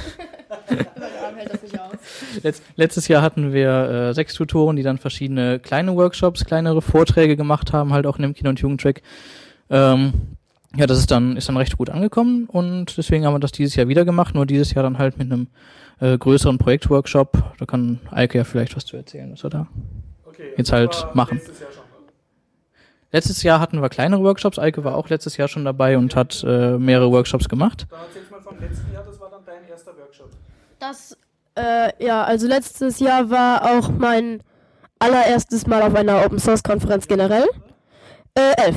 Letz, letztes Jahr hatten wir äh, sechs Tutoren, die dann verschiedene kleine Workshops, kleinere Vorträge gemacht haben, halt auch in dem Kinder- und Jugendtrack. Ähm, ja, das ist dann, ist dann recht gut angekommen und deswegen haben wir das dieses Jahr wieder gemacht, nur dieses Jahr dann halt mit einem äh, größeren Projektworkshop. Da kann Eike ja vielleicht was zu erzählen, was wir da Okay, jetzt das halt machen. Letztes Jahr schon. Letztes Jahr hatten wir kleinere Workshops. Eike war auch letztes Jahr schon dabei und hat äh, mehrere Workshops gemacht. Dann erzählst mal vom letzten Jahr, das war dann dein erster Workshop. Das, äh, ja, also letztes Jahr war auch mein allererstes Mal auf einer Open Source Konferenz generell. Äh, elf.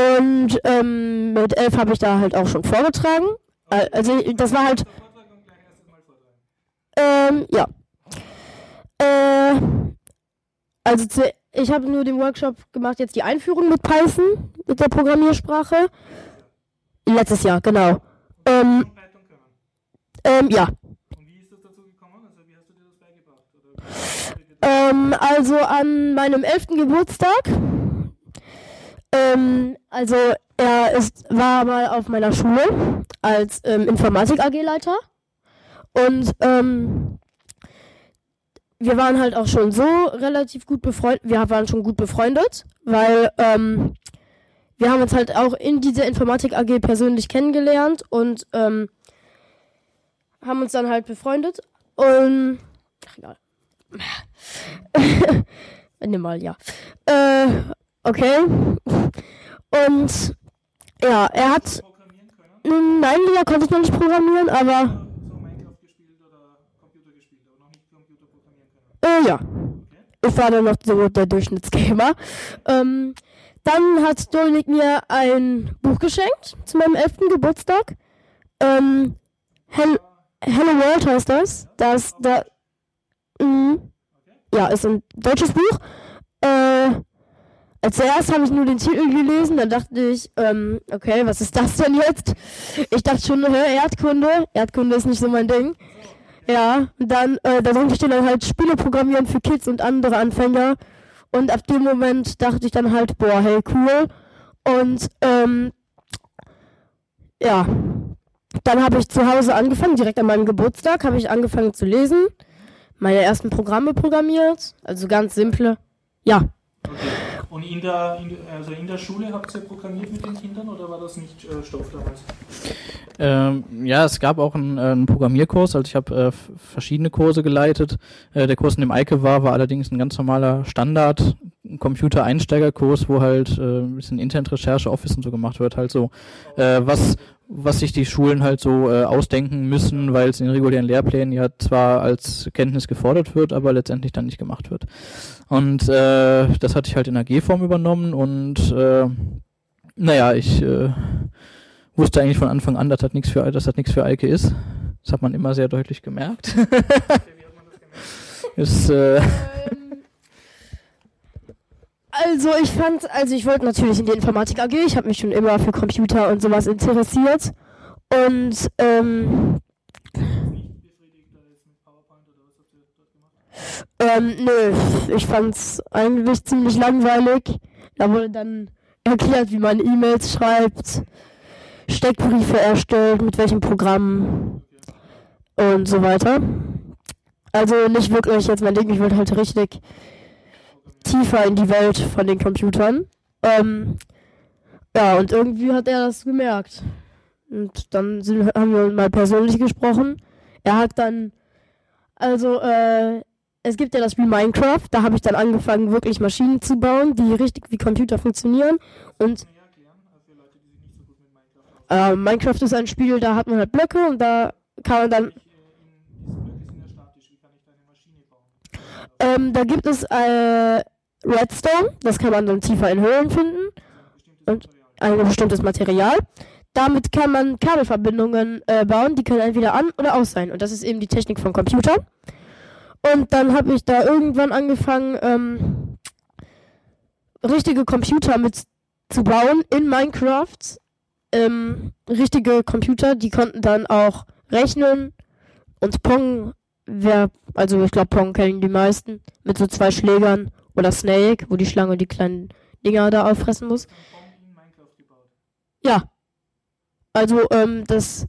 Und ähm, mit elf habe ich da halt auch schon vorgetragen. Äh, Also das war halt. Ähm, ja. Äh, also zu, ich habe nur den Workshop gemacht, jetzt die Einführung mit Python, mit der Programmiersprache. Letztes Jahr, genau. Ähm, ähm, ja. Ähm, also an meinem 11. Geburtstag. Ähm, also er ist, war mal auf meiner Schule als ähm, Informatik-AG-Leiter. Und ähm, wir waren halt auch schon so relativ gut befreundet. Wir waren schon gut befreundet, weil ähm, wir haben uns halt auch in dieser Informatik AG persönlich kennengelernt und ähm, haben uns dann halt befreundet. Und ach egal. Nimm mal, ja. Äh, okay. Und ja, er hat. Nein, er konnte ich noch nicht programmieren, aber. Äh, ja. Ich war dann noch so der Durchschnittsgamer. Ähm, dann hat Dominik mir ein Buch geschenkt zu meinem 11. Geburtstag. Ähm, Hel Hello World heißt das. Das, da, mh, ja, ist ein deutsches Buch. Äh, als erstes habe ich nur den Titel gelesen, dann dachte ich, ähm, okay, was ist das denn jetzt? Ich dachte schon, hä, Erdkunde. Erdkunde ist nicht so mein Ding. Ja, dann, äh, da sollte ich dann halt Spiele programmieren für Kids und andere Anfänger. Und ab dem Moment dachte ich dann halt, boah, hey, cool. Und, ähm, ja. Dann habe ich zu Hause angefangen, direkt an meinem Geburtstag, habe ich angefangen zu lesen. Meine ersten Programme programmiert, also ganz simple. Ja. Und in der, in, also in der Schule habt ihr programmiert mit den Kindern oder war das nicht äh, Stoff damals? Ähm, ja, es gab auch einen, äh, einen Programmierkurs, also ich habe äh, verschiedene Kurse geleitet. Äh, der Kurs, in dem Eike war, war allerdings ein ganz normaler Standard Computer-Einsteigerkurs, wo halt äh, ein bisschen Internetrecherche, Office und so gemacht wird, halt so, äh, was was sich die Schulen halt so äh, ausdenken müssen, weil es in regulären Lehrplänen ja zwar als Kenntnis gefordert wird, aber letztendlich dann nicht gemacht wird. Und äh, das hatte ich halt in der G-Form übernommen und äh, naja, ich äh, wusste eigentlich von Anfang an, dass das nichts für, dass das nichts für Eike ist. Das hat man immer sehr deutlich gemerkt. ist, äh, Also ich fand, also ich wollte natürlich in die Informatik AG, ich habe mich schon immer für Computer und sowas interessiert. Und ähm, ähm, nö, ich fand's eigentlich ziemlich langweilig. Da wurde dann erklärt, wie man E-Mails schreibt, Steckbriefe erstellt, mit welchem Programm und so weiter. Also nicht wirklich jetzt mein Ding, ich wollte halt richtig tiefer in die Welt von den Computern. Ähm, ja, und irgendwie hat er das gemerkt. Und dann sind, haben wir mal persönlich gesprochen. Er hat dann, also, äh, es gibt ja das Spiel Minecraft, da habe ich dann angefangen, wirklich Maschinen zu bauen, die richtig wie Computer funktionieren. Und äh, Minecraft ist ein Spiel, da hat man halt Blöcke und da kann man dann. Ähm, da gibt es äh, Redstone, das kann man dann tiefer in Höhlen finden. Und ein bestimmtes Material. Damit kann man Kabelverbindungen äh, bauen, die können entweder an oder aus sein. Und das ist eben die Technik von Computern. Und dann habe ich da irgendwann angefangen, ähm, richtige Computer mit zu bauen in Minecraft. Ähm, richtige Computer, die konnten dann auch rechnen und Pong, wer, also ich glaube Pong kennen die meisten, mit so zwei Schlägern oder Snake, wo die Schlange die kleinen Dinger da auffressen muss. Ja. Also, ähm, das.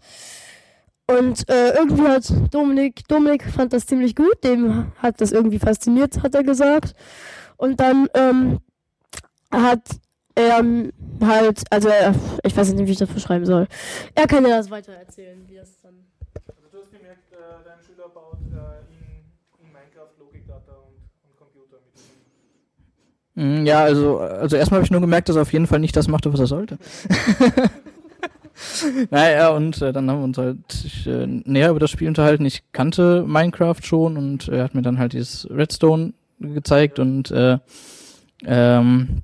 Und äh, irgendwie hat Dominik, Dominik fand das ziemlich gut, dem hat das irgendwie fasziniert, hat er gesagt. Und dann ähm, hat er halt, also ich weiß nicht, wie ich das beschreiben soll. Er kann ja das weiter erzählen, wie das Ja, also, also erstmal habe ich nur gemerkt, dass er auf jeden Fall nicht das machte, was er sollte. naja, und äh, dann haben wir uns halt äh, näher über das Spiel unterhalten. Ich kannte Minecraft schon und er hat mir dann halt dieses Redstone gezeigt und äh, ähm,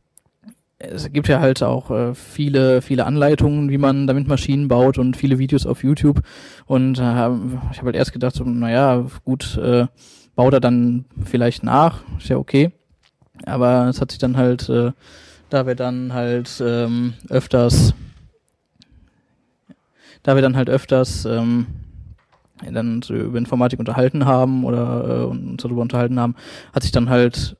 es gibt ja halt auch äh, viele, viele Anleitungen, wie man damit Maschinen baut und viele Videos auf YouTube. Und äh, ich habe halt erst gedacht, so, naja, gut, äh, baut er dann vielleicht nach, ist ja okay. Aber es hat sich dann halt, äh, da wir dann halt ähm, öfters, da wir dann halt öfters ähm, dann über Informatik unterhalten haben oder äh, uns darüber unterhalten haben, hat sich dann halt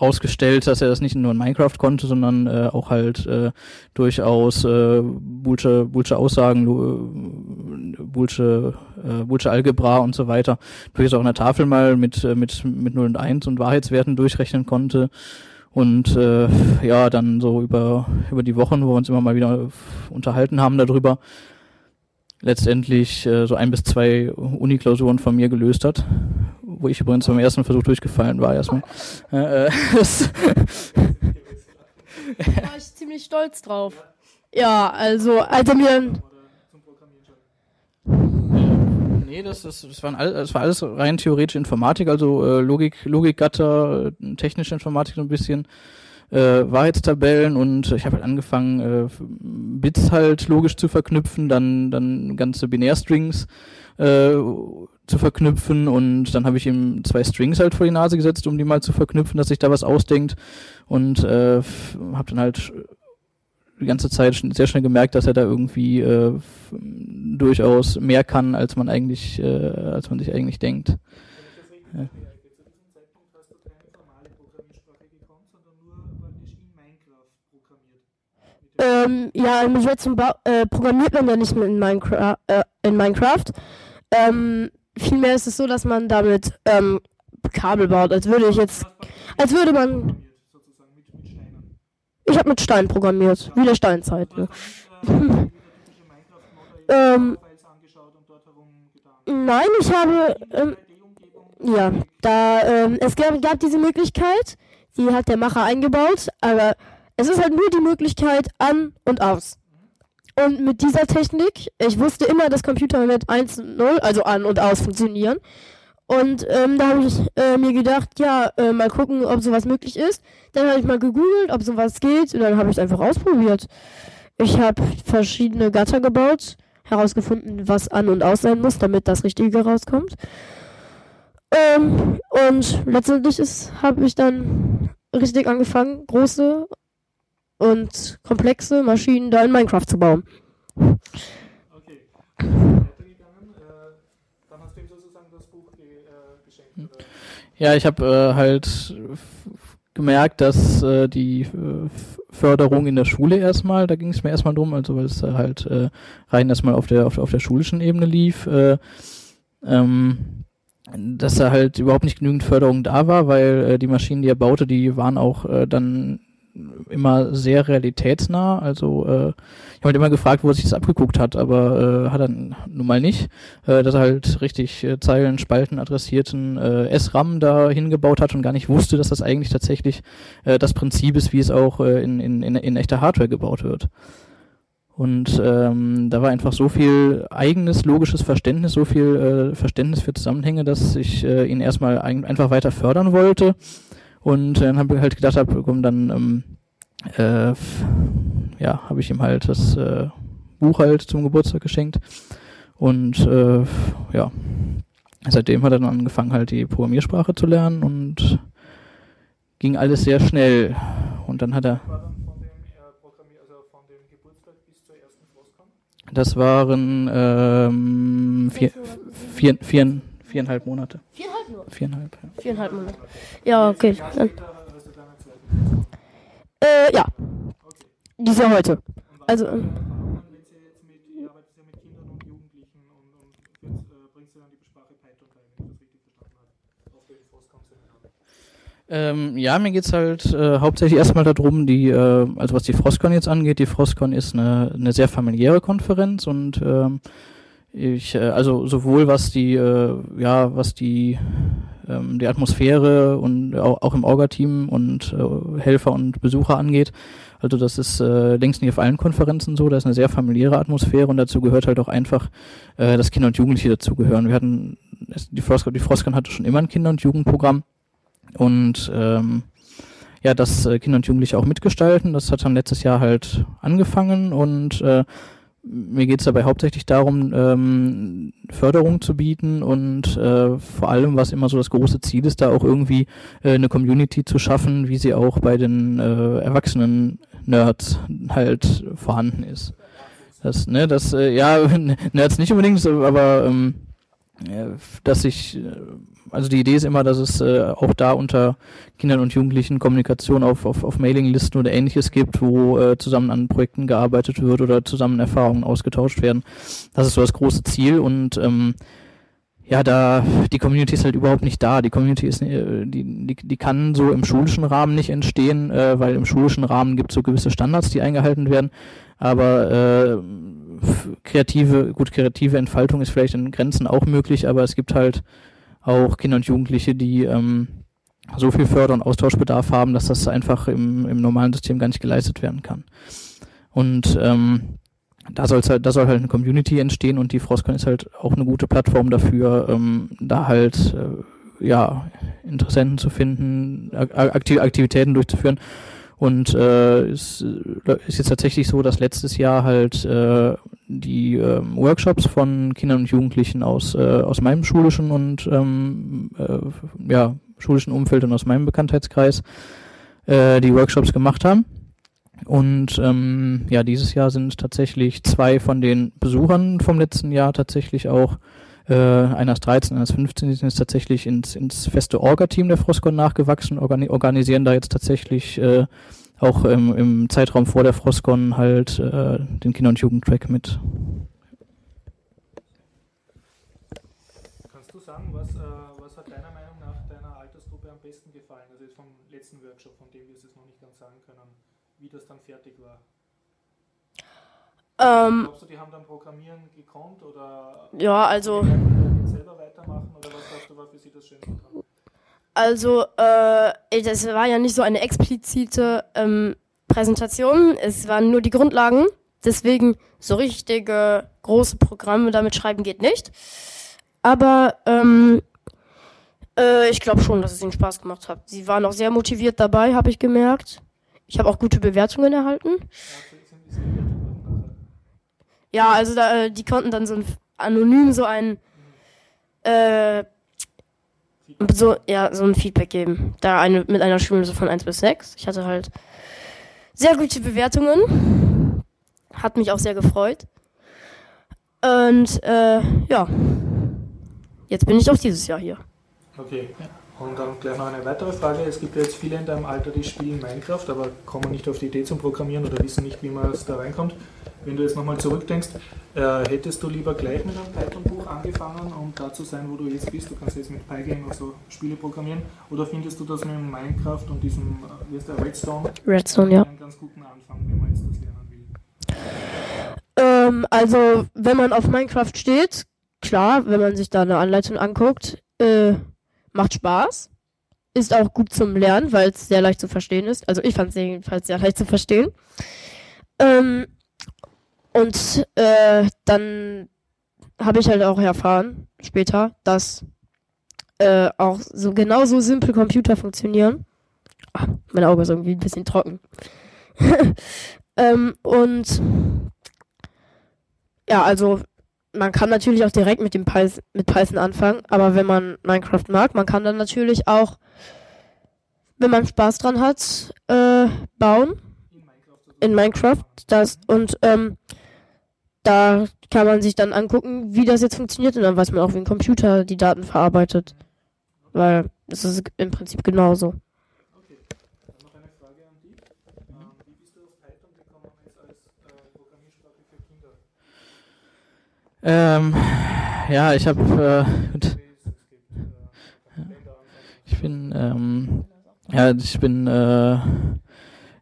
rausgestellt, dass er das nicht nur in Minecraft konnte, sondern äh, auch halt äh, durchaus äh, Boolsche, Boolsche Aussagen, äh, Boolsche, äh, Boolsche Algebra und so weiter durchaus auch in der Tafel mal mit, äh, mit, mit 0 und 1 und Wahrheitswerten durchrechnen konnte. Und äh, ja, dann so über, über die Wochen, wo wir uns immer mal wieder unterhalten haben darüber, letztendlich äh, so ein bis zwei Uni-Klausuren von mir gelöst hat, wo ich übrigens beim ersten Versuch durchgefallen war erstmal. Äh, äh, Da war ich ziemlich stolz drauf. Ja, also, als mir. Nee, das, das, das, waren all, das war alles rein theoretische Informatik, also äh, Logik, Logikgatter, äh, technische Informatik so ein bisschen, äh, Wahrheitstabellen und ich habe halt angefangen, äh, Bits halt logisch zu verknüpfen, dann, dann ganze Binärstrings äh, zu verknüpfen und dann habe ich ihm zwei Strings halt vor die Nase gesetzt, um die mal zu verknüpfen, dass sich da was ausdenkt und äh, habe dann halt die ganze Zeit sehr schnell gemerkt, dass er da irgendwie äh, durchaus mehr kann, als man eigentlich, äh, als man sich eigentlich denkt. Ja. Ähm, ja, mit Redstone ba- äh, programmiert man ja nicht mehr in Minecraft. Äh, in Minecraft. Ähm, vielmehr ist es so, dass man damit ähm, Kabel baut, als würde ich jetzt, als würde man. Ich habe mit Stein programmiert, wie der Steinzeit. Ne? ähm, nein, ich habe, ähm, ja, da ähm, es gab, gab diese Möglichkeit, die hat der Macher eingebaut, aber es ist halt nur die Möglichkeit an und aus. Und mit dieser Technik, ich wusste immer, dass Computer mit 1 und 0, also an und aus funktionieren. Und ähm, da habe ich äh, mir gedacht, ja, äh, mal gucken, ob sowas möglich ist. Dann habe ich mal gegoogelt, ob sowas geht und dann habe ich es einfach ausprobiert. Ich habe verschiedene Gatter gebaut, herausgefunden, was an und aus sein muss, damit das Richtige rauskommt. Ähm, und letztendlich habe ich dann richtig angefangen, große und komplexe Maschinen da in Minecraft zu bauen. Okay. Weitergegangen, äh, dann hast du ihm sozusagen das Buch ge äh, geschenkt. Oder? Ja, ich habe äh, halt gemerkt, dass äh, die äh, Förderung in der Schule erstmal, da ging es mir erstmal drum, also weil es halt äh, rein erstmal auf der, auf, auf der schulischen Ebene lief, äh, ähm, dass da halt überhaupt nicht genügend Förderung da war, weil äh, die Maschinen, die er baute, die waren auch äh, dann immer sehr realitätsnah. Also äh, ich habe halt immer gefragt, wo er sich das abgeguckt hat, aber äh, hat er nun mal nicht. Äh, dass er halt richtig äh, Zeilen, Spalten adressierten äh, SRAM da hingebaut hat und gar nicht wusste, dass das eigentlich tatsächlich äh, das Prinzip ist, wie es auch äh, in, in, in, in echter Hardware gebaut wird. Und ähm, da war einfach so viel eigenes logisches Verständnis, so viel äh, Verständnis für Zusammenhänge, dass ich äh, ihn erstmal ein, einfach weiter fördern wollte. Und dann habe ich halt gedacht, hab, komm, dann ähm, äh, ja, habe ich ihm halt das äh, Buch halt zum Geburtstag geschenkt. Und äh, ja, seitdem hat er dann angefangen, halt die Programmiersprache zu lernen und ging alles sehr schnell. Und dann hat er. Das waren ähm, vier, vier, vier, viereinhalb Monate. Viereinhalb nur? Viereinhalb, ja. Viereinhalb Monate. Ja, okay. Dann. Äh, ja. Dieser heute. Also. ähm, Ähm, ja, mir geht's halt äh, hauptsächlich erstmal darum, die, äh, also was die Frostcon jetzt angeht, die Frostcon ist eine, eine sehr familiäre Konferenz und ähm, ich, äh, also sowohl was die, äh, ja, was die, ähm, die Atmosphäre und auch, im Orga-Team und äh, Helfer und Besucher angeht. Also das ist äh, längst nicht auf allen Konferenzen so, da ist eine sehr familiäre Atmosphäre und dazu gehört halt auch einfach, äh, dass Kinder und Jugendliche dazugehören. Wir hatten, die Frostcon, die Frostcon hatte schon immer ein Kinder- und Jugendprogramm und ähm, ja, dass äh, Kinder und Jugendliche auch mitgestalten. Das hat dann letztes Jahr halt angefangen und äh, mir geht es dabei hauptsächlich darum, ähm, Förderung zu bieten und äh, vor allem, was immer so das große Ziel ist, da auch irgendwie äh, eine Community zu schaffen, wie sie auch bei den äh, erwachsenen Nerds halt vorhanden ist. Das, ne, das, äh, ja, Nerds nicht unbedingt, aber ähm, äh, dass ich, äh, also die Idee ist immer, dass es äh, auch da unter Kindern und Jugendlichen Kommunikation auf, auf, auf Mailinglisten oder ähnliches gibt, wo äh, zusammen an Projekten gearbeitet wird oder zusammen Erfahrungen ausgetauscht werden. Das ist so das große Ziel und ähm, ja, da die Community ist halt überhaupt nicht da. Die Community ist äh, die, die, die kann so im schulischen Rahmen nicht entstehen, äh, weil im schulischen Rahmen gibt es so gewisse Standards, die eingehalten werden. Aber äh, kreative, gut, kreative Entfaltung ist vielleicht in Grenzen auch möglich, aber es gibt halt auch Kinder und Jugendliche, die ähm, so viel Förder- und Austauschbedarf haben, dass das einfach im, im normalen System gar nicht geleistet werden kann. Und ähm, da soll's halt, da soll halt eine Community entstehen und die Frostcon ist halt auch eine gute Plattform dafür, ähm, da halt äh, ja Interessenten zu finden, Ak Aktiv Aktivitäten durchzuführen. Und äh, es äh, ist jetzt tatsächlich so, dass letztes Jahr halt äh, die ähm, Workshops von Kindern und Jugendlichen aus äh, aus meinem schulischen und ähm, äh, ja schulischen Umfeld und aus meinem Bekanntheitskreis äh, die Workshops gemacht haben. Und ähm, ja, dieses Jahr sind tatsächlich zwei von den Besuchern vom letzten Jahr tatsächlich auch, äh, einer ist 13, einer ist 15, die sind jetzt tatsächlich ins, ins feste Orga-Team der Frostcon nachgewachsen, organi organisieren da jetzt tatsächlich äh, auch im, im Zeitraum vor der Frostcon halt äh, den Kinder- und Jugendtrack mit. Kannst du sagen, was, äh, was hat deiner Meinung nach deiner Altersgruppe am besten gefallen? Also jetzt vom letzten Workshop, von dem wir es jetzt noch nicht ganz sagen können, wie das dann fertig war. Ähm, Glaubst du, die haben dann Programmieren gekonnt oder Ja, also- die werden jetzt selber weitermachen oder was glaubst du, war für sie das Schönste dran? Also, äh, das war ja nicht so eine explizite ähm, Präsentation. Es waren nur die Grundlagen. Deswegen so richtige große Programme damit schreiben geht nicht. Aber ähm, äh, ich glaube schon, dass es ihnen Spaß gemacht hat. Sie waren auch sehr motiviert dabei, habe ich gemerkt. Ich habe auch gute Bewertungen erhalten. Ja, also da, äh, die konnten dann so ein anonym so ein äh, so, ja, so ein Feedback geben. Da eine, mit einer Schulnote von 1 bis 6. Ich hatte halt sehr gute Bewertungen. Hat mich auch sehr gefreut. Und äh, ja. Jetzt bin ich auch dieses Jahr hier. Okay. Und dann gleich noch eine weitere Frage. Es gibt ja jetzt viele in deinem Alter, die spielen Minecraft, aber kommen nicht auf die Idee zum Programmieren oder wissen nicht, wie man es da reinkommt. Wenn du jetzt nochmal zurückdenkst, äh, hättest du lieber gleich mit einem Python-Buch angefangen, um da zu sein, wo du jetzt bist? Du kannst jetzt mit Pygame also Spiele programmieren. Oder findest du das mit Minecraft und diesem, äh, wie heißt der, Redstone? Redstone, ja. Einen ganz guten Anfang, wenn man jetzt das lernen will. Ähm, also, wenn man auf Minecraft steht, klar, wenn man sich da eine Anleitung anguckt, äh, macht Spaß. Ist auch gut zum Lernen, weil es sehr leicht zu verstehen ist. Also ich fand es jedenfalls sehr leicht zu verstehen. Ähm, und äh, dann habe ich halt auch erfahren, später, dass äh, auch so genauso simpel Computer funktionieren. Ah, mein Auge ist irgendwie ein bisschen trocken. ähm, und ja, also man kann natürlich auch direkt mit dem Python, mit Python anfangen, aber wenn man Minecraft mag, man kann dann natürlich auch, wenn man Spaß dran hat, äh, bauen in Minecraft. Das und ähm, da kann man sich dann angucken, wie das jetzt funktioniert und dann weiß man auch, wie ein Computer die Daten verarbeitet. Weil es ist im Prinzip genauso. Ähm, äh? Ähm, ja, ich habe, äh, ich bin, ähm, ja, ich bin, äh,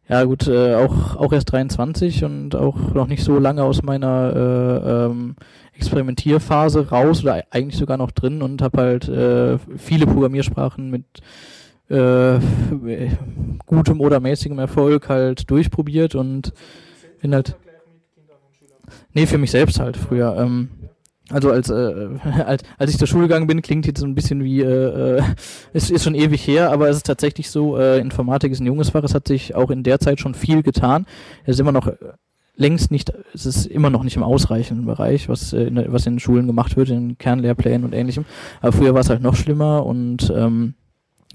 ja gut, äh, auch, auch erst 23 und auch noch nicht so lange aus meiner äh, ähm, Experimentierphase raus oder eigentlich sogar noch drin und habe halt äh, viele Programmiersprachen mit äh, gutem oder mäßigem Erfolg halt durchprobiert und bin halt nee für mich selbst halt früher ähm, also als, äh, als als ich zur Schule gegangen bin, klingt jetzt so ein bisschen wie, äh, äh, es ist schon ewig her, aber es ist tatsächlich so, äh, Informatik ist ein junges Fach, es hat sich auch in der Zeit schon viel getan. Es ist immer noch äh, längst nicht, es ist immer noch nicht im ausreichenden Bereich, was, äh, in, was in Schulen gemacht wird, in Kernlehrplänen und ähnlichem. Aber früher war es halt noch schlimmer und ähm,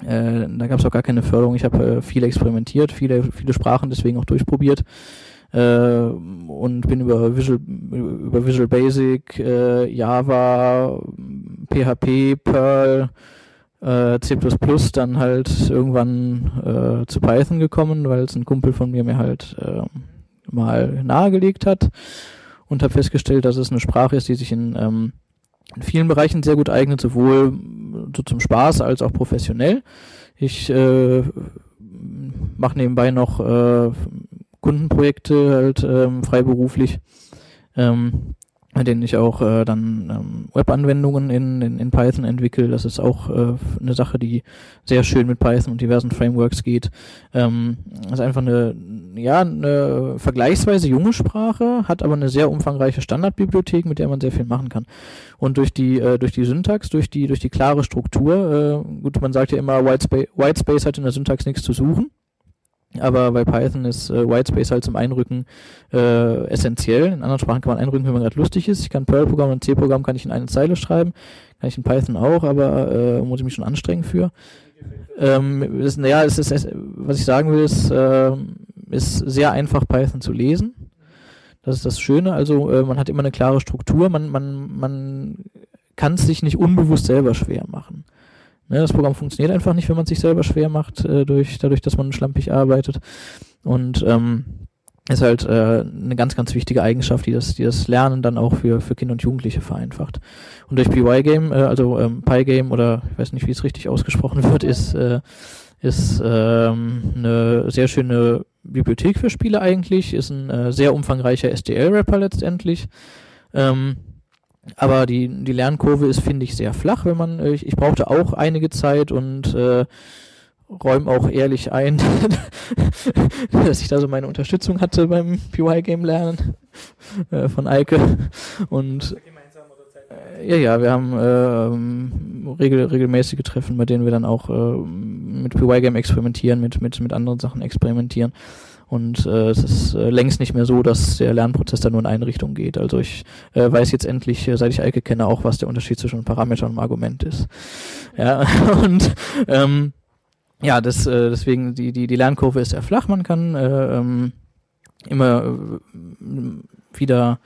äh, da gab es auch gar keine Förderung. Ich habe äh, viel experimentiert, viele, viele Sprachen deswegen auch durchprobiert äh, und bin über Visual, über Visual Basic, äh, Java, PHP, Perl, äh, C++ dann halt irgendwann äh, zu Python gekommen, weil es ein Kumpel von mir mir halt äh, mal nahegelegt hat und habe festgestellt, dass es eine Sprache ist, die sich in, ähm, in vielen Bereichen sehr gut eignet, sowohl so zum Spaß als auch professionell. Ich äh, mache nebenbei noch äh, Kundenprojekte halt ähm, freiberuflich, ähm, bei denen ich auch äh, dann ähm, Webanwendungen in, in, in Python entwickle. Das ist auch äh, eine Sache, die sehr schön mit Python und diversen Frameworks geht. Ähm, ist einfach eine, ja, eine vergleichsweise junge Sprache, hat aber eine sehr umfangreiche Standardbibliothek, mit der man sehr viel machen kann. Und durch die, äh, durch die Syntax, durch die, durch die klare Struktur, äh, gut, man sagt ja immer, Whitespace, Whitespace hat in der Syntax nichts zu suchen. Aber bei Python ist äh, Whitespace halt zum Einrücken äh, essentiell. In anderen Sprachen kann man einrücken, wenn man gerade lustig ist. Ich kann Perl-Programm und C-Programm kann ich in eine Zeile schreiben. Kann ich in Python auch, aber äh, muss ich mich schon anstrengen für. Ähm, ist, naja, es ist, was ich sagen will, ist, äh, ist sehr einfach Python zu lesen. Das ist das Schöne. Also äh, man hat immer eine klare Struktur. Man, man, man kann es sich nicht unbewusst selber schwer machen. Ne, das Programm funktioniert einfach nicht, wenn man sich selber schwer macht, äh, durch, dadurch, dass man schlampig arbeitet. Und ähm, ist halt äh, eine ganz, ganz wichtige Eigenschaft, die das, die das Lernen dann auch für, für Kinder und Jugendliche vereinfacht. Und durch PY-Game, äh, also ähm, Pygame oder ich weiß nicht, wie es richtig ausgesprochen wird, ist, äh, ist ähm, eine sehr schöne Bibliothek für Spiele eigentlich, ist ein äh, sehr umfangreicher SDL-Rapper letztendlich. Ähm, aber die, die Lernkurve ist, finde ich, sehr flach, wenn man, äh, ich, ich brauchte auch einige Zeit und äh, räume auch ehrlich ein, dass ich da so meine Unterstützung hatte beim PY-Game lernen äh, von Eike. Und äh, ja, ja, wir haben ähm, regel, regelmäßige Treffen, bei denen wir dann auch äh, mit PY-Game experimentieren, mit, mit, mit anderen Sachen experimentieren. Und äh, es ist äh, längst nicht mehr so, dass der Lernprozess dann nur in eine Richtung geht. Also ich äh, weiß jetzt endlich, äh, seit ich Eike kenne, auch, was der Unterschied zwischen Parameter und Argument ist. Ja, und ähm, ja, das, äh, deswegen die, die, die Lernkurve ist sehr flach. Man kann äh, ähm, immer äh, wieder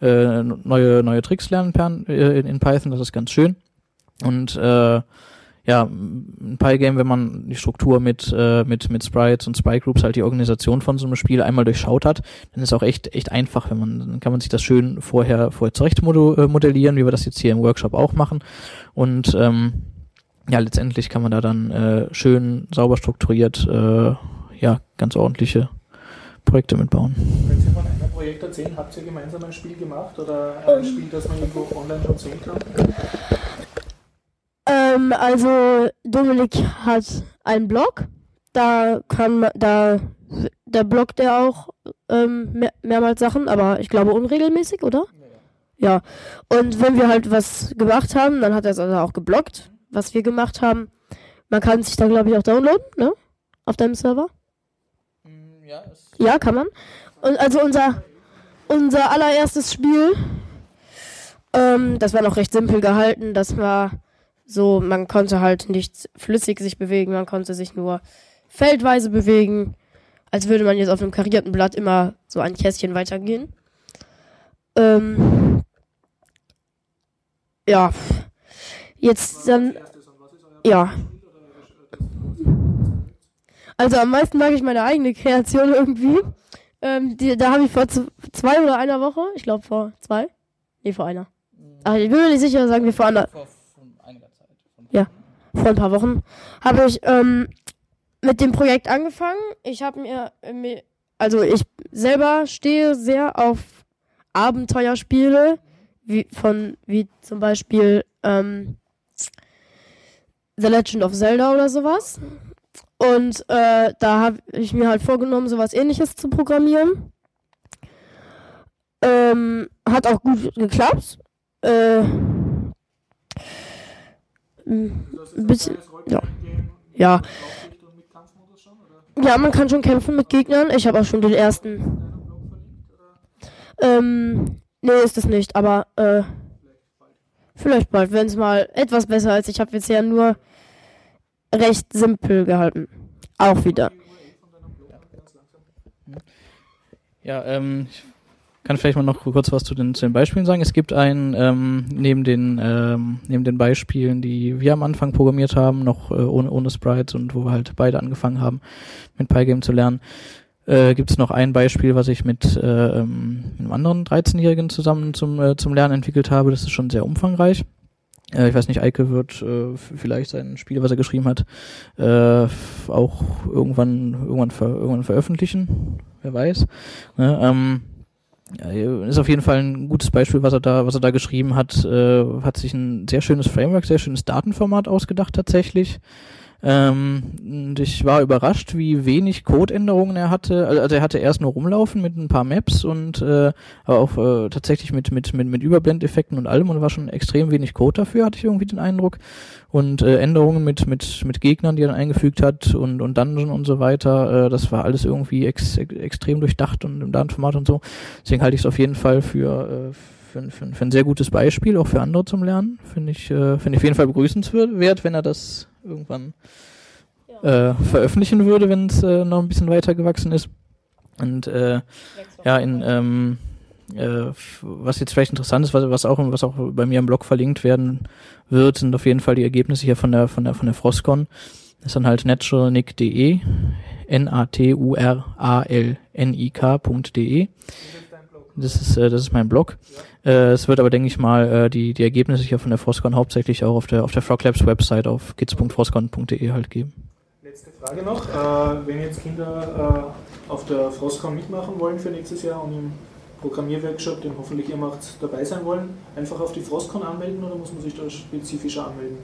äh, neue, neue Tricks lernen äh, in, in Python, das ist ganz schön. Und äh, ja, ein Pie-Game, wenn man die Struktur mit, äh, mit, mit Sprites und Sprite Groups, halt die Organisation von so einem Spiel einmal durchschaut hat, dann ist auch echt, echt einfach, wenn man, dann kann man sich das schön vorher, vorher zurecht äh, modellieren, wie wir das jetzt hier im Workshop auch machen. Und ähm, ja, letztendlich kann man da dann äh, schön sauber strukturiert, äh, ja, ganz ordentliche Projekte mitbauen. Können Sie von einem Projekt erzählen? Habt ihr gemeinsam ein Spiel gemacht oder ein Spiel, das man irgendwo online schon sehen kann? Ähm, also Dominik hat einen Blog. Da kann man, da, da bloggt er auch ähm, mehr, mehrmals Sachen, aber ich glaube unregelmäßig, oder? Ja. Und wenn wir halt was gemacht haben, dann hat er es also auch geblockt, was wir gemacht haben. Man kann sich da, glaube ich, auch downloaden, ne? Auf deinem Server. Ja, kann man. Und also unser, unser allererstes Spiel, ähm, das war noch recht simpel gehalten. Das war so, man konnte halt nicht flüssig sich bewegen, man konnte sich nur feldweise bewegen, als würde man jetzt auf einem karierten Blatt immer so ein Kästchen weitergehen. Ähm, ja, jetzt dann, ja. Also am meisten mag ich meine eigene Kreation irgendwie. Ähm, die, da habe ich vor zwei oder einer Woche, ich glaube vor zwei, nee vor einer. Ach, ich bin mir nicht sicher, sagen wir vor einer. Ja, vor ein paar Wochen habe ich ähm, mit dem Projekt angefangen. Ich habe mir, äh, mir, also ich selber stehe sehr auf Abenteuerspiele, wie von wie zum Beispiel ähm, The Legend of Zelda oder sowas. Und äh, da habe ich mir halt vorgenommen, sowas ähnliches zu programmieren. Ähm, hat auch gut geklappt. Äh, bisschen, ja. Ja. Ja, man kann schon kämpfen mit Gegnern. Ich habe auch schon den ersten. Ähm, nee, ist es nicht, aber äh, vielleicht bald, wenn es mal etwas besser ist. Ich habe bisher nur recht simpel gehalten. Auch wieder. Ja, ähm, ich kann vielleicht mal noch kurz was zu den, zu den Beispielen sagen. Es gibt ein, ähm, neben den, ähm, neben den Beispielen, die wir am Anfang programmiert haben, noch äh, ohne, ohne Sprites und wo wir halt beide angefangen haben, mit Pygame zu lernen, äh, gibt es noch ein Beispiel, was ich mit äh, ähm, einem anderen 13-Jährigen zusammen zum, äh, zum Lernen entwickelt habe. Das ist schon sehr umfangreich. Äh, ich weiß nicht, Eike wird äh, vielleicht sein Spiel, was er geschrieben hat, äh, auch irgendwann, irgendwann, ver irgendwann veröffentlichen. Wer weiß. Ne, ähm, ist auf jeden Fall ein gutes Beispiel, was er da, was er da geschrieben hat. Äh, hat sich ein sehr schönes Framework, sehr schönes Datenformat ausgedacht tatsächlich. Ähm, und ich war überrascht, wie wenig Codeänderungen er hatte. Also er hatte erst nur rumlaufen mit ein paar Maps und äh, aber auch äh, tatsächlich mit, mit, mit, mit Überblendeffekten und allem und war schon extrem wenig Code dafür, hatte ich irgendwie den Eindruck. Und äh, Änderungen mit, mit, mit Gegnern, die er dann eingefügt hat und, und Dungeon und so weiter, äh, das war alles irgendwie ex, ex, extrem durchdacht und im Datenformat und so. Deswegen halte ich es auf jeden Fall für, äh, für, für, für ein sehr gutes Beispiel, auch für andere zum Lernen. Finde ich, äh, finde ich auf jeden Fall begrüßenswert, wenn er das irgendwann äh, veröffentlichen würde, wenn es äh, noch ein bisschen weiter gewachsen ist. Und äh, ja, in ähm, äh, was jetzt vielleicht interessant ist, was, was auch was auch bei mir im Blog verlinkt werden wird, sind auf jeden Fall die Ergebnisse hier von der von der von der Frostcon. Das ist dann halt naturalnick.de, n a t u r a l n i k.de. Das ist äh, das ist mein Blog. Äh, es wird aber denke ich mal äh, die die Ergebnisse hier von der Frostcon hauptsächlich auch auf der auf der Froglabs Website auf kids.frostcon.de halt geben. Letzte Frage noch. Äh, wenn jetzt Kinder äh, auf der Frostcon mitmachen wollen für nächstes Jahr und im Programmierworkshop, den hoffentlich ihr macht, dabei sein wollen, einfach auf die Frostcon anmelden oder muss man sich da spezifischer anmelden?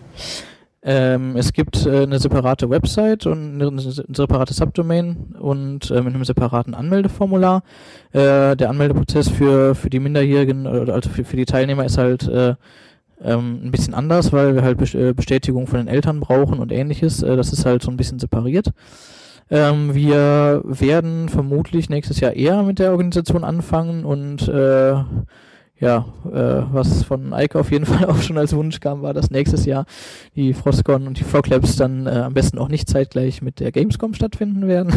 Ähm, es gibt äh, eine separate Website und eine, separate Subdomain und äh, mit einem separaten Anmeldeformular. Äh, der Anmeldeprozess für, für die Minderjährigen, also für, für die Teilnehmer ist halt äh, ähm, ein bisschen anders, weil wir halt äh, Bestätigung von den Eltern brauchen und ähnliches. Äh, das ist halt so ein bisschen separiert. Ähm, wir werden vermutlich nächstes Jahr eher mit der Organisation anfangen und äh, ja, äh, was von Eike auf jeden Fall auch schon als Wunsch kam, war, dass nächstes Jahr die Frostcon und die Frog Labs dann äh, am besten auch nicht zeitgleich mit der Gamescom stattfinden werden.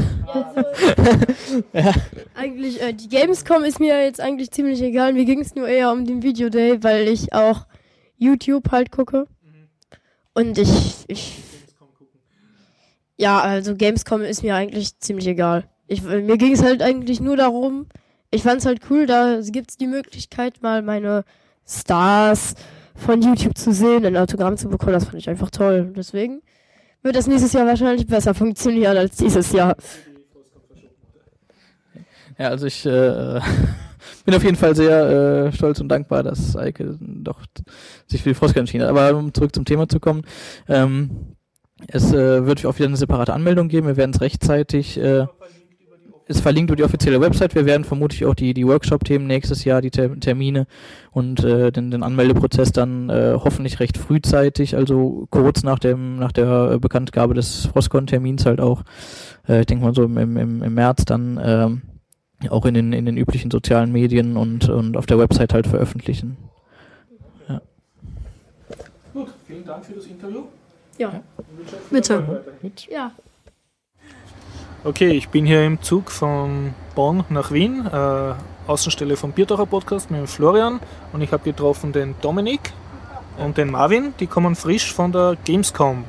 ja. Eigentlich, äh, die Gamescom ist mir jetzt eigentlich ziemlich egal. Mir ging es nur eher um den Videoday, weil ich auch YouTube halt gucke. Und ich, ich. Ja, also Gamescom ist mir eigentlich ziemlich egal. Ich, mir ging es halt eigentlich nur darum, ich fand es halt cool, da gibt's die Möglichkeit, mal meine Stars von YouTube zu sehen, ein Autogramm zu bekommen. Das fand ich einfach toll. Deswegen wird das nächstes Jahr wahrscheinlich besser funktionieren als dieses Jahr. Ja, also ich äh, bin auf jeden Fall sehr äh, stolz und dankbar, dass Eike doch sich für die Frostcon entschieden hat. Aber um zurück zum Thema zu kommen, ähm, es äh, wird auch wieder eine separate Anmeldung geben. Wir werden es rechtzeitig äh, ist verlinkt über die offizielle Website. Wir werden vermutlich auch die, die Workshop-Themen nächstes Jahr, die Ter Termine und äh, den, den Anmeldeprozess dann äh, hoffentlich recht frühzeitig, also kurz nach dem nach der äh, Bekanntgabe des Frostcon-Termins halt auch, äh, ich denke mal so im, im, im März dann ähm, auch in den, in den üblichen sozialen Medien und, und auf der Website halt veröffentlichen. Ja. Gut, vielen Dank für das Interview. Ja. Bitte. Ja. Okay, ich bin hier im Zug von Bonn nach Wien, äh, Außenstelle vom Biertaucher Podcast mit dem Florian und ich habe getroffen den Dominik und den Marvin, die kommen frisch von der Gamescom.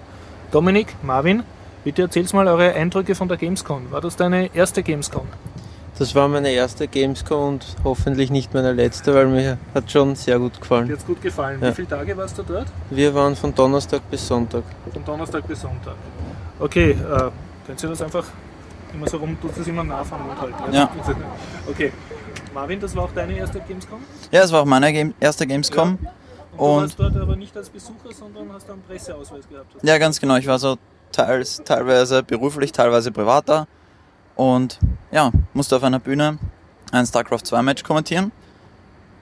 Dominik, Marvin, bitte erzähl's mal eure Eindrücke von der Gamescom. War das deine erste Gamescom? Das war meine erste Gamescom und hoffentlich nicht meine letzte, weil mir hat schon sehr gut gefallen. Dir hat's gut gefallen. Ja. Wie viele Tage warst du dort? Wir waren von Donnerstag bis Sonntag. Von Donnerstag bis Sonntag. Okay, äh, könnt ihr das einfach immer so rum, tut das immer nah vom Mund halten? Ja. Okay. Marvin, das war auch deine erste Gamescom? Ja, es war auch meine Game erste Gamescom. Und, du warst dort aber nicht als Besucher, sondern hast einen Presseausweis gehabt. ja, ganz genau. Ich war so teils, teilweise beruflich, teilweise privat da. Und ja, musste auf einer Bühne ein StarCraft 2 Match kommentieren.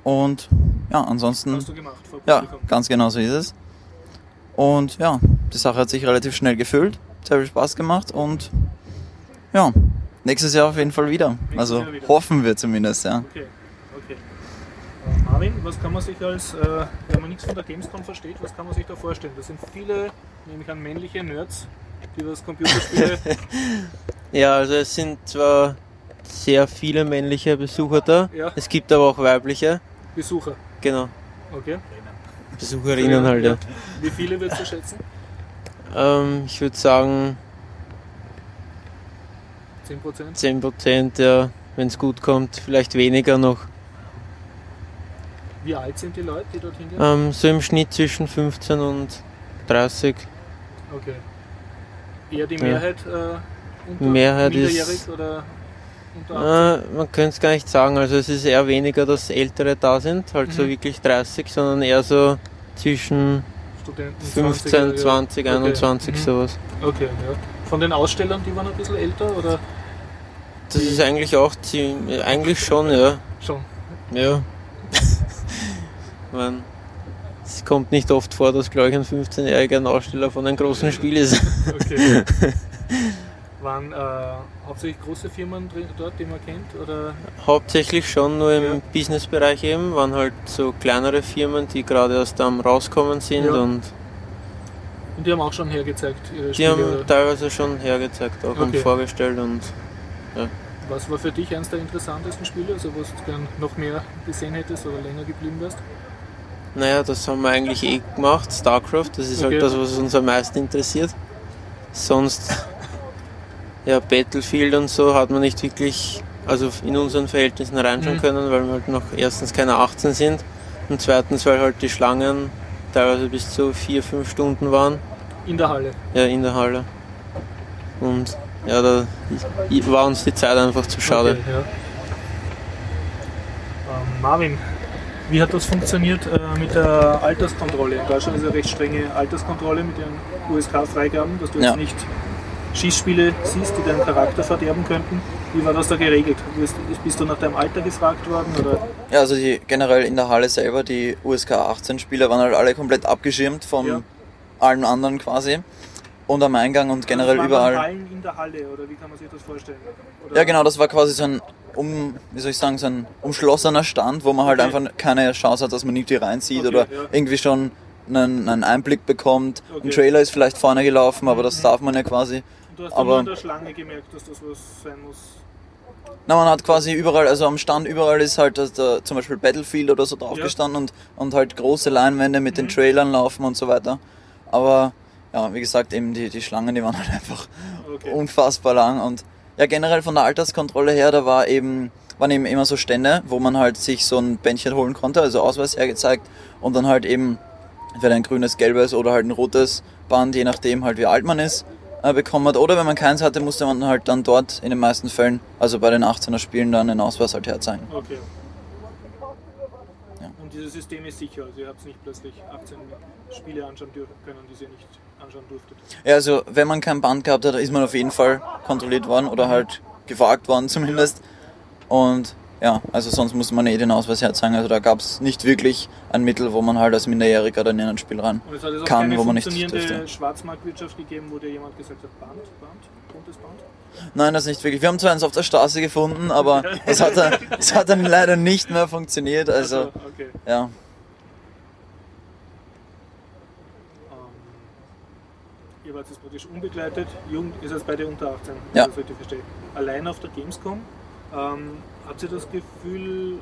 Und ja, ansonsten. Hast du gemacht vor Ja, ganz genau so ist es. Und ja, die Sache hat sich relativ schnell gefüllt. Sehr viel Spaß gemacht und ja, nächstes Jahr auf jeden Fall wieder. also Jahr wieder. hoffen wir zumindest, ja. Okay, okay. Äh, Marvin, was kann man sich als, äh, wenn man nichts von der Gamescom versteht, was kann man sich da vorstellen? Das sind viele, nämlich an männliche Nerds, die was Computerspiele. Ja, also es sind zwar sehr viele männliche Besucher da, Ja. es gibt aber auch weibliche. Besucher. Genau. Okay. Besucherinnen halt, ja. Wie viele würdest du schätzen? Ähm, ich würde sagen 10%? 10 Prozent, ja, wenn es gut kommt, vielleicht weniger noch. Wie alt sind die Leute, die dorthin gehen? Ähm, so im Schnitt zwischen 15 und 30. Okay. Eher die Ja. Mehrheit äh, unter Mehrheit ist- oder unter 18? Äh, man könnte es gar nicht sagen. Also es ist eher weniger, dass Ältere da sind, halt so Mhm. wirklich 30, sondern eher so zwischen Studenten, 15, 20, 20, okay. 21 Mhm. sowas. Okay, ja. Von den Ausstellern, die waren ein bisschen älter oder Das ist eigentlich auch ziemlich, eigentlich schon, ja. schon? Ja. Man, es kommt nicht oft vor, dass, glaube ich, ein 15-jähriger ein Aussteller von einem großen Spiel ist. Okay. Waren äh, hauptsächlich große Firmen drin, dort, die man kennt? Oder? Hauptsächlich schon nur im Businessbereich eben, waren halt so kleinere Firmen, die gerade erst am rauskommen sind Ja. und Und die haben auch schon hergezeigt, ihre die Spiele? haben oder? teilweise schon hergezeigt auch und Okay. vorgestellt und ja. Was war für dich eines der interessantesten Spiele, also was du gern noch mehr gesehen hättest oder länger geblieben wärst? Naja, das haben wir eigentlich eh gemacht, StarCraft, das ist Okay. halt das, was uns am meisten interessiert. Sonst, ja, Battlefield und so hat man nicht wirklich, also in unseren Verhältnissen reinschauen Mhm. können, weil wir halt noch erstens keine 18 sind und zweitens, weil halt die Schlangen teilweise bis zu vier, fünf Stunden waren. In der Halle? Ja, in der Halle. Und ja, da war uns die Zeit einfach zu schade. Okay, ja. ähm, Marvin, wie hat das funktioniert äh, mit der Alterskontrolle? In Deutschland ist eine recht strenge Alterskontrolle mit den USK-Freigaben, dass du jetzt Ja. nicht Schießspiele siehst, die deinen Charakter verderben könnten. Wie war das da geregelt? Bist, bist du nach deinem Alter gefragt worden? Oder? Ja, also die generell in der Halle selber, die USK 18 Spieler waren halt alle komplett abgeschirmt von Ja. allen anderen quasi. Und am Eingang und generell Also waren dann überall. Hallen in der Halle, oder wie kann man sich das vorstellen? Oder? Ja, genau, das war quasi so ein, um, wie soll ich sagen, so ein umschlossener Stand, wo man halt Okay. einfach keine Chance hat, dass man irgendwie reinsieht Okay, oder ja. irgendwie schon einen, einen Einblick bekommt. Okay. Mhm. Ein Trailer ist vielleicht vorne gelaufen, aber das darf man ja quasi. Und du hast Aber an der Schlange gemerkt, dass das was sein muss. na, man hat quasi überall, also am Stand überall ist halt das, da, zum Beispiel Battlefield oder so drauf Ja. Mhm. gestanden und, und halt große Leinwände mit den Trailern laufen und so weiter. Aber ja, wie gesagt, eben die, die Schlangen, die waren halt einfach unfassbar lang. Und ja, generell von der Alterskontrolle her, da war eben, waren eben immer so Stände, wo man halt sich so ein Bändchen holen konnte, also Ausweis hergezeigt und dann halt eben entweder ein grünes, gelbes oder halt ein rotes Band, je nachdem halt wie alt man ist, äh, bekommen hat. Oder wenn man keins hatte, musste man halt dann dort in den meisten Fällen, also bei den 18er Spielen, dann einen Ausweis halt herzeigen. Okay. Und dieses System ist sicher, also ihr habt nicht plötzlich 18 Spiele anschauen dürfen können, die ihr nicht anschauen durftet. Ja, also wenn man kein Band gehabt hat, ist man auf jeden Fall kontrolliert worden oder halt gefragt worden zumindest. Und ja, also sonst musste man eh den Ausweis herzeigen. Also da gab es nicht wirklich ein Mittel, wo man halt als Minderjähriger dann in ein Spiel rein Und es hat jetzt auch kann, wo man nicht dürfte. Schwarzmarktwirtschaft gegeben, wo dir jemand gesagt hat, Band, Band, buntes Band? Nein, das nicht wirklich. Wir haben zwar eins auf der Straße gefunden, aber es hat, dann- es hat dann leider nicht mehr funktioniert. Also, Also, okay. ja. Wart jetzt praktisch unbegleitet, Jugend ist jetzt beide unter 18, wenn Ja. ich das richtig verstehe. Allein auf der Gamescom, ähm, habt ihr das Gefühl,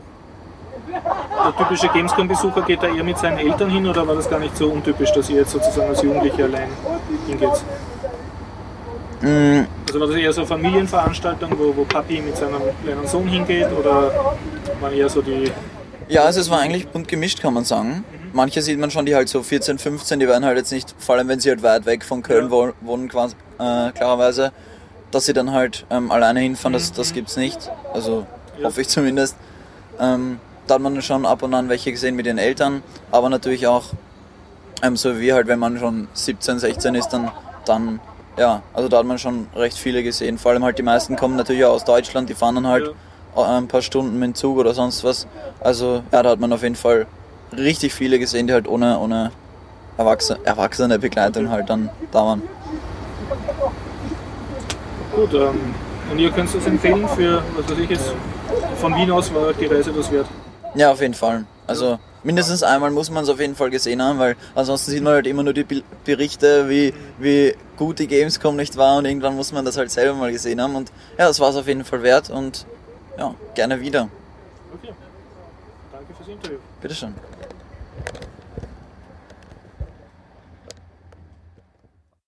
der typische Gamescom-Besucher geht da eher mit seinen Eltern hin oder war das gar nicht so untypisch, dass ihr jetzt sozusagen als Jugendliche allein hingeht? Mm, Also war das eher so eine Familienveranstaltung, wo, wo Papi mit seinem kleinen Sohn hingeht oder waren eher so die... Ja, also es war eigentlich bunt gemischt, kann man sagen. Manche sieht man schon, die halt so 14, 15, die werden halt jetzt nicht, vor allem wenn sie halt weit weg von Köln wo- wohnen, quasi, äh, klarerweise, dass sie dann halt ähm, alleine hinfahren, das, das gibt's nicht. Also hoffe ich zumindest. Ähm, da hat man schon ab und an welche gesehen mit den Eltern, aber natürlich auch ähm, so wie halt, wenn man schon 17, 16 ist, dann, dann ja, also da hat man schon recht viele gesehen. Vor allem halt die meisten kommen natürlich auch aus Deutschland, die fahren dann halt äh, ein paar Stunden mit dem Zug oder sonst was. Also ja, da hat man auf jeden Fall richtig viele gesehen, die halt ohne, ohne Erwachsene, erwachsene Begleitung halt dann da waren. Gut, ähm, und ihr könnt es empfehlen für, was weiß ich jetzt, von Wien aus war die Reise das wert. Ja, auf jeden Fall. Also mindestens einmal muss man es auf jeden Fall gesehen haben, weil ansonsten sieht man halt immer nur die Berichte, wie, wie gut die Gamescom nicht war und irgendwann muss man das halt selber mal gesehen haben. Und ja, das war es auf jeden Fall wert und ja, gerne wieder. Okay. Danke fürs Interview. Bitteschön.